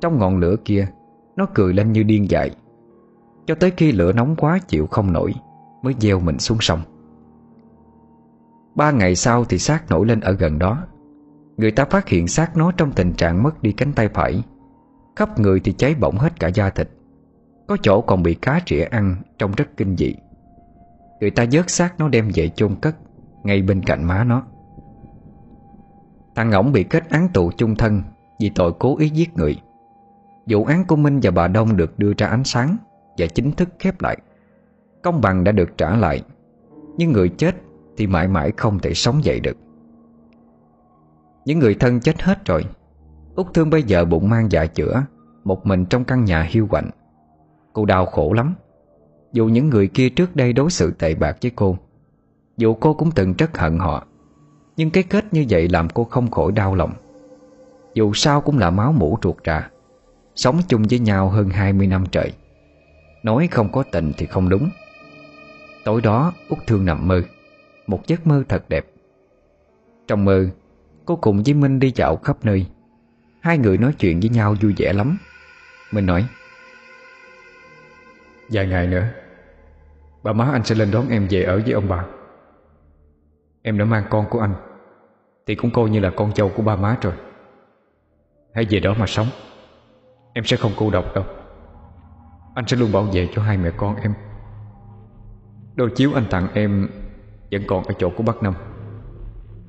Trong ngọn lửa kia, Nó cười lên như điên dại. Cho tới khi lửa nóng quá chịu không nổi, Mới gieo mình xuống sông. Ba ngày sau thì xác nổi lên ở gần đó. Người ta phát hiện xác nó trong tình trạng mất đi cánh tay phải. Khắp người thì cháy bỏng hết cả da thịt. Có chỗ còn bị cá trĩa ăn, Trông rất kinh dị. Người ta vớt xác nó đem về chôn cất. Ngay bên cạnh má nó. Thằng ngỗng bị kết án tù chung thân Vì tội cố ý giết người. Vụ án của Minh và bà Đông được đưa ra ánh sáng Và chính thức khép lại. Công bằng đã được trả lại, Nhưng người chết thì mãi mãi không thể sống dậy được. Những người thân chết hết rồi, Úc Thương bây giờ bụng mang dạ chữa, Một mình trong căn nhà hiu quạnh. Cô đau khổ lắm, Dù những người kia trước đây đối xử tệ bạc với cô dù cô cũng từng rất hận họ, Nhưng cái kết như vậy làm cô không khỏi đau lòng. Dù sao cũng là máu mũ ruột ra, Sống chung với nhau hơn 20 năm trời. Nói không có tình thì không đúng. Tối đó Út Thương nằm mơ, một giấc mơ thật đẹp. Trong mơ, Cô cùng với Minh đi dạo khắp nơi. Hai người nói chuyện với nhau vui vẻ lắm. Minh nói, Vài ngày nữa, Bà má anh sẽ lên đón em về ở với ông bà. Em đã mang con của anh. Thì cũng coi như là con dâu của ba má rồi. Hãy về đó mà sống. Em sẽ không cô độc đâu. Anh sẽ luôn bảo vệ cho hai mẹ con em. Đôi chiếu anh tặng em Vẫn còn ở chỗ của bác Năm.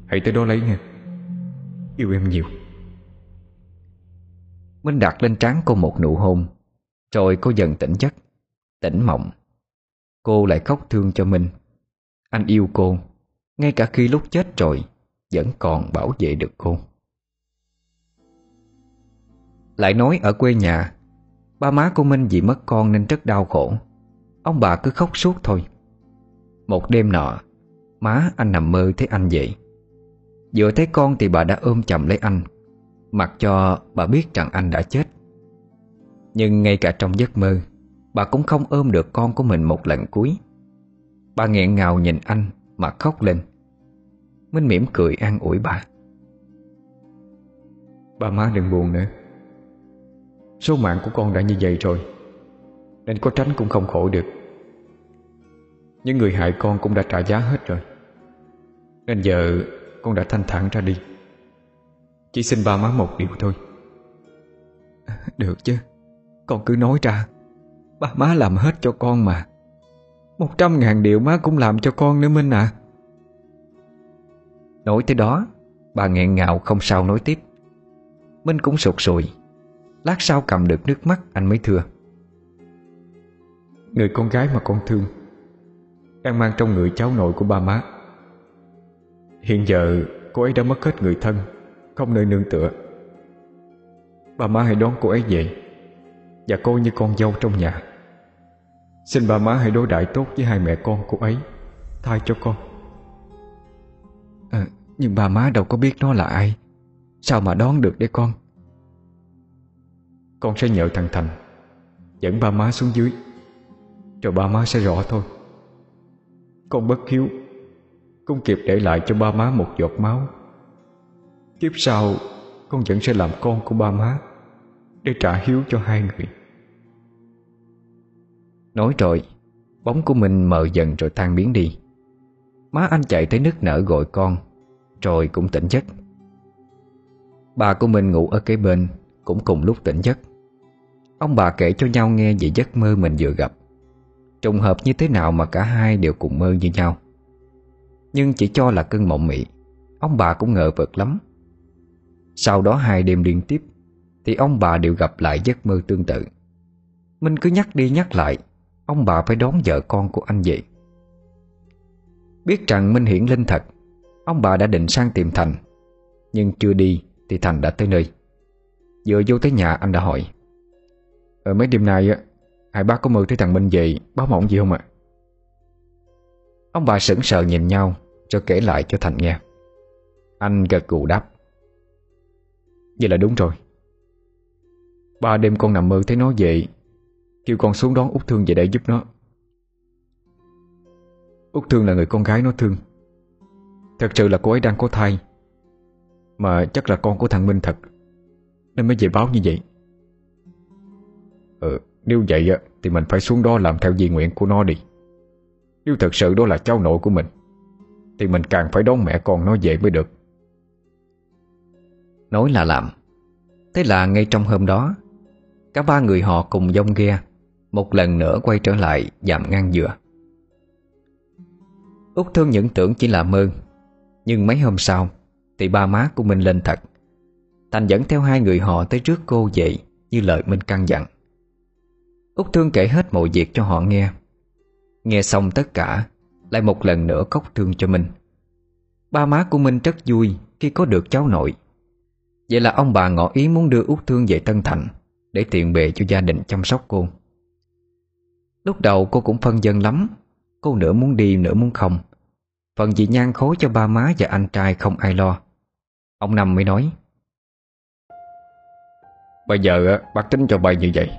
Hãy tới đó lấy nha. Yêu em nhiều. Minh đặt lên trán cô một nụ hôn. Rồi cô dần tỉnh giấc, Tỉnh mộng. Cô lại khóc thương cho Minh. Anh yêu cô. Ngay cả khi lúc chết rồi, Vẫn còn bảo vệ được cô. Lại nói ở quê nhà, Ba má của Minh vì mất con nên rất đau khổ. Ông bà cứ khóc suốt thôi. Một đêm nọ, Má anh nằm mơ thấy anh vậy Vừa thấy con thì bà đã ôm chầm lấy anh, Mặc cho bà biết rằng anh đã chết. Nhưng ngay cả trong giấc mơ, Bà cũng không ôm được con của mình một lần cuối. Bà nghẹn ngào nhìn anh mà khóc lên. Minh mỉm cười an ủi bà. Bà má đừng buồn nữa. Số mạng của con đã như vậy rồi, Nên có tránh cũng không khổ được. Những người hại con cũng đã trả giá hết rồi, Nên giờ con đã thanh thản ra đi. Chỉ xin ba má một điều thôi. Được chứ, Con cứ nói ra. Ba má làm hết cho con mà. Một trăm ngàn điều má cũng làm cho con nữa Minh à. Nói tới đó Bà nghẹn ngào không sao nói tiếp. Minh cũng sụt sùi. Lát sau cầm được nước mắt anh mới thưa. Người con gái mà con thương Đang mang trong người cháu nội của ba má. Hiện giờ cô ấy đã mất hết người thân Không nơi nương tựa. Ba má hãy đón cô ấy về Và cô như con dâu trong nhà Xin ba má hãy đối đãi tốt với hai mẹ con cô ấy. Thay cho con. À, Nhưng ba má đâu có biết nó là ai. Sao mà đón được đấy con? Con sẽ nhờ thằng Thành Dẫn ba má xuống dưới. Rồi ba má sẽ rõ thôi. Con bất hiếu Cũng kịp để lại cho ba má một giọt máu. Kiếp sau Con vẫn sẽ làm con của ba má Để trả hiếu cho hai người Nói rồi, Bóng của mình mờ dần rồi tan biến đi. Má anh chạy tới nước nở gọi con, Rồi cũng tỉnh giấc. Bà của mình ngủ ở kế bên, Cũng cùng lúc tỉnh giấc. Ông bà kể cho nhau nghe về giấc mơ mình vừa gặp. Trùng hợp như thế nào mà cả hai đều cùng mơ như nhau. Nhưng chỉ cho là cơn mộng mị, Ông bà cũng ngờ vực lắm. Sau đó hai đêm liên tiếp, Thì ông bà đều gặp lại giấc mơ tương tự. Minh cứ nhắc đi nhắc lại Ông bà phải đón vợ con của anh vậy. Biết rằng Minh hiển linh thật, Ông bà đã định sang tìm Thành, Nhưng chưa đi Thì Thành đã tới nơi. Vừa vô tới nhà anh đã hỏi Ở mấy đêm nay á, Hai bác có mơ thấy thằng Minh về báo mộng gì không ạ? Ông bà sững sờ nhìn nhau Rồi kể lại cho Thành nghe. Anh gật gù đáp, Vậy là đúng rồi. Ba đêm con nằm mơ thấy nó về Kêu con xuống đón Út Thương về để giúp nó. Út Thương là người con gái nó thương. Thật sự là cô ấy đang có thai, Mà chắc là con của thằng Minh thật, Nên mới về báo như vậy. Ừ Nếu vậy thì mình phải xuống đó làm theo di nguyện của nó đi. Nếu thật sự đó là cháu nội của mình, Thì mình càng phải đón mẹ con nó về mới được. Nói là làm. Thế là ngay trong hôm đó, Cả ba người họ cùng dông ghe một lần nữa quay trở lại dạm ngang dừa. Út Thương những tưởng chỉ là mơ, Nhưng mấy hôm sau, Thì ba má của Minh lên thật. Thành dẫn theo hai người họ tới trước cô vậy Như lời Minh căn dặn. Út Thương kể hết mọi việc cho họ nghe. Nghe xong tất cả, Lại một lần nữa khóc thương cho Minh Ba má của Minh rất vui Khi có được cháu nội. Vậy là ông bà ngỏ ý muốn đưa Út Thương về Tân Thành Để tiện bề cho gia đình chăm sóc cô. Lúc đầu cô cũng phân dân lắm. Cô nửa muốn đi, nửa muốn không. Phần gì nhan khối cho ba má và anh trai không ai lo. Ông Năm mới nói, Bây giờ bác tính cho bay như vậy.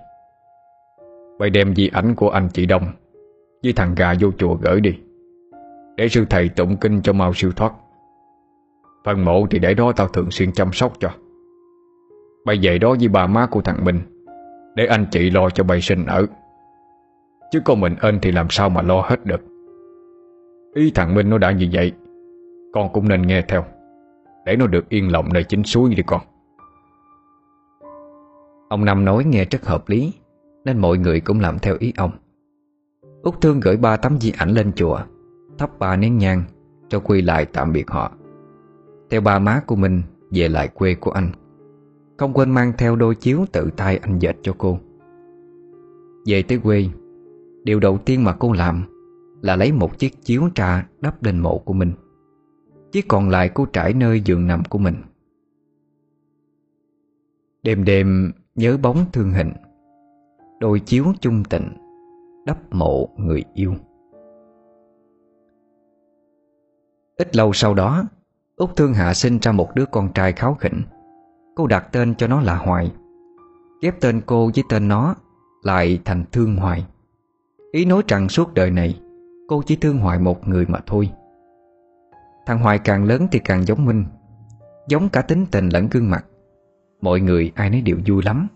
Bay đem di ảnh của anh chị Đông Với thằng gà vô chùa gửi đi. Để sư thầy tụng kinh cho mau siêu thoát. Phần mộ thì để đó tao thường xuyên chăm sóc cho. Bay về đó với bà má của thằng Minh, Để anh chị lo cho bay sinh ở. Chứ con mình ơn thì làm sao mà lo hết được. Ý thằng Minh nó đã như vậy, Con cũng nên nghe theo. Để nó được yên lòng nơi chính suối đi con. Ông Năm nói nghe rất hợp lý, Nên mọi người cũng làm theo ý ông. Út Thương gửi ba tấm di ảnh lên chùa, Thắp ba nén nhang, Cho quy lại tạm biệt họ. Theo ba má của mình, Về lại quê của anh. Không quên mang theo đôi chiếu tự tay anh dệt cho cô. Về tới quê Điều đầu tiên mà cô làm Là lấy một chiếc chiếu trà đắp lên mộ của mình Chiếc còn lại cô trải nơi giường nằm của mình. Đêm đêm nhớ bóng thương hình, Đôi chiếu chung tình Đắp mộ người yêu. Ít lâu sau đó, Úc Thương Hạ sinh ra một đứa con trai kháo khỉnh. Cô đặt tên cho nó là Hoài, Ghép tên cô với tên nó Lại thành Thương Hoài. Ý nói rằng suốt đời này Cô chỉ thương Hoài một người mà thôi. Thằng Hoài càng lớn thì càng giống Minh Giống cả tính tình lẫn gương mặt. Mọi người ai nấy đều vui lắm.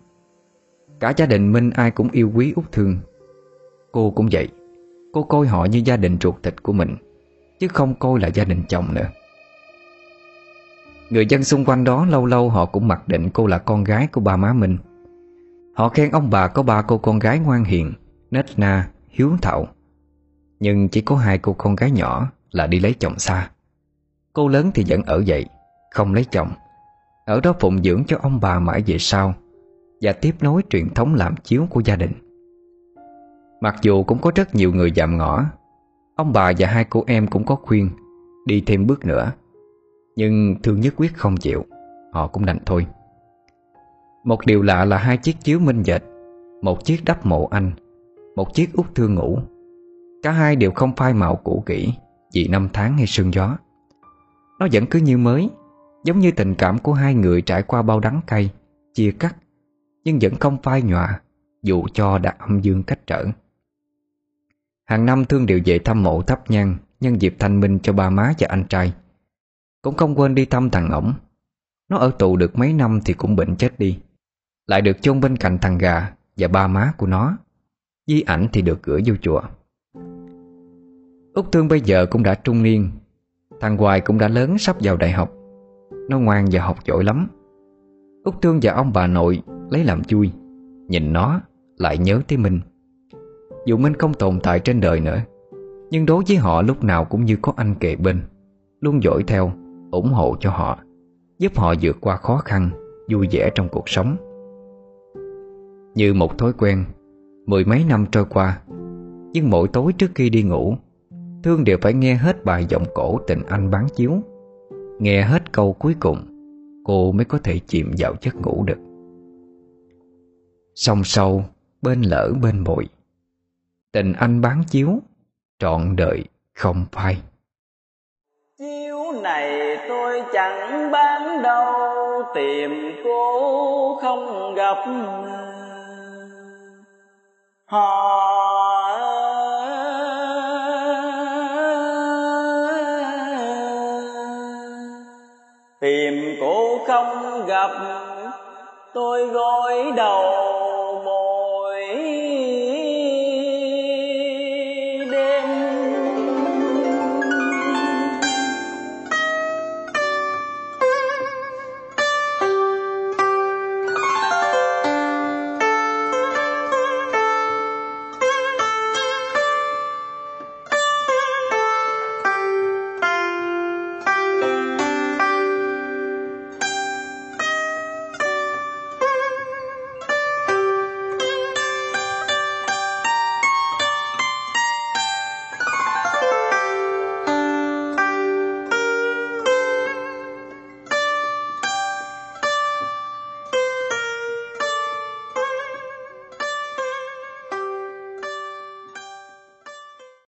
Cả gia đình Minh ai cũng yêu quý Út Thương. Cô cũng vậy Cô coi họ như gia đình ruột thịt của mình Chứ không coi là gia đình chồng nữa. Người dân xung quanh đó lâu lâu họ cũng mặc định cô là con gái của ba má Minh. Họ khen ông bà có ba cô con gái ngoan hiền Nết na, hiếu thảo. Nhưng chỉ có hai cô con gái nhỏ là đi lấy chồng xa. Cô lớn thì vẫn ở vậy Không lấy chồng. Ở đó phụng dưỡng cho ông bà mãi về sau, Và tiếp nối truyền thống làm chiếu của gia đình. Mặc dù cũng có rất nhiều người dạm ngõ, Ông bà và hai cô em cũng có khuyên Đi thêm bước nữa. Nhưng thương nhất quyết không chịu, Họ cũng đành thôi. Một điều lạ là hai chiếc chiếu minh dệt, Một chiếc đắp mộ anh một chiếc út thương ngủ. Cả hai đều không phai màu cũ kỹ Vì năm tháng hay sương gió. Nó vẫn cứ như mới, Giống như tình cảm của hai người trải qua bao đắng cay, Chia cắt, Nhưng vẫn không phai nhòa, Dù cho đã âm dương cách trở. Hàng năm Thương đều về thăm mộ thắp nhang, Nhân dịp thanh minh cho ba má và anh trai. Cũng không quên đi thăm thằng ổng. Nó ở tù được mấy năm thì cũng bệnh chết đi. Lại được chôn bên cạnh thằng gà Và ba má của nó. Di ảnh thì được gửi vô chùa. Úc Thương bây giờ cũng đã trung niên, Thằng Hoài cũng đã lớn sắp vào đại học. Nó ngoan và học giỏi lắm. Úc Thương và ông bà nội lấy làm vui Nhìn nó lại nhớ tới Minh. Dù Minh không tồn tại trên đời nữa, Nhưng đối với họ lúc nào cũng như có anh kề bên, Luôn dõi theo, ủng hộ cho họ, Giúp họ vượt qua khó khăn, Vui vẻ trong cuộc sống. Như một thói quen Mười mấy năm trôi qua. Nhưng mỗi tối trước khi đi ngủ, Thương đều phải nghe hết bài giọng cổ tình anh bán chiếu. Nghe hết câu cuối cùng, Cô mới có thể chìm vào giấc ngủ được. Song sâu bên lỡ bên bội Tình anh bán chiếu, Trọn đời không phai. Chiếu này tôi chẳng bán đâu, Tìm cô không gặp Họ Tìm cô không gặp Tôi gối đầu.